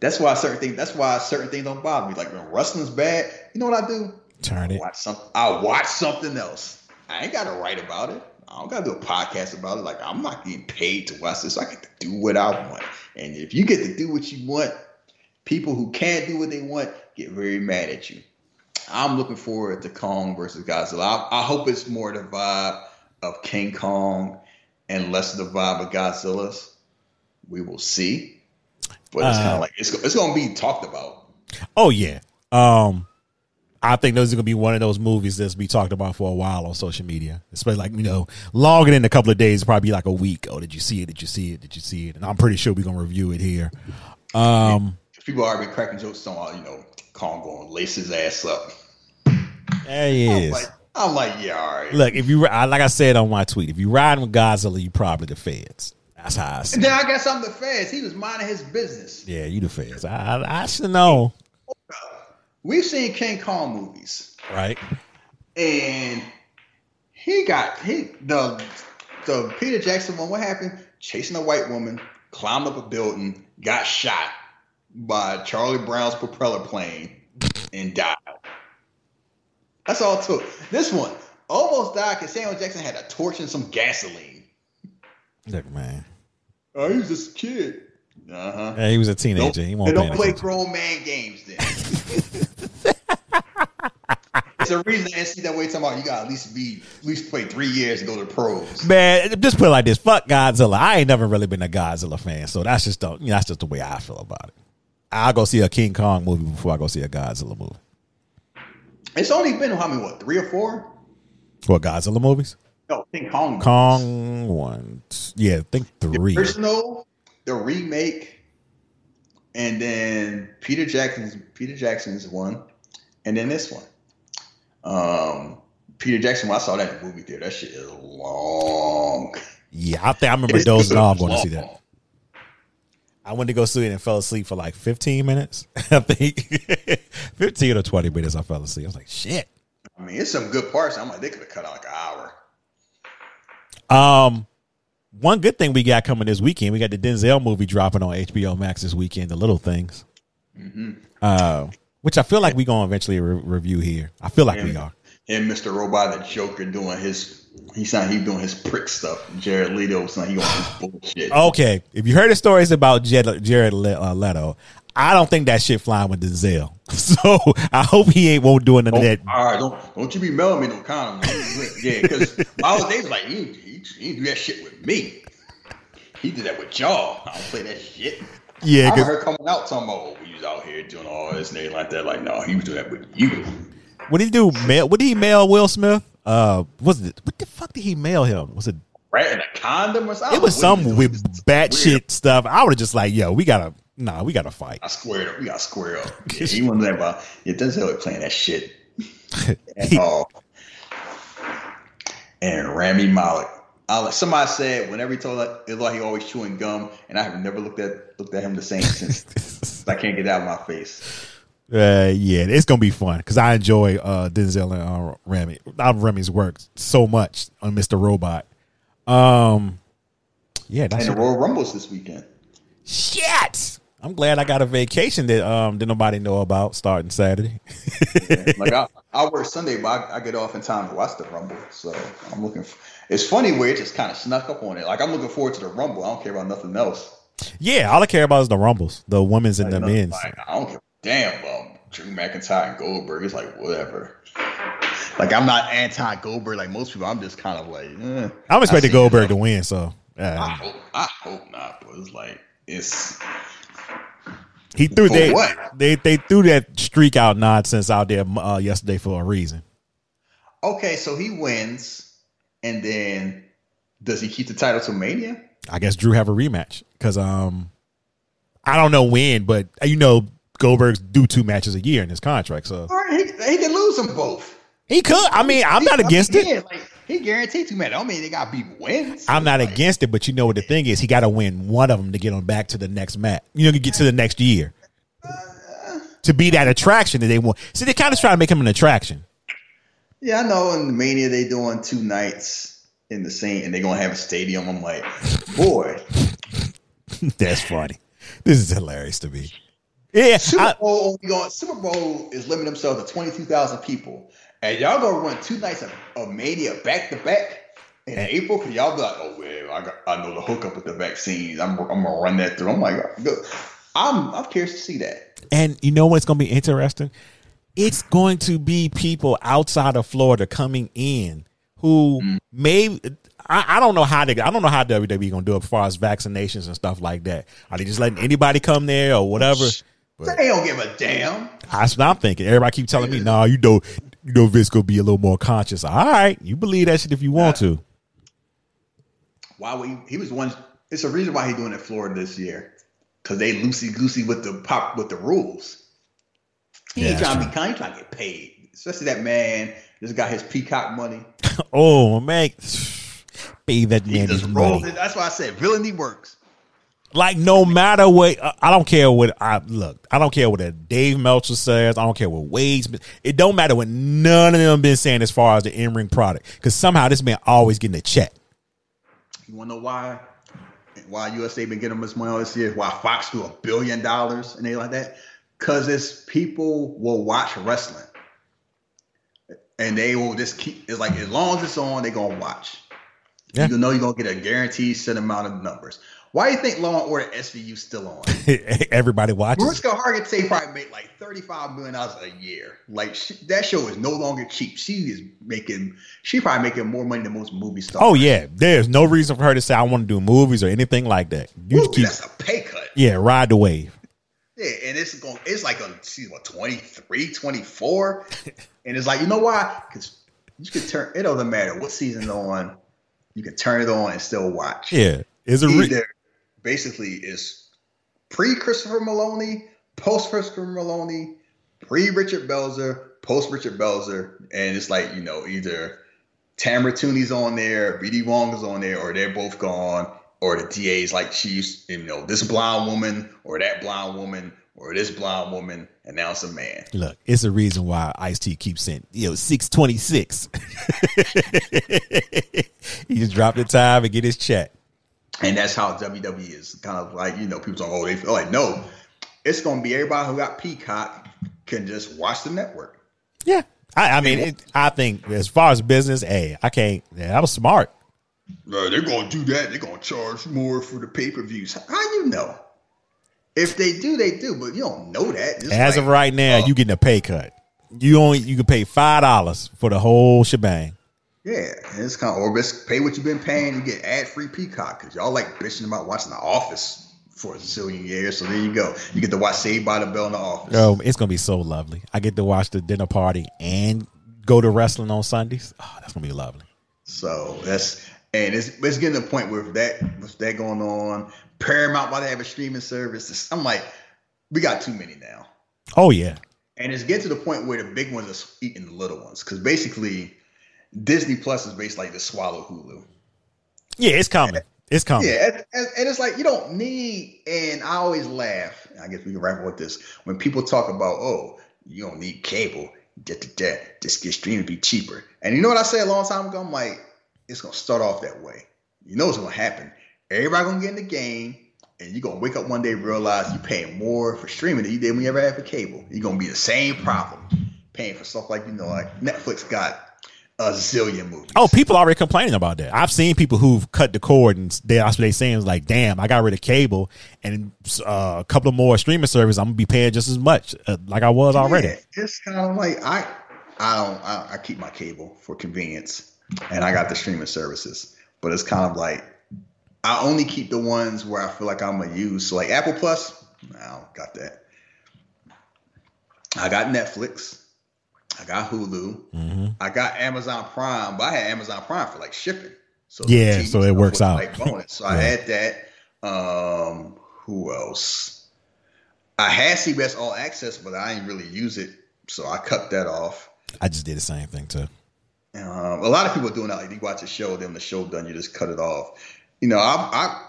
That's why certain things. That's why certain things don't bother me. Like when wrestling's bad, you know what I do? Turn it. watch something. I'll watch something else. I ain't got to write about it. I don't got to do a podcast about it. Like I'm not getting paid to watch this. I get to do what I want. And if you get to do what you want, people who can't do what they want get very mad at you. I'm looking forward to Kong versus Godzilla. I, I hope it's more the vibe of King Kong and less the vibe of Godzilla's. We will see. But it's kind Uh, of like it's, it's going to be talked about. Oh yeah. Um I think those are gonna be one of those movies that's be talked about for a while on social media. Especially like, you know, longer than a couple of days, probably like a week. Oh, did you see it? Did you see it? Did you see it? And I'm pretty sure we're gonna review it here. Um People are already cracking jokes on, you know, Kong going lace his ass up. there he I'm is. like, I'm like, yeah, all right. Look, if you I- like I said on my tweet, if you riding with Godzilla, you probably the feds. That's how I see then I guess I'm the feds. He was minding his business. Yeah, you the feds. I I, I should know. We've seen King Kong movies, Right? and he got he the the Peter Jackson one. What happened? Chasing a white woman, climbed up a building, got shot by Charlie Brown's propeller plane, and died. That's all it took. This one almost died because Samuel Jackson had a torch and some gasoline. Look, man. Oh, he was just a kid. Uh huh. Yeah, he was a Don't, teenager. He they won't They don't play grown man games then. it's a reason the NCAA talking about you got to at least be at least play three years to go to the pros. Man, just put it like this: Fuck Godzilla. I ain't never really been a Godzilla fan, so that's just the, you know, that's just the way I feel about it. I'll go see a King Kong movie before I go see a Godzilla movie. It's only been how many what three or four? What Godzilla movies? No, think Kong. Kong one, yeah, I think three. The original, the remake, and then Peter Jackson's Peter Jackson's one, and then this one. Um, Peter Jackson. When I saw that in the movie theater, that shit is long. Yeah, I think I remember dozing good. off going to see that. I went to go see it and fell asleep for like 15 minutes. I think 15 or 20 minutes. I fell asleep. I was like, shit. I mean, it's some good parts. I'm like, they could have cut out like an hour. Um, one good thing we got coming this weekend, we got the Denzel movie dropping on HBO Max this weekend, The Little Things. Mm-hmm. Uh, which I feel like we're going to eventually re- review here. I feel like we are. And Mr. Robot, the Joker, doing his. He sound he doing his prick stuff. Jared Leto sound he on his bullshit. Okay, if you heard the stories about Jed, Jared Le- uh, Leto, I don't think that shit flying with Denzel. So I hope he ain't won't do none of that. All right, don't don't you be mailing me no condom. yeah, because Miles Davis like he, he, he didn't do that shit with me. He did that with y'all. I don't play that shit. Yeah, I heard her coming out talking about oh, we was out here doing all this and everything like that. Like no, he was doing that with you. what did he do? Mail? What did he mail Will Smith? Uh, was it what the fuck did he mail him? Was it? Right in a condom or something. It was some with This is bat shit stuff. I would just like, yo, we gotta, Nah, we got to fight. I squared up. We got to square up. Yeah, he wasn't that about. Yeah, Denzel was playing that shit at all. And Rami Malek. I, somebody said whenever he told like he always chewing gum, and I have never looked at looked at him the same since. I can't get that out of my face. Uh, yeah, it's gonna be fun because I enjoy uh, Denzel and uh, Remy. Uh, Remy's work so much on Mr. Robot. Um, yeah, that's And the Royal Rumbles this weekend. shit. I'm glad I got a vacation that um that nobody know about starting Saturday. like I, I work Sunday, but I, I get off in time to watch the Rumble. So I'm looking. For, it's funny where it just kind of snuck up on it. Like I'm looking forward to the Rumble. I don't care about nothing else. yeah, all I care about is the rumbles, the women's and the men's. Like, I don't care. Damn, um, Drew McIntyre and Goldberg. is like whatever. Like I'm not anti Goldberg like most people. I'm just kind of like. Eh. I'm expecting Goldberg to win, so I uh, hope. I hope not. But it's like it's. he threw they, what? they they threw that streak out nonsense out there uh, yesterday for a reason. Okay, so he wins, and then does he keep the title to Mania? I guess Drew have a rematch because um I don't know when, but uh, you know Goldberg's do two matches a year in his contract, so All right, he, he can lose them both. he could. I mean, I'm not I mean, against it. yeah, like, he guaranteed two men. I mean they got to be wins. I'm not Like, against it, but you know what the thing is, he got to win one of them to get him back to the next match. You know, to get to the next year to be that attraction that they want. See, they kind of try to make him an attraction. Yeah, I know. In the Mania, they doing two nights in the same, and they gonna have a stadium. I'm like, boy, That's funny. This is hilarious to me. Yeah, Super I- Bowl only going. Super Bowl is limiting themselves to twenty two thousand people, and y'all gonna run two nights of, of Mania back to back in April. Cause y'all be like, oh well, I got, I know the hookup with the vaccines. I'm, I'm gonna run that through. I'm like, good. I'm, I'm curious to see that. And you know what's going to be interesting? It's going to be people outside of Florida coming in who mm. may. I, I don't know how they. I don't know how WWE going to do it as far as vaccinations and stuff like that. Are they just letting anybody come there or whatever? But They don't give a damn. that's what I'm thinking. Everybody keep telling me, "No, you know, you know, Vince gonna be a little more conscious." All right, you believe that shit if you want to. Why would he, he was one? It's a reason why he doing it Florida this year, because they loosey goosey with the pop with the rules. He ain't trying to be kind. He trying to get paid. Especially that man just got his peacock money. Oh man, pay that man his money. it. That's why I said villainy works. Like no matter what, I- don't care what I look. I don't care what a Dave Meltzer says. I don't care what Wade's. been- It don't matter what none of them been saying as far as the in ring product. Because somehow this man always getting a check. You want to know why? Why USA been getting this money all this year? Why Fox do a billion dollars and they like that? Because it's people will watch wrestling, and they will just keep. It's like as long as it's on, they're gonna watch. Yeah. You know you're gonna get a guaranteed set amount of numbers. Why do you think Law and Order SVU still on? Everybody watches. Mariska Hargitay probably made like thirty-five million dollars a year. Like she, that show is no longer cheap. She is making. She probably making more money than most movie stars. Oh yeah, there's no reason for her to say I want to do movies or anything like that. You Woo, keep that's a pay cut. yeah, ride the wave. Yeah, and it's going. It's like a she's what 23, 24. and it's like you know why? Because you can turn. It doesn't matter what season on. You can turn it on and still watch. Yeah, is a re- Either basically is pre Christopher Meloni, post Christopher Meloni, pre Richard Belzer, post Richard Belzer, and it's like you know either Tamara Tunie's on there, BD Wong is on there, or they're both gone, or the DA's like she's you know this blonde woman or that blonde woman or this blonde woman, and now it's a man. Look, it's a reason why Ice T keeps saying, yo, 626. he just dropped the time and get his check. And that's how WWE is kind of like, you know, people talk, oh, they feel like, no, it's going to be everybody who got Peacock can just watch the network. Yeah. I, I mean, it, I think as far as business, hey, I can't, yeah, that was smart. They're going to do that. They're going to charge more for the pay per views. How you know? If they do, they do, but you don't know that. As like, of right now, uh, you getting a pay cut. You only, you can pay $5 for the whole shebang. Yeah, and it's kind of, or just pay what you've been paying. You get ad free Peacock because y'all like bitching about watching The Office for a zillion years. So there you go. You get to watch Saved by the Bell in The Office. Oh, it's going to be so lovely. I get to watch the dinner party and go to wrestling on Sundays. Oh, that's going to be lovely. So that's And it's it's getting to the point where that with that going on, Paramount about they have a streaming service. I'm like, we got too many now. Oh yeah. And it's getting to the point where the big ones are eating the little ones. Because basically, Disney Plus is basically like the swallow Hulu. Yeah, it's coming. It's coming. Yeah, and, and- and it's like you don't need. And I always laugh. I guess we can wrap up with this when people talk about, oh, you don't need cable. Da, da, da, just get streaming be cheaper. And you know what I said a long time ago? I'm like, it's gonna start off that way. You know what's gonna happen? Everybody gonna get in the game, and you're gonna wake up one day and realize you're paying more for streaming than you did when you ever had for cable. You're gonna be the same problem paying for stuff like you know, like Netflix got a zillion movies. Oh, people already complaining about that. I've seen people who've cut the cord and they, that's what they saying is like, damn, I got rid of cable and uh, a couple of more streaming services. I'm gonna be paying just as much uh, like I was already. Yeah, it's kind of like I, I don't, I, I keep my cable for convenience, and I got the streaming services. But it's kind of like I only keep the ones where I feel like I'm gonna use. So like Apple Plus, no, I don't got that. I got Netflix. I got Hulu. Mm-hmm. I got Amazon Prime, but I had Amazon Prime for like shipping. So Yeah, so it works out. Like bonus. So I had that. Um, who else? I had CBS All Access, but I didn't really use it, so I cut that off. I just did the same thing too. Um, a lot of people are doing that. Like you watch a show, then the show done, you just cut it off. You know, I I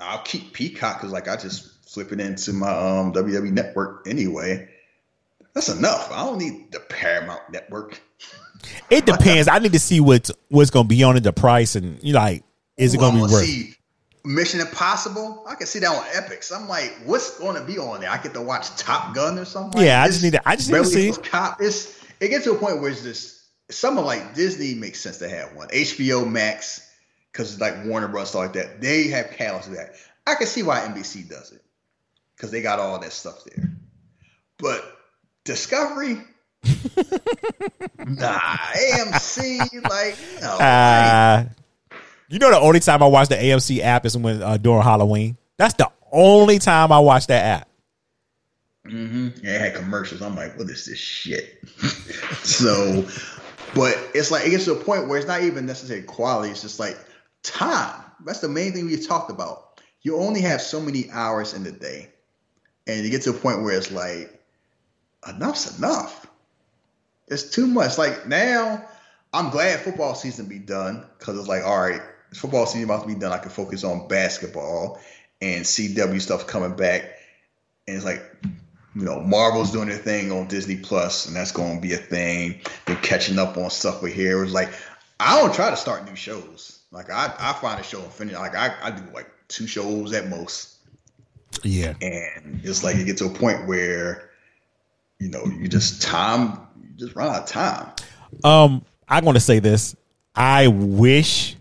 I'll keep Peacock because like I just flip it into my um WWE network anyway. That's enough. I don't need the Paramount network. It depends. I need to see what's what's gonna be on it, the price, and you know, like, is it Ooh, gonna be worth? see Mission Impossible? I can see that on Epix. I'm like, what's going to be on there? I get to watch Top Gun or something. Yeah, I just need to- I just need to see. Cop. It's it gets to a point where it's just something like Disney makes sense to have one. HBO Max, because like Warner Bros. like that, they have catalog of that. I can see why NBC does it because they got all that stuff there. But Discovery, nah, AMC, like no. Uh, you know, the only time I watch the AMC app is when uh, during Halloween. That's the only time I watch that app. hmm Yeah, it had commercials. I'm like, what is this shit? so, but it's like it gets to a point where it's not even necessarily quality. It's just like time. That's the main thing we talked about. You only have so many hours in the day, and you get to a point where it's like, enough's enough. It's too much. Like now, I'm glad football season be done because it's like, all right, football season about to be done. I can focus on basketball and CW stuff coming back, and it's like you know, Marvel's doing their thing on Disney Plus, and that's going to be a thing. They're catching up on stuff with here. It's like I don't try to start new shows. Like I, I find a show and finish. Like I, I do like two shows at most, Yeah. and it's like you get to a point where, you know, you just time, you just run out of time. Um, I want to say this. I wish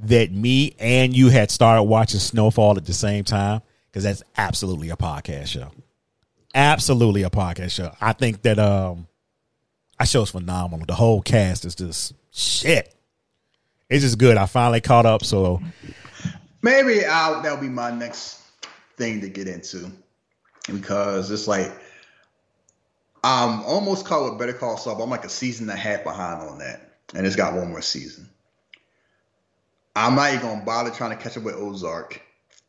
that me and you had started watching Snowfall at the same time because that's absolutely a podcast show. Absolutely a podcast show. I think that um, that show's phenomenal. The whole cast is just shit. It's just good. I finally caught up. So Maybe I'll, that'll be my next thing to get into because it's like I'm almost caught with Better Call Saul. I'm like a season and a half behind on that, and it's got one more season. I'm not even gonna bother trying to catch up with Ozark.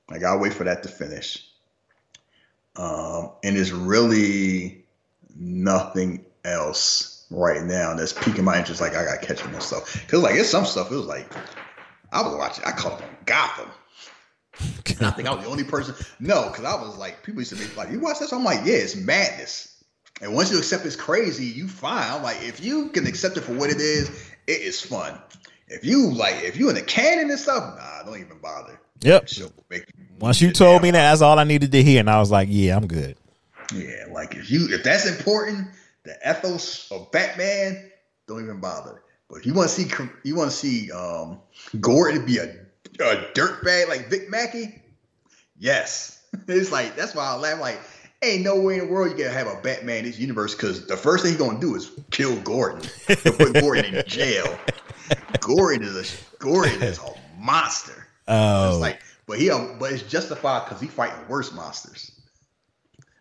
Like I'll wait for that to finish. Um, and it's really nothing else right now that's piquing my interest. Like I got to catch up on stuff because like it's some stuff. It was like I was watching. I caught up on Gotham. And I think I was the only person. No, because I was like, people used to be like, "You watch this?" I'm like, "Yeah, it's madness." And once you accept it's crazy, you fine. I'm like, if you can accept it for what it is, it is fun. If you like, if you in the canon and stuff, nah, don't even bother. Yep. Shit will make once you told me that, that's all I needed to hear, and I was like, yeah, I'm good. Yeah, like if you if that's important, the ethos of Batman, don't even bother. But if you want to see you want to see um Gordon be a a dirtbag like Vic Mackey, yes. it's like that's why I laugh. Like, ain't no way in the world you can have a Batman in this universe because the first thing he's gonna do is kill Gordon, put Gordon in jail. Gordon is a Gordon is a monster. Oh, It's like, but he, um, but it's justified because he fighting worse monsters.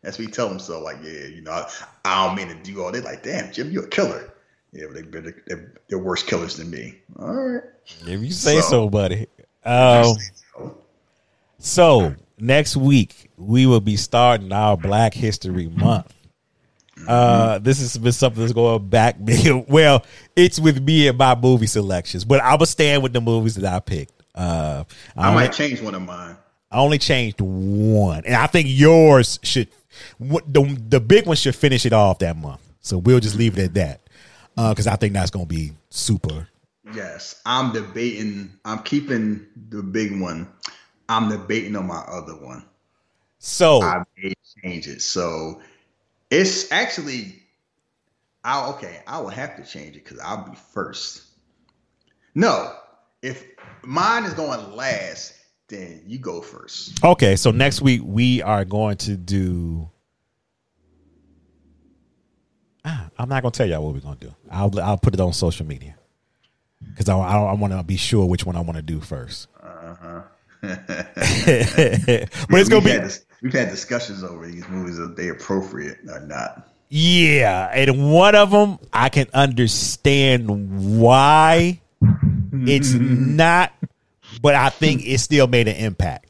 That's what he tell himself. Like, yeah, you know, I, I don't mean to do all that. Like, damn, Jim, you're a killer. Yeah, but they better, they're, they're worse killers than me. All right. If you say so, So- buddy. Um, so next week we will be starting our Black History Month. Uh, this has been something that's going back. Well, it's with me and my movie selections, but I will stand with the movies that I picked. Uh, I, I only, might change one of mine. I only changed one, and I think yours should. what- The the big one should finish it off that month. So we'll just leave it at that, because I think that's going to be super. Yes, I'm debating. I'm keeping the big one. I'm debating on my other one. So I may change it. So it's actually, I okay. I will have to change it because I'll be first. No, if mine is going last, then you go first. Okay, so next week we are going to do. Ah, I'm not going to tell y'all what we're going to do. I'll I'll put it on social media because I I, I want to be sure which one I want to do first. Uh huh. but it's going to we've be had this- we've had discussions over these movies. Are they appropriate or not? yeah, and one of them I can understand why it's not, but I think it still made an impact.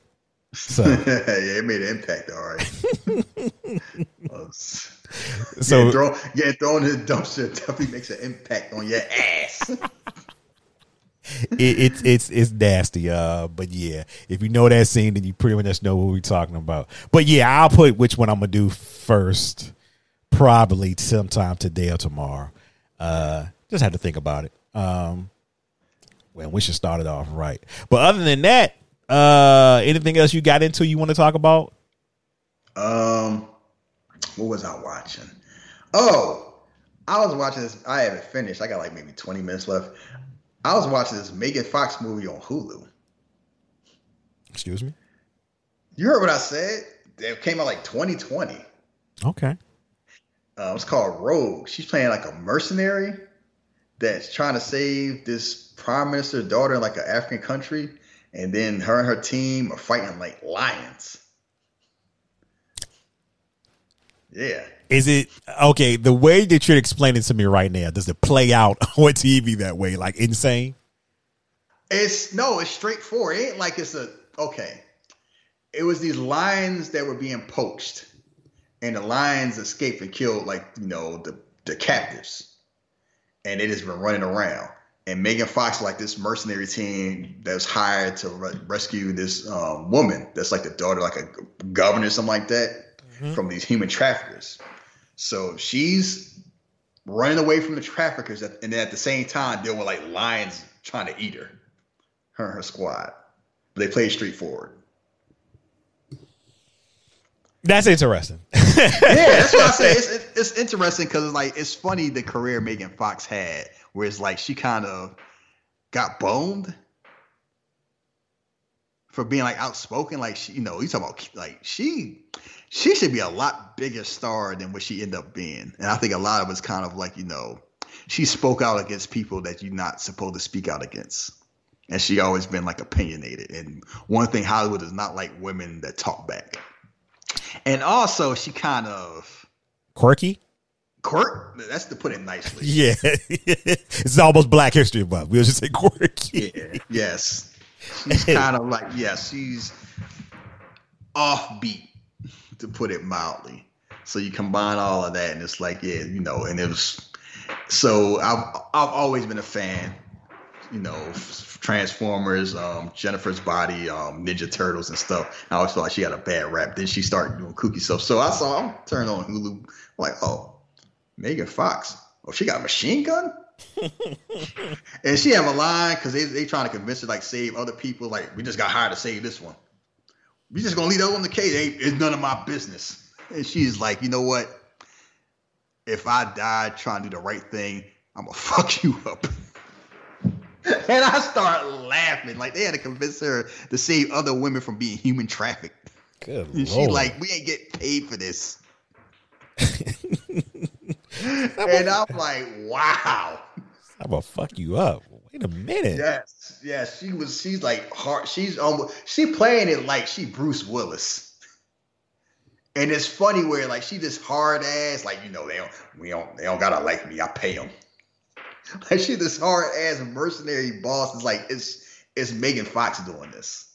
So yeah, it made an impact. All right. So yeah, throw, yeah, throwing in the dumpster definitely makes an impact on your ass. it, it's it's it's nasty. Uh, but yeah, if you know that scene, then you pretty much know what we're talking about. But yeah, I'll put which one I'm gonna do first, probably sometime today or tomorrow. Uh, just have to think about it. Um, well, we should start it off right. But other than that, uh, anything else you got into you want to talk about? Um, what was I watching? Oh, I was watching this. I haven't finished. I got like maybe 20 minutes left. I was watching this Megan Fox movie on Hulu. Excuse me. You heard what I said? It came out like 2020. Okay. Uh, it's called Rogue. She's playing like a mercenary that's trying to save this prime minister's daughter in like an African country, and then her and her team are fighting like lions. Yeah. Is it okay? The way that you're explaining to me right now, does it play out on TV that way, like insane? It's no, it's straightforward. It ain't like it's a okay. It was these lions that were being poached, and the lions escaped and killed like you know the the captives, and they just been running around. And Megan Fox like this mercenary team that was hired to re- rescue this um, woman that's like the daughter like a governor or something like that from these human traffickers. So she's running away from the traffickers, and then at the same time dealing with like lions trying to eat her her and her squad. But they played straightforward. That's interesting. yeah, that's what I say. It's, it's, it's interesting because it's like it's funny the career Megan Fox had, where it's like she kind of got boned for being like outspoken. Like she, you know, you talking about like she she should be a lot bigger star than what she ended up being. And I think a lot of it's kind of like you know she spoke out against people that you're not supposed to speak out against. And she always been like opinionated. And one thing Hollywood is not like women that talk back. And also, she kind of Quirky. Quirk. That's to put it nicely. Yeah, it's almost Black History Month. We'll just say quirky. Yeah. Yes. She's kind of like yeah. She's offbeat, to put it mildly. So you combine all of that, and it's like yeah, you know. And it was so I've I've always been a fan. You know, Transformers, um, Jennifer's Body, um, Ninja Turtles, and stuff. I always felt like she had a bad rap. Then she started doing kooky stuff. So I saw I'm turned on Hulu, like oh, Megan Fox. Oh, she got a machine gun. and she have a line because they they trying to convince her like save other people. Like we just got hired to save this one. We just gonna leave that one in the cage. Ain't it's none of my business. And she's like, you know what? If I die trying to do the right thing, I'm gonna fuck you up. and I start laughing. Like they had to convince her to save other women from being human trafficked. Good And she like, we ain't get paid for this. and I'm like, wow. I'm gonna fuck you up. Wait a minute. Yes, yes. She was. She's like hard. She's almost. She playing it like she Bruce Willis. And it's funny where like she just hard ass. Like you know they don't. We don't. They don't gotta like me. I pay them. like she this hard ass mercenary boss is like it's it's Megan Fox doing this,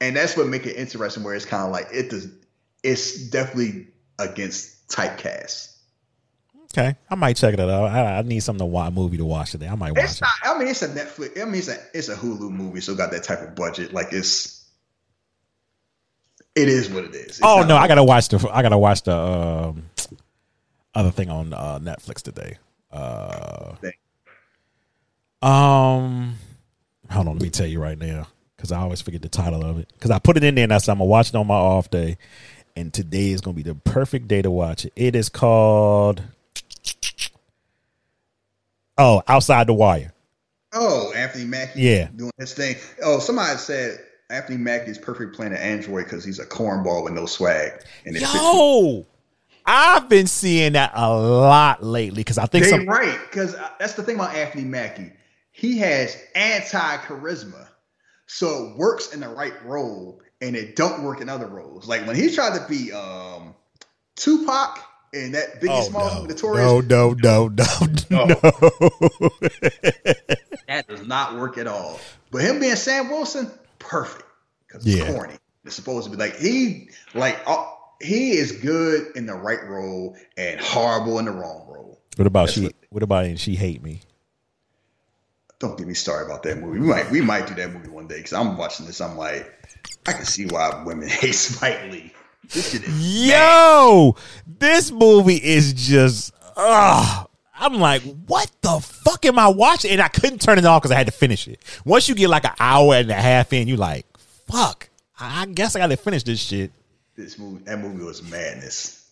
and that's what make it interesting. Where it's kind of like it does, it's definitely against typecast. Okay, I might check it out. I, I need something to watch, a movie to watch today. I might watch It's it. I mean, it's a Netflix. I mean, it's a it's a Hulu movie, so got that type of budget. Like it's, it is what it is. It's Oh no, like- I gotta watch the. I gotta watch the um, other thing on uh, Netflix today. Uh, um, hold on, let me tell you right now because I always forget the title of it because I put it in there and I said I'm gonna watch it on my off day, and today is gonna be the perfect day to watch it. It is called. Oh, outside the wire. Oh, Anthony Mackie. Yeah. doing his thing. Oh, somebody said Anthony Mackie is perfect playing an android because he's a cornball with no swag. And it fits with- Yo, I've been seeing that a lot lately because I think They some. right because that's the thing about Anthony Mackie. He has anti charisma, so it works in the right role, and it don't work in other roles. Like when he tried to be um Tupac in that Biggie Oh, Smalls no. movie, Notorious, no, no, no, no, no. that does not work at all. But him being Sam Wilson, perfect because it's Yeah. corny. It's supposed to be like he like uh, he is good in the right role and horrible in the wrong role. What about That's she? what- What about and she hate me? Don't get me started about that movie. We might we might do that movie one day because I'm watching this. I'm like, I can see why women hate Spike Lee. This shit is Yo, this movie is just. Ugh. I'm like, what the fuck am I watching? And I couldn't turn it off because I had to finish it. Once you get like an hour and a half in, you like, fuck. I guess I got to finish this shit. this movie. That movie was madness.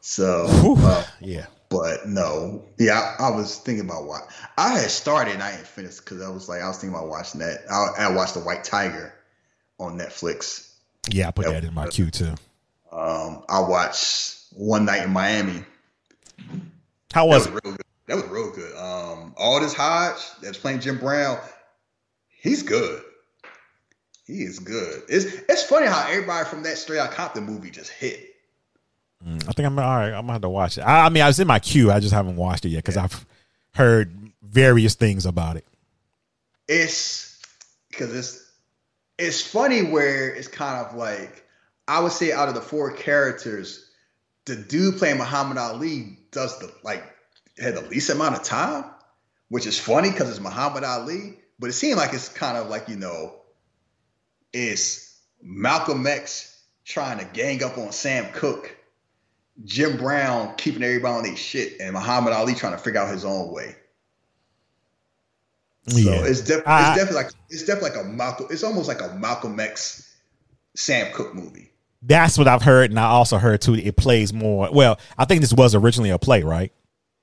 So, uh, Yeah. but no, yeah, I, I was thinking about what I had started and I ain't finished because I was like, I was thinking about watching that. I, I watched The White Tiger on Netflix. Yeah, I put that in my queue too. Um, I watched One Night in Miami. How was was it? real good. That was real good. Um, Aldis Hodge that's playing Jim Brown, he's good. He is good. It's it's funny how everybody from that Straight Outta Compton movie just hit. I think I'm all right. I'm gonna have to watch it. I, I mean, I was in my queue. I just haven't watched it yet because I've heard various things about it. It's because it's it's funny where it's kind of like I would say out of the four characters, the dude playing Muhammad Ali does the like had the least amount of time, which is funny because it's Muhammad Ali. But it seemed like it's kind of like you know, it's Malcolm X trying to gang up on Sam Cooke, Jim Brown keeping everybody on their shit, and Muhammad Ali trying to figure out his own way. So yeah, it's, def- I- it's definitely like it's definitely like a Malcolm. It's almost like a Malcolm X, Sam Cooke movie. that's what I've heard, and I also heard too. It plays more. Well, I think this was originally a play, right?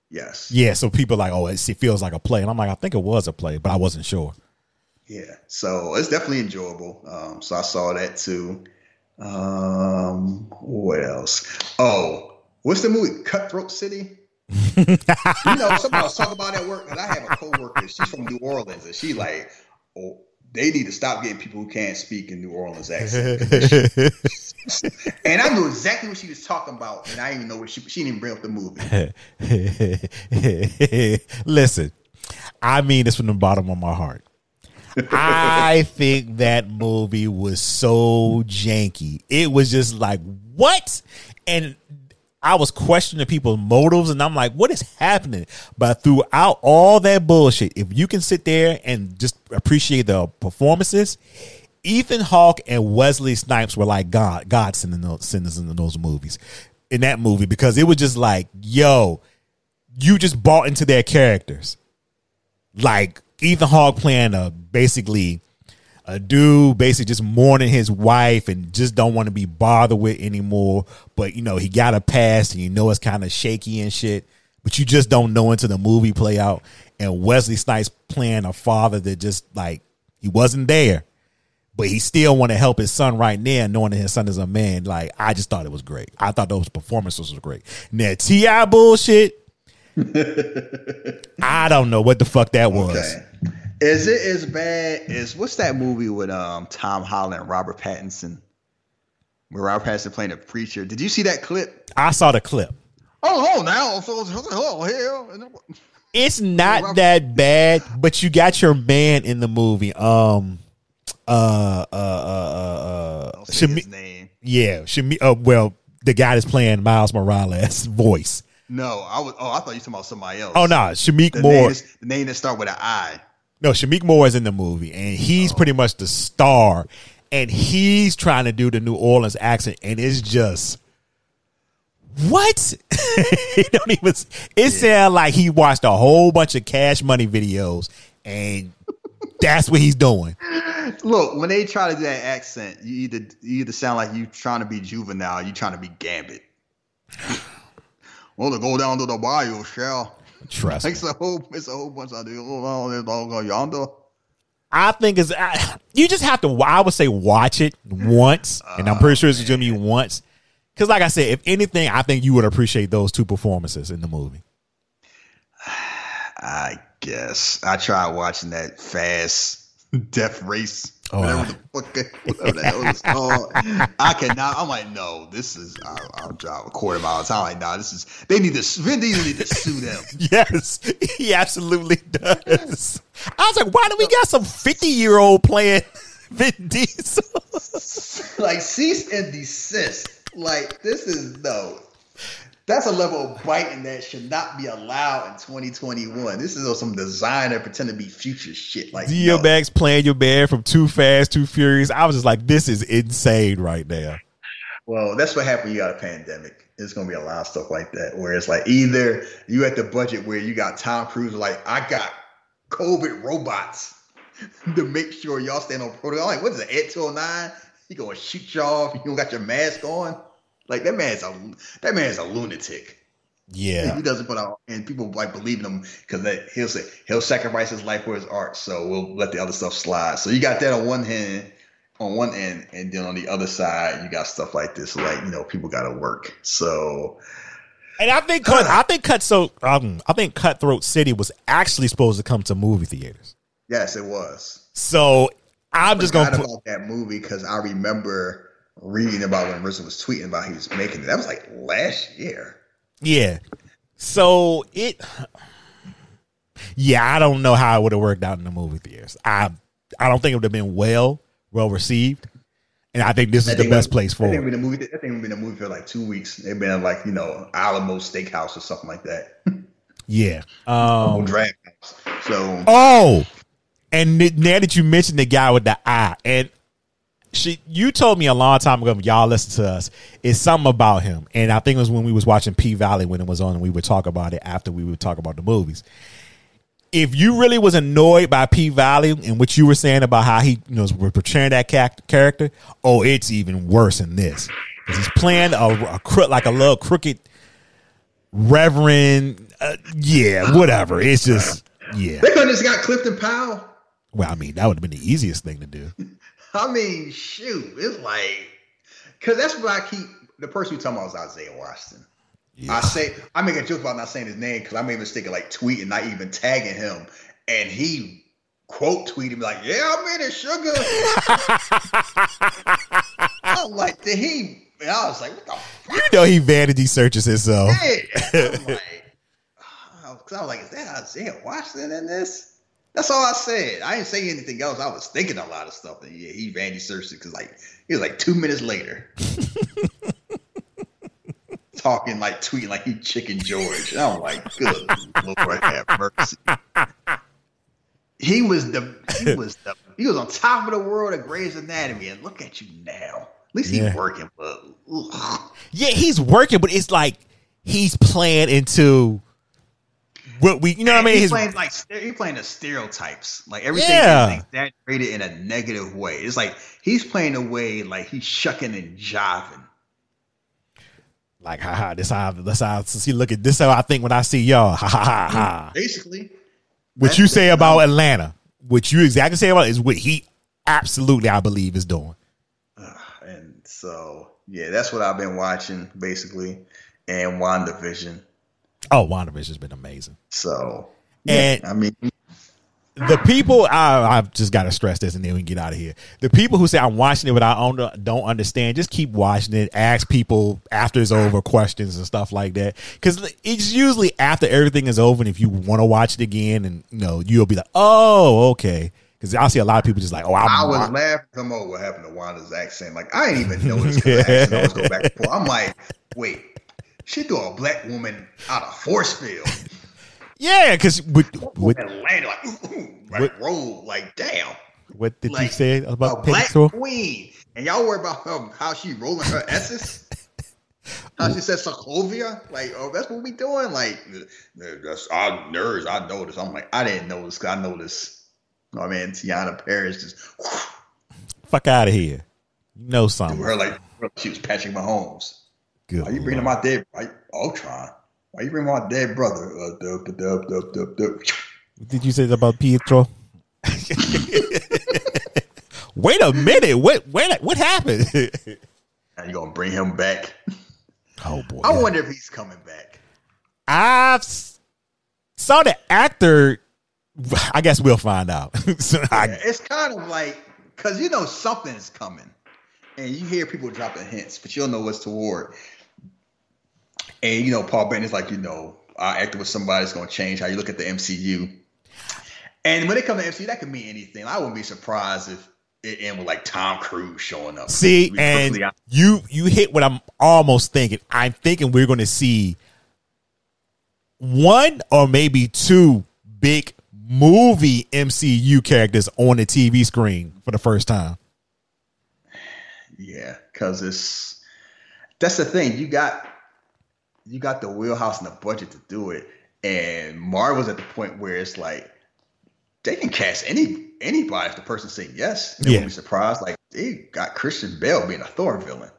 Yes. Yeah. So people are like, oh, it's, it feels like a play, and I'm like, I think it was a play, but I wasn't sure. Yeah. So it's definitely enjoyable. Um, so I saw that too. Um, what else? Oh, what's the movie? Cutthroat City. You know, somebody was talking about that work and I have a coworker. She's from New Orleans, and she like, oh, they need to stop getting people who can't speak in New Orleans accent. and I knew exactly what she was talking about, and I didn't even know what she she didn't bring up the movie. Listen, I mean this from the bottom of my heart. I think that movie was so janky. It was just like, what? And I was questioning people's motives, and I'm like, what is happening? But throughout all that bullshit, if you can sit there and just appreciate the performances, Ethan Hawke and Wesley Snipes were like God, God sending those, sending in those movies, in that movie, because it was just like, yo, you just bought into their characters. Like Ethan Hawke playing a basically a dude basically just mourning his wife and just don't want to be bothered with anymore. But you know, he got a past and you know it's kind of shaky and shit. But you just don't know until the movie play out. And Wesley Snipes playing a father that just like he wasn't there. But he still want to help his son right now, knowing that his son is a man. Like I just thought it was great. I thought those performances were great. Now T.I. bullshit. I don't know what the fuck that was. Okay. Is it as bad as what's that movie with um Tom Holland and Robert Pattinson? Where Robert Pattinson playing a preacher. Did you see that clip? I saw the clip. Oh, oh now so oh hell. It's not that bad, but you got your man in the movie. Um, uh, uh, uh, uh, Don't say his Shami- name. yeah, Shami. Uh, well, the guy that's playing Miles Morales' voice. No, I was. Oh, I thought you were talking about somebody else. Oh no, Shameik the Moore. name, is, the name that start with an I. No, Shameik Moore is in the movie, and he's oh. pretty much the star. And he's trying to do the New Orleans accent, and it's just what? he don't even. It sounds like he watched a whole bunch of Cash Money videos, and that's what he's doing. Look, when they try to do that accent, you either you either sound like you trying to be juvenile, you trying to be Gambit. well, to go down to the bayou, shall. Trust me. It's a whole, it's a whole bunch of the oh, yonder. I think it's I, you just have to. I would say watch it once, and I'm pretty sure it's gonna be oh, once. Because, like I said, if anything, I think you would appreciate those two performances in the movie. I guess I tried watching that fast death race. Oh, whatever the fuck, whatever the hell it's called. I cannot. I'm like, no, this is. I'll, I'll drive a quarter mile. I'm like, nah, this is. They need to. Vin Diesel need to sue them. Yes, he absolutely does. I was like, why do we got some 50 year old playing Vin Diesel? like cease and desist. Like this is no. That's a level of biting that should not be allowed in 2021. This is some designer pretend to be future shit. Like no. DMX playing your band from Too Fast, Too Furious. I was just like, this is insane right now. Well, that's what happened. You got a pandemic. There's gonna be a lot of stuff like that where it's like either you at the budget where you got Tom Cruise like I got COVID robots to make sure y'all stand on protocol. Like what is it? Ed 209? He gonna shoot y'all if you don't got your mask on. Like that man's a that man's a lunatic. Yeah. He doesn't put out, and people like believe in him because he'll say he'll sacrifice his life for his art. So we'll let the other stuff slide. So you got that on one hand, on one end, and then on the other side, you got stuff like this. Like you know, people got to work. So And I think cut, I think cut so um, I think Cutthroat City was actually supposed to come to movie theaters. yes, it was. So I'm just gonna put, about that movie because I remember reading about when RZA was tweeting about he was making it. That was like last year. yeah. So it, yeah, I don't know how it would have worked out in the movie theaters. I I don't think it would have been well well received, and I think this is the best was- place for that thing it. been a movie. That thing been a movie for like two weeks. They've been like you know Alamo Steakhouse or something like that. Yeah. Oh, Um, Draft House. So Oh, and now that you mentioned the guy with the eye, and she, you told me a long time ago, y'all listen to us. It's something about him, and I think it was when we was watching P Valley when it was on, and we would talk about it after we would talk about the movies. If you really was annoyed by P Valley and what you were saying about how he you know was portraying that character, oh, it's even worse than this because he's playing a, a like a little crooked reverend. Uh, yeah, whatever. It's just yeah. they could have just got Clifton Powell. Well, I mean, that would have been the easiest thing to do. I mean, shoot, it's like because that's what I keep. The person you talking about is Isaiah Washington. I say I make a joke about not saying his name because I made a mistake of like tweeting, not even tagging him, and he quote tweeted me like, "Yeah, I made it, sugar." I'm like, did he? And I was like, "What the fuck?" You know, he vanity searches himself. I'm like, because I was like, "Is that Isaiah Washington in this?" That's all I said. I didn't say anything else. I was thinking a lot of stuff, and yeah, he vanity searched it because like he was like two minutes later. Talking like tweeting like he chicken George. And I'm like, good Lord have mercy. He was the he was the he was on top of the world at Grey's Anatomy, and look at you now. At least Yeah. he's working, but ugh. Yeah, he's working, but it's like he's playing into what we, you know what I mean? He's His, playing like he's playing the stereotypes. Like everything Yeah. is exaggerated in a negative way. It's like he's playing a way like he's shucking and jiving. like, haha, this how, this how, see, look at this how I think when I see y'all. Ha ha ha ha. Basically, What you say about Atlanta, what you exactly say about it is what he absolutely, I believe, is doing. and so yeah, that's what I've been watching basically, and WandaVision. Oh, WandaVision's been amazing. So And- yeah, I mean, the people I, I've just got to stress this and then we can get out of here. The people who say I'm watching it but I don't, don't understand, just keep watching it. Ask people after it's over questions and stuff like that because it's usually after everything is over and if you want to watch it again and you know you'll be like, oh okay. Because I see a lot of people just like, oh, I'm, I was laughing. Come on, what happened to Wanda's accent? Like I didn't even notice the accent always go back and forth. I'm like, wait, she threw a black woman out of force field. Yeah, because with, with and landed like, ooh, ooh, like What- roll, like damn. what did you Like, say a about black Pegasus? queen, and y'all worry about how she rolling her S's. How she said Sokovia, like, oh, that's what we doing. Like, that's our nerves. I noticed. I'm like, I didn't notice. 'cause I noticed. Oh man, Teyonah Parris just Fuck out of here. You know something. her like she was patching my Mahomes. Good. Why you bringing my dead? Why, Ultron. Why you bringing my dead brother? Uh, dub, dub, dub, dub, dub. Did you say that about Pietro? Wait a minute. What? What? What happened? Now you gonna bring him back? oh boy. I wonder if he's coming back. I've s- saw the actor. I guess we'll find out. So I- Yeah, it's kind of like because you know something's coming, and you hear people dropping hints, but you don't know what's toward. And you know, Paul Bettany's like, you know, I acted with somebody that's going to change how you look at the MCU. And when it comes to MCU, that could mean anything. I wouldn't be surprised if it ended with like Tom Cruise showing up. See, and you you hit what I'm almost thinking. I'm thinking we're going to see one or maybe two big movie MCU characters on the TV screen for the first time. Yeah, because it's that's the thing. You got you got the wheelhouse and the budget to do it, and Marvel's at the point where it's like they can cast any anybody if the person say yes. They Yeah. won't be surprised. Like they got Christian Bale being a Thor villain.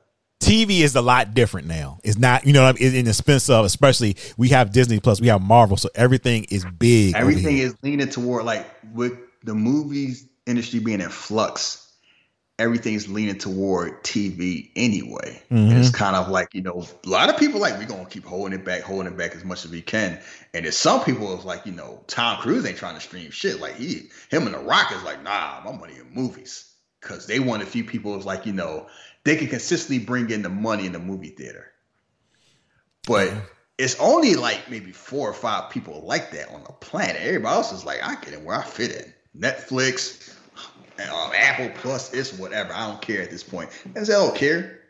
TV is a lot different now. It's not, you know, what I mean? in the sense of, especially we have Disney Plus, we have Marvel, so everything is big. Everything is leaning toward like with the movies industry being in flux. Everything is leaning toward TV anyway. Mm-hmm. it's kind of like, you know, a lot of people like, we're going to keep holding it back, holding it back as much as we can. And there's some people is like, you know, Tom Cruise ain't trying to stream shit. Like he, him and The Rock is like, nah, my money in movies. Cause they want a few people is like, you know, they can consistently bring in the money in the movie theater. But it's only like maybe four or five people like that on the planet. Everybody else is like, I get it where I fit in. Netflix, um, Apple Plus, it's whatever. I don't care at this point. And they don't care.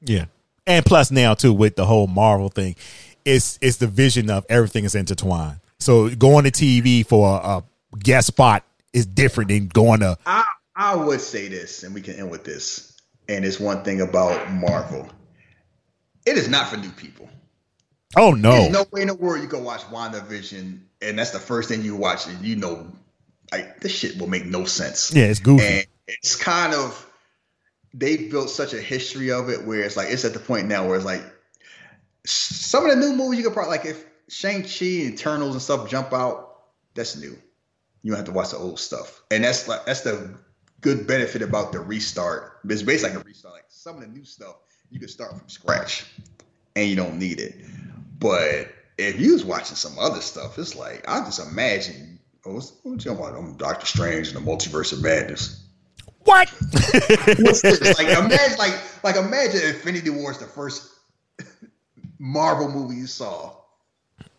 Yeah. And plus now too with the whole Marvel thing, it's it's the vision of everything is intertwined. So going to TV for a guest spot is different than going to I I would say this, and we can end with this. And it's one thing about Marvel. It is not for new people. Oh no. There's no way in the world you go watch WandaVision and that's the first thing you watch and you know like this shit will make no sense. Yeah, it's goofy. And it's kind of they built such a history of it where it's like it's at the point now where it's like some of the new movies you could probably like if Shang-Chi and Eternals and stuff jump out, that's new. You don't have to watch the old stuff. And that's like that's the good benefit about the restart. It's basically like a restart. Like some of the new stuff you can start from scratch and you don't need it. But if you was watching some other stuff, it's like I just imagine. Oh, what's, what you talking about? I'm Doctor Strange and the Multiverse of Madness. what? What's this? Like imagine, like like imagine Infinity War is the first Marvel movie you saw,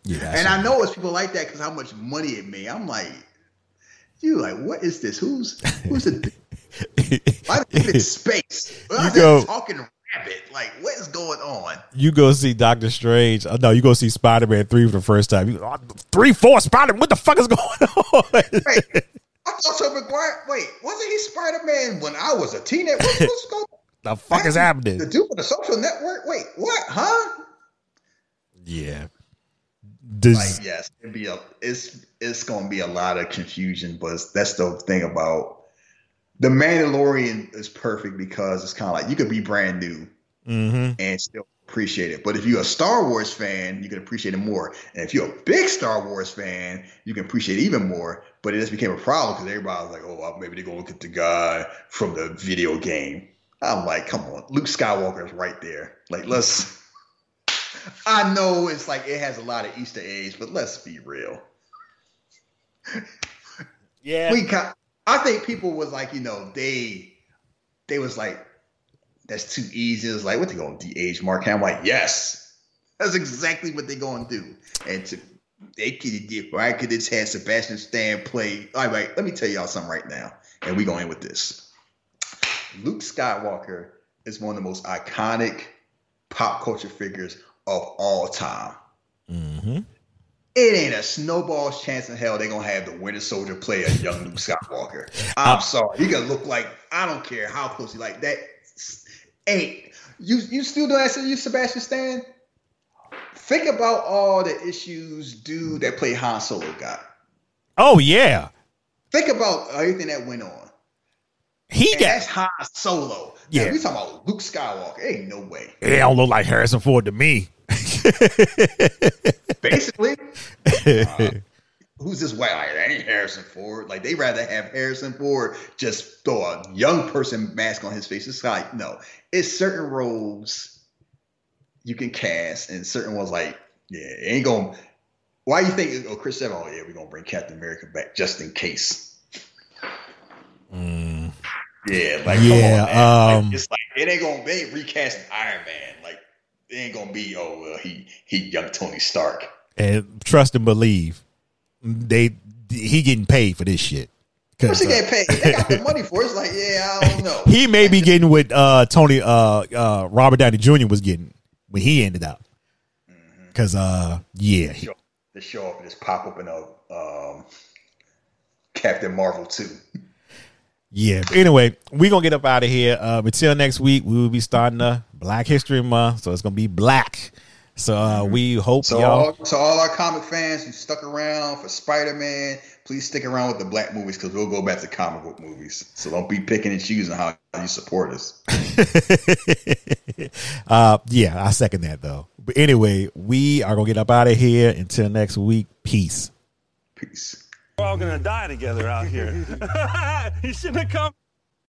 yeah. and I know it's people like that because how much money it made. I'm like, you like what is this? Who's who's the? Why did it space? Why You is go- talking rabbit? Like what is going on? you go see Doctor Strange. Oh, no, you go see Spider Man three for the first time. You, oh, three, four, Spider. Man. What the fuck is going on? Wait, I thought Tobey Maguire. Wait, wasn't he Spider Man when I was a teenager? What, what's going? the fuck is happening? The dude with the social network. Wait, what? Huh? Yeah. Does Like, yes, it'd be a. It's it's gonna be a lot of confusion, but that's the thing about the Mandalorian is perfect because it's kind of like you could be brand new mm-hmm. and still appreciate it. But if you're a Star Wars fan, you can appreciate it more. And if you're a big Star Wars fan, you can appreciate it even more. But it just became a problem because everybody was like, "Oh, well, maybe they're gonna get the guy from the video game." I'm like, "Come on, Luke Skywalker is right there. Like, let's." I know it's like it has a lot of Easter eggs, but let's be real. Yeah. we got, I think people was like, you know, they they was like, that's too easy. It's like, what they gonna de-age Mark Hamill? I'm like, yes, that's exactly what they gonna do. And to they could have right could have had Sebastian Stan play. All right, let me tell y'all something right now, and we going with this. Luke Skywalker is one of the most iconic pop culture figures of all time. Mm-hmm. It ain't a snowball's chance in hell they're gonna have the Winter Soldier play a young Luke Skywalker. I'm Uh, sorry, he gonna look like I don't care how close he like that. Ain't you? You still doing that? You Sebastian Stan? Think about all the issues dude that played Han Solo got. Oh yeah. Think about everything that went on. He And got that's Han Solo. Yeah, we talking about Luke Skywalker. Ain't no way. it don't look like Harrison Ford to me. Basically, uh, who's this white? Like, that ain't Harrison Ford. Like they rather have Harrison Ford just throw a young person mask on his face. It's like no, it's certain roles you can cast, and certain ones like yeah, it ain't gonna. Why you think? Oh, Chris Evans. Oh yeah, we're gonna bring Captain America back just in case. Mm, Yeah, like Yeah, come on, man. um, like, it's like it ain't gonna be recasting Iron Man. It ain't gonna be oh well he he young Tony Stark. and trust and believe, they he getting paid for this shit. What's 'Cause, he uh, getting paid? They got the money for it. It's like yeah, I don't know. he may be getting what uh, Tony uh, uh, Robert Downey Jr. was getting when he ended up. Cause uh, yeah, he- show, show up and just pop up in a um, Captain Marvel too. Yeah. Anyway, we're gonna get up out of here. Uh, until next week, we will be starting a Black History Month, so it's gonna be black. So uh, we hope So y'all. all, to all our comic fans who stuck around for Spider Man, please stick around with the black movies because we'll go back to comic book movies. So don't be picking and choosing how you support us. uh, yeah, I second that though. But anyway, we are gonna get up out of here. Until next week, peace. Peace. We're all gonna die together out here. you shouldn't have come.